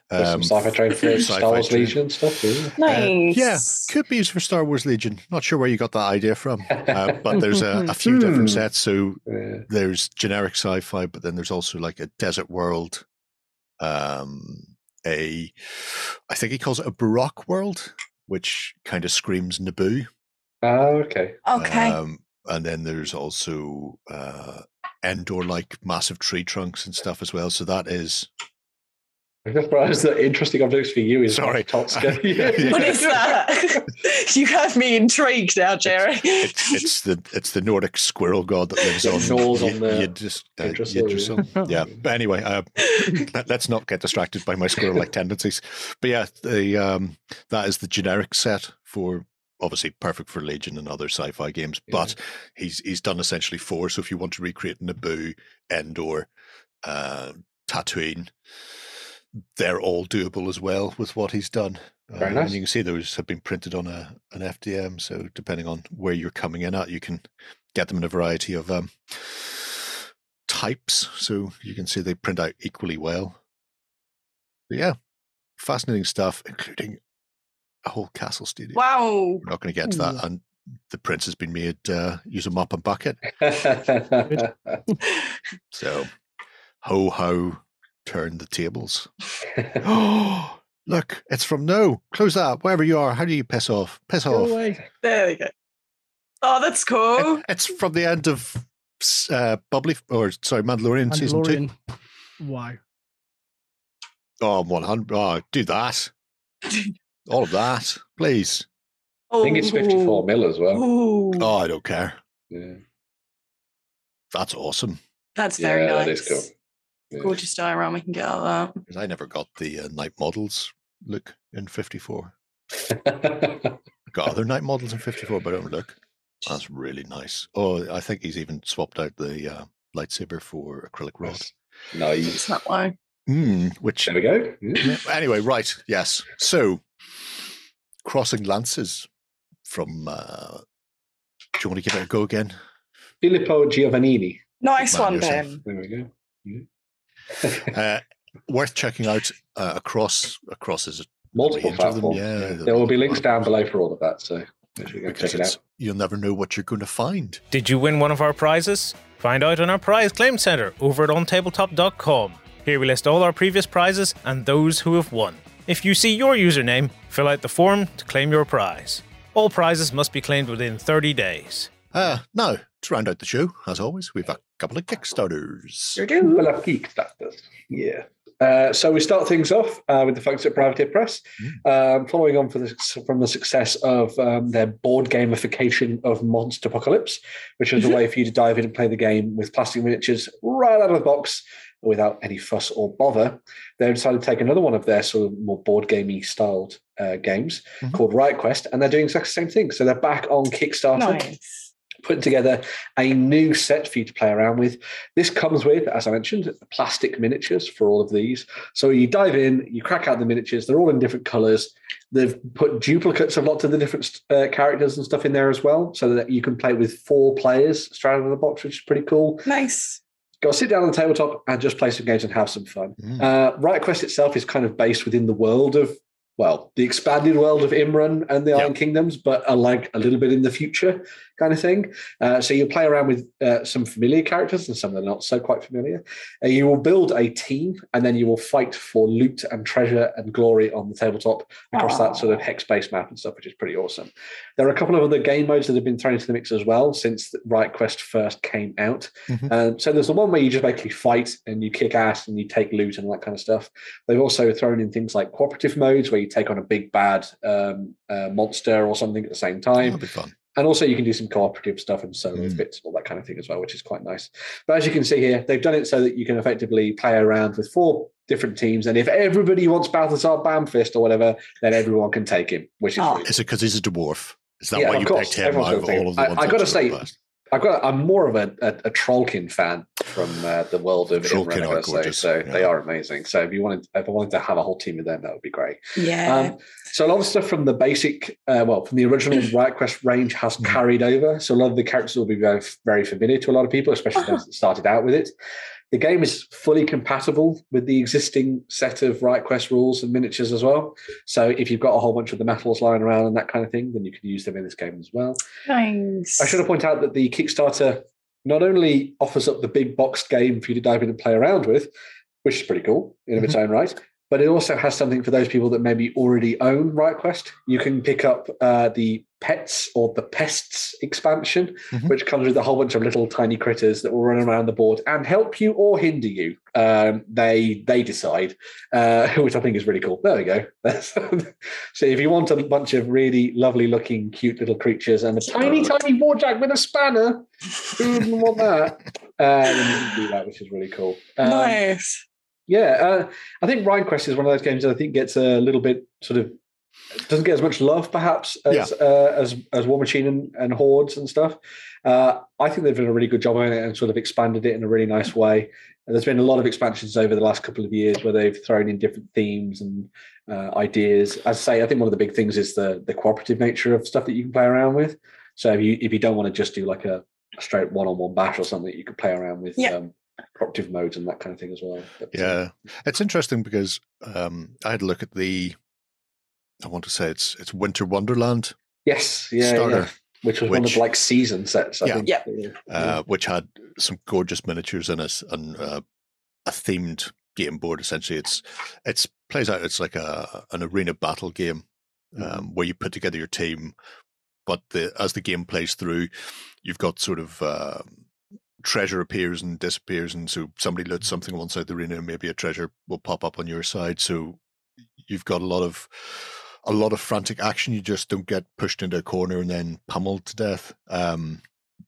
There's Um, some sci-fi train for Sci-Fi Star Wars train. Legion and stuff. Yeah. Nice. yeah, could be used for Star Wars Legion. Not sure where you got that idea from, uh, but there's a, a few different Hmm. sets. So Yeah. there's generic sci-fi, but then there's also like a desert world, um, a I think he calls it a Baroque world, which kind of screams Naboo. Oh, okay. Okay. Um, and then there's also uh, Endor like massive tree trunks and stuff as well. So that is I just realized the interesting objects for you is Sorry. Totska. Yeah. what is that? you have me intrigued now, Jerry. it's, it's the it's the Nordic squirrel god that lives on gnaws on Yd- the Yggdrasil, uh, Yggdrasil, yeah. Yggdrasil. Yeah. But anyway, uh, let, us not get distracted by my squirrel-like tendencies. But yeah, the um, that is the generic set for obviously perfect for Legion and other sci-fi games. But he's he's done essentially four. So if you want to recreate Naboo, Endor, uh, Tatooine, they're all doable as well with what he's done. Very Uh, nice. And you can see those have been printed on a an FDM. So depending on where you're coming in at, you can get them in a variety of um, types. So you can see they print out equally well. But yeah, fascinating stuff, including a whole castle studio. Wow. We're not going to get to that. And the prince has been made uh, use a mop and bucket. So ho ho, turn the tables. Oh, look, it's from no. Close that. Wherever you are, how do you piss off? Piss Go off. away. There we go. Oh, that's cool. It- it's from the end of uh, Bubbly, or sorry, Mandalorian, season two. Mandalorian. Wow. Oh, 100. Oh, do that. All of that, please. I think it's 54 mil as well. Ooh, Oh, I don't care. Yeah, That's awesome. that's very yeah nice. that is cool. Yeah. Gorgeous diorama. We can get out of that. Because I never got the uh, Knight Models look in 54. Got other Knight Models in 54, but I don't look. That's really nice. Oh, I think he's even swapped out the uh, lightsaber for acrylic rod. nice. It's that way. Mm, which There we go. Yeah. anyway, right? Yes. So, crossing lances from. Uh, do you want to give it a go again? Filippo Giovannini. Nice one, yourself. Ben. There we go. Yeah. Uh, worth checking out uh, across across is Multiple range of them, platforms. yeah. yeah. There will be links down below for all of that. So Because it's, you'll never know what you're going to find. Did you win one of our prizes? Find out on our prize claim center over at ontabletop.com. Here we list all our previous prizes and those who have won. If you see your username, fill out the form to claim your prize. All prizes must be claimed within 30 days. Uh, now, to round out the show, as always, we've a couple of Kickstarters. You do. Well, I've geeked that. Yeah. Uh, so we start things off uh, with the folks at Privateer Press, um, following on for the, from the success of um, their board gamification of Monsterpocalypse, which is a way for you to dive in and play the game with plastic miniatures right out of the box without any fuss or bother, they decided to take another one of their sort of more board gamey styled uh, games Mhm. called Riot Quest, and they're doing exactly the same thing. So they're back on Kickstarter Nice. Putting together a new set for you to play around with. This comes with, as I mentioned, plastic miniatures for all of these. So you dive in, you crack out the miniatures, they're all in different colors. They've put duplicates of lots of the different uh, characters and stuff in there as well, so that you can play with four players straight out of the box, which is pretty cool. Nice. Go sit down on the tabletop and just play some games and have some fun. Mm. Uh, Riot Quest itself is kind of based within the world of, well, the expanded world of Immoren and the Yeah. Iron Kingdoms, but are like a little bit in the future kind of thing. Uh, so you'll play around with uh, some familiar characters and some that are not so quite familiar. Uh, you will build a team and then you will fight for loot and treasure and glory on the tabletop across that sort of hex based map and stuff, which is pretty awesome. There are a couple of other game modes that have been thrown into the mix as well since Riot Quest first came out. Mhm. Um, so there's the one where you just basically fight and you kick ass and you take loot and all that kind of stuff. They've also thrown in things like cooperative modes where you take on a big bad um, uh, monster or something at the same time. That'll be fun. And also, you can do some cooperative stuff and solo Mm. bits, all that kind of thing as well, which is quite nice. But as you can see here, they've done it so that you can effectively play around with four different teams. And if everybody wants Balthazar Bamfist or whatever, then everyone can take him, which is Oh. Is it because he's a dwarf? Is that Yeah, why you course. picked him Everyone's out all of the think- ones I- I gotta say. I've got. I'm more of a, a, a Trollkin fan from uh, the world of Trollkin Immoren, I are gotta say. gorgeous, So they are amazing. So if you wanted, if I wanted to have a whole team of them, that would be great. Yeah. Um, so a lot of stuff from the basic, uh, well, from the original Riot Quest range has Mhm. carried over. So a lot of the characters will be very, very familiar to a lot of people, especially those that started out with it. The game is fully compatible with the existing set of Riot Quest rules and miniatures as well. So if you've got a whole bunch of the metals lying around and that kind of thing, then you can use them in this game as well. nice. I should have pointed out that the Kickstarter not only offers up the big boxed game for you to dive in and play around with, which is pretty cool in of its mm-hmm. own right, but it also has something for those people that maybe already own Riot Quest. You can pick up uh, the Pets or the Pests expansion, Mhm. which comes with a whole bunch of little tiny critters that will run around the board and help you or hinder you. Um, they they decide, uh, which I think is really cool. There we go. so if you want a bunch of really lovely looking, cute little creatures and a tiny, tiny warjack with a spanner, who wouldn't want that? Can do that, which is really cool. Um, nice. Yeah, uh, I think Riot Quest is one of those games that I think gets a little bit sort of doesn't get as much love perhaps as uh, as as War Machine and, and Hordes and stuff. Uh, I think they've done a really good job on it and sort of expanded it in a really nice way. And there's been a lot of expansions over the last couple of years where they've thrown in different themes and uh, ideas. As I say, I think one of the big things is the the cooperative nature of stuff that you can play around with. So if you if you don't want to just do like a, a straight one on one bash or something, you can play around with Yeah. um, cooperative modes and that kind of thing as well. But, uh, Yeah, it's interesting because um, I had a look at the. I want to say it's it's Winter Wonderland, Yes, yeah, Starter, yeah. Which was one of like season sets, I Yeah. think. Yeah. uh, which had some gorgeous miniatures in it and uh, a themed game board. Essentially, it's it's plays out. It's like a an arena battle game um, where you put together your team, but the as the game plays through, you've got sort of. Uh, treasure appears and disappears and so somebody loots something on one side of the arena and maybe a treasure will pop up on your side so you've got a lot of a lot of frantic action you just don't get pushed into a corner and then pummeled to death um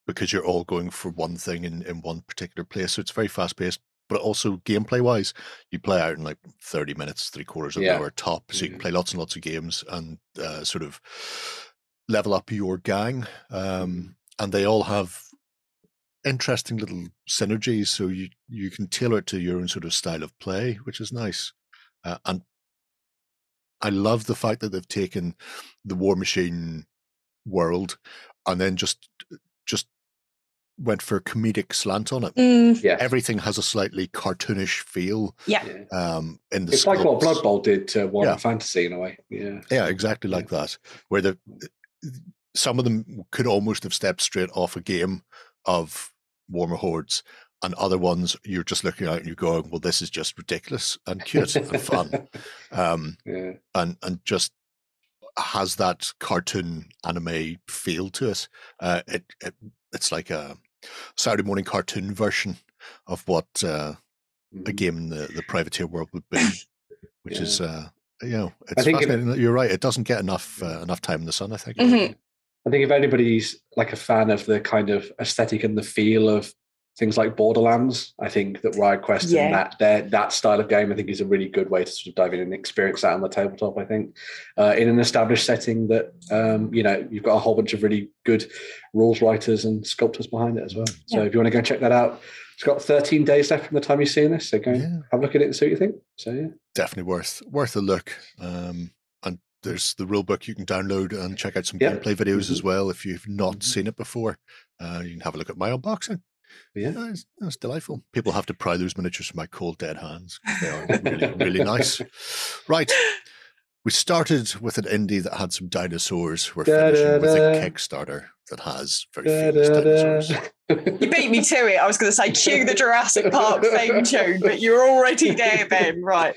because you're all going for one thing in, in one particular place. So it's very fast paced, but also gameplay wise, you play out in like 30 minutes, three quarters of Yeah. an hour top. So you can Mhm. play lots and lots of games and uh, sort of level up your gang. Um, and they all have interesting little synergies. So you, you can tailor it to your own sort of style of play, which is nice. Uh, and I love the fact that they've taken the War Machine world and then just just went for a comedic slant on it. Mm, Yeah. Everything has a slightly cartoonish feel yeah. yeah. um, in the. It's like what sculpts. Blood Bowl did to Warhammer Yeah. Fantasy in a way. Yeah. Yeah, exactly like that. Where the some of them could almost have stepped straight off a game of Warmahordes, and other ones you're just looking at and you're going, "Well, this is just ridiculous and cute and fun." Um, Yeah. and and just has that cartoon anime feel to it. Uh, it, it it's like a Saturday morning cartoon version of what uh, a Mhm. game in the, the privateer world would be, which is uh, you know it's think it- fascinating. that You're right; it doesn't get enough uh, enough time in the sun. I think. Mhm. I think if anybody's like a fan of the kind of aesthetic and the feel of things like Borderlands. I think that Riot Quest Yeah. and that their, that style of game, I think, is a really good way to sort of dive in and experience that on the tabletop. I think uh, in an established setting that um, you know you've got a whole bunch of really good rules writers and sculptors behind it as well. So if you want to go check that out, it's got 13 days left from the time you're seeing this. So go and Yeah. have a look at it and see what you think. So yeah. Definitely worth worth a look. Um, and there's the rule book you can download and check out some Yeah. gameplay videos as Mhm. well if you've not Mhm. seen it before. Uh, you can have a look at my unboxing. Yeah. It's, it's delightful. People have to pry those miniatures from my cold dead hands. They are really, really nice. Right. We started with an indie that had some dinosaurs. We're finishing with a. Kickstarter that has very famous dinosaurs. You beat me to it. I was going to say cue the Jurassic Park theme tune, but you're already there, Ben. Right.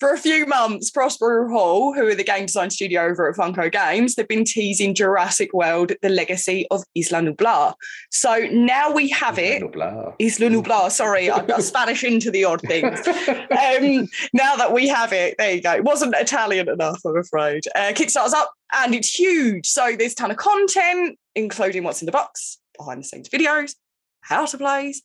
For a few months, Prospero Hall, who are the game design studio over at Funko Games, they've been teasing Jurassic World: The Legacy of Isla Nublar. So now we have it. Blah. Isla Nublar. Sorry, I got Spanish into the odd things. um, now that we have it, there you go. It wasn't Italian enough, I'm afraid. Uh, Kickstarter's up and it's huge. So there's a ton of content, including what's in the box, behind the scenes videos, how to plays,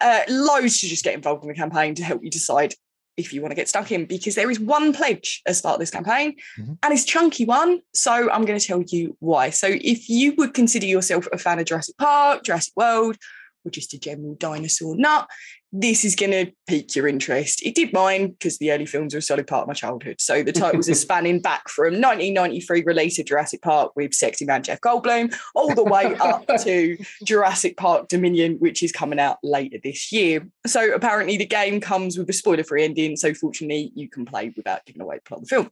uh, loads to just get involved in the campaign to help you decide if you want to get stuck in because there is one pledge as part of this campaign Mhm. and it's chunky one so i'm going to tell you why so if you would consider yourself a fan of jurassic park jurassic world or just a general dinosaur nut this is going to pique your interest. It did mine because the early films were a solid part of my childhood. So the titles are spanning back from 1993 release of Jurassic Park with sexy man Jeff Goldblum all the way up to Jurassic Park Dominion, which is coming out later this year. So apparently the game comes with a spoiler-free ending. So fortunately, you can play without giving away the plot of the film.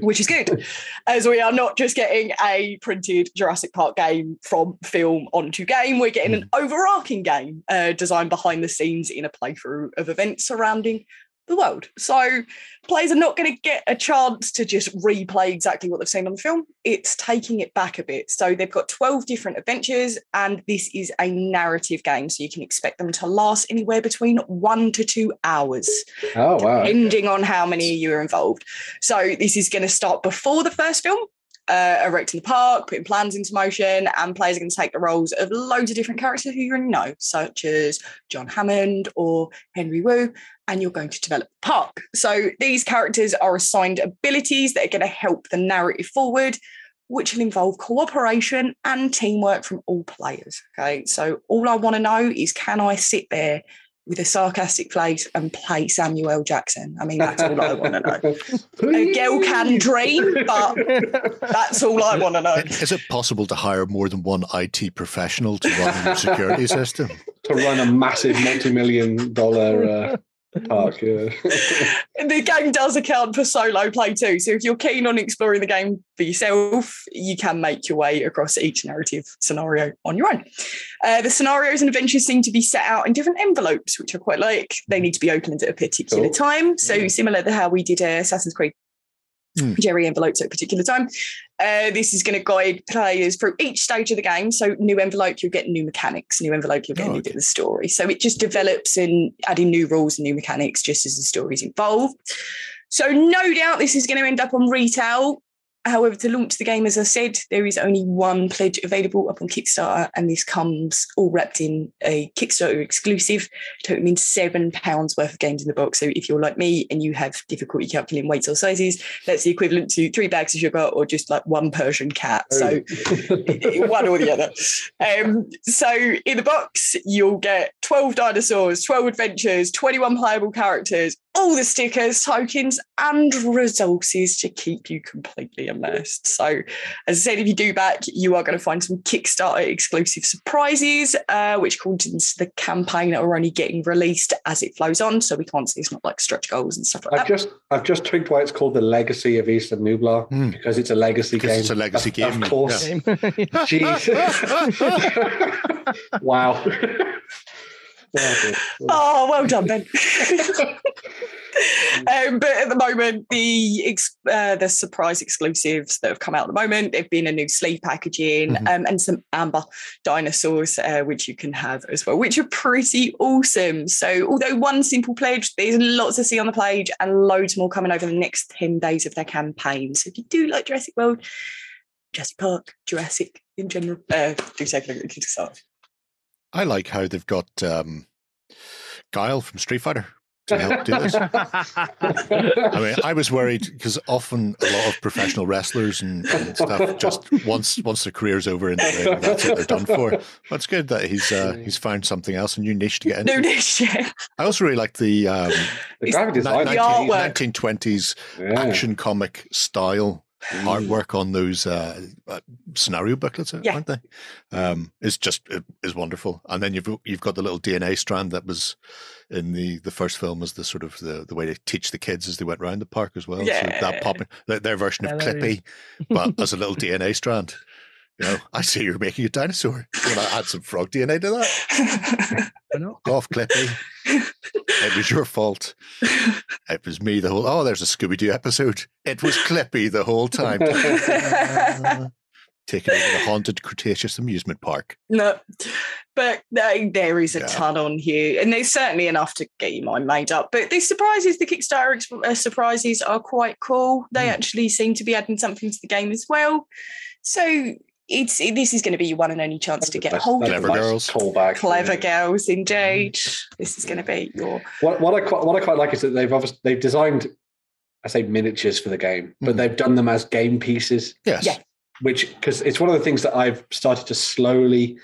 Which is good, as we are not just getting a printed Jurassic Park game from film onto game, we're getting an overarching game uh, designed behind the scenes in a playthrough of events surrounding the world. So players are not going to get a chance to just replay exactly what they've seen on the film. It's taking it back a bit. So they've got 12 different adventures, and this is a narrative game. So you can expect them to last anywhere between one to two hours Oh wow. depending on how many you are involved. So this is going to start before the first film, uh, erecting the park, putting plans into motion, and players are going to take the roles of loads of different characters who you already know, such as John Hammond or Henry Wu, and you're going to develop the park. So these characters are assigned abilities that are going to help the narrative forward. Which will involve cooperation and teamwork from all players. Okay, so all I want to know is can I sit there with a sarcastic face and play Samuel Jackson. I mean, that's all I want to know. A girl can dream, but that's all I want to know. Is it possible to hire more than one IT professional to run your security system? to run a massive multi-million dollar uh, Yeah. The game does account for solo play too. So if you're keen on exploring the game for yourself, you can make your way across each narrative scenario on your own. Uh, the scenarios and adventures seem to be set out in different envelopes, which I quite like. They need to be opened at a particular Cool. time. So Yeah. similar to how we did uh, Assassin's Creed. Hmm. Jerry envelopes at a particular time. Uh, this is going to guide players through each stage of the game. So, new envelope, you'll get new mechanics. New envelope, you'll get Oh, a new okay. bit of the story. So, it just develops and adding new rules and new mechanics just as the story's involved. So, no doubt this is going to end up on retail. However, to launch the game, as I said, there is only one pledge available up on Kickstarter, and this comes all wrapped in a Kickstarter exclusive, totaling seven pounds worth of games in the box. So if you're like me and you have difficulty calculating weights or sizes, that's the equivalent to three bags of sugar or just like one Persian cat. So one or the other. Um, so in the box, you'll get 12 dinosaurs, 12 adventures, 21 playable characters, all the stickers, tokens, and resources to keep you completely immersed. So, as I said, if you do back, you are going to find some Kickstarter exclusive surprises, uh, which according to the campaign that are only getting released as it flows on. So we can't see it's not like stretch goals and stuff like I've that. just I've just twigged why it's called the Legacy of Isla Nublar Hmm. because it's a legacy Because game. it's a legacy Of- game, Of course. Jeez. wow. Oh, well done, Ben. um, but at the moment, the ex- uh, the surprise exclusives that have come out at the moment, they've been a new sleeve packaging Mhm. um, and some amber dinosaurs, uh, which you can have as well, which are pretty awesome. So, although one simple pledge, there's lots to see on the page and loads more coming over the next 10 days of their campaign. So, if you do like Jurassic World, Jurassic Park, Jurassic in general, uh, do take a look at the Kickstarter. I like how they've got um, Guile from Street Fighter to help do this. I mean, I was worried because often a lot of professional wrestlers and, and stuff just once once their career's over in the ring, that's what they're done for. But it's good that he's uh, he's found something else, a new niche to get into. New niche, yeah. I also really like the um, the graphic design. The artwork. 1920s Yeah. action comic style. Artwork on those uh, uh, scenario booklets, Yeah. aren't they? Um, it's just it is wonderful. And then you've you've got the little DNA strand that was in the the first film as the sort of the, the way they teach the kids as they went around the park as well. So Yeah. that popping their version of Clippy, but as a little DNA strand. You know, I see you're making a dinosaur. You want to add some frog DNA to that? Why not? Go off, Clippy. it was your fault. It was me the whole. Oh, there's a Scooby Doo episode. It was Clippy the whole time. Taking over the haunted Cretaceous amusement park. no, but uh, there is a Yeah. ton on here, and there's certainly enough to get your mind made up. But the surprises, the Kickstarter ex- uh, surprises, are quite cool. They Mm. actually seem to be adding something to the game as well. So it's this is going to be your one and only chance to get That's- hold that's of Clever a nice girls. Callback. clever yeah. girls. Indeed, this is going to be your What, what I quite what I quite like is that they've obviously they've designed, I say miniatures for the game, but Mhm. they've done them as game pieces, Yes. Yeah. which because it's one of the things that I've started to slowly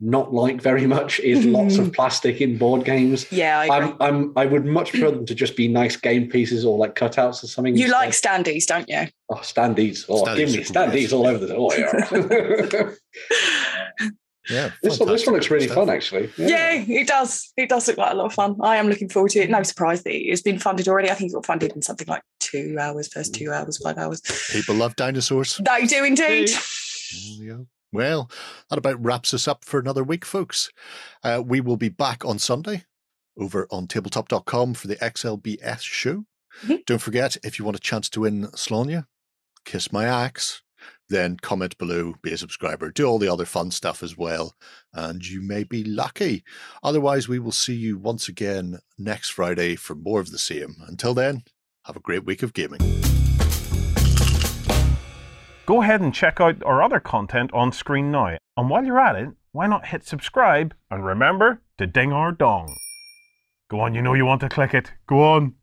not like very much is lots of mm-hmm. plastic in board games. yeah. I agree. I'm, I'm I would much prefer them to just be nice game pieces or like cutouts or something. you like standees, don't you? oh standees? Oh, Standees give me standees all over the door. Yeah. Yeah. this one, this one looks really fantastic fun actually. Yeah, it does. It does look like a lot of fun. I am looking forward to it. No surprise that it's been funded already. I think it got funded in something like two hours, first two hours, five hours. People love dinosaurs. They do indeed. There we go. Well, that about wraps us up for another week, folks. Uh, we will be back on Sunday over on tabletop.com for the XLBS show. Mhm. Don't forget, if you want a chance to win Sláine, kiss my axe, then comment below, be a subscriber, do all the other fun stuff as well, and you may be lucky. Otherwise, we will see you once again next Friday for more of the same. Until then, have a great week of gaming. Go ahead and check out our other content on screen now. And while you're at it, why not hit subscribe and remember to ding our dong. Go on, you know you want to click it. Go on.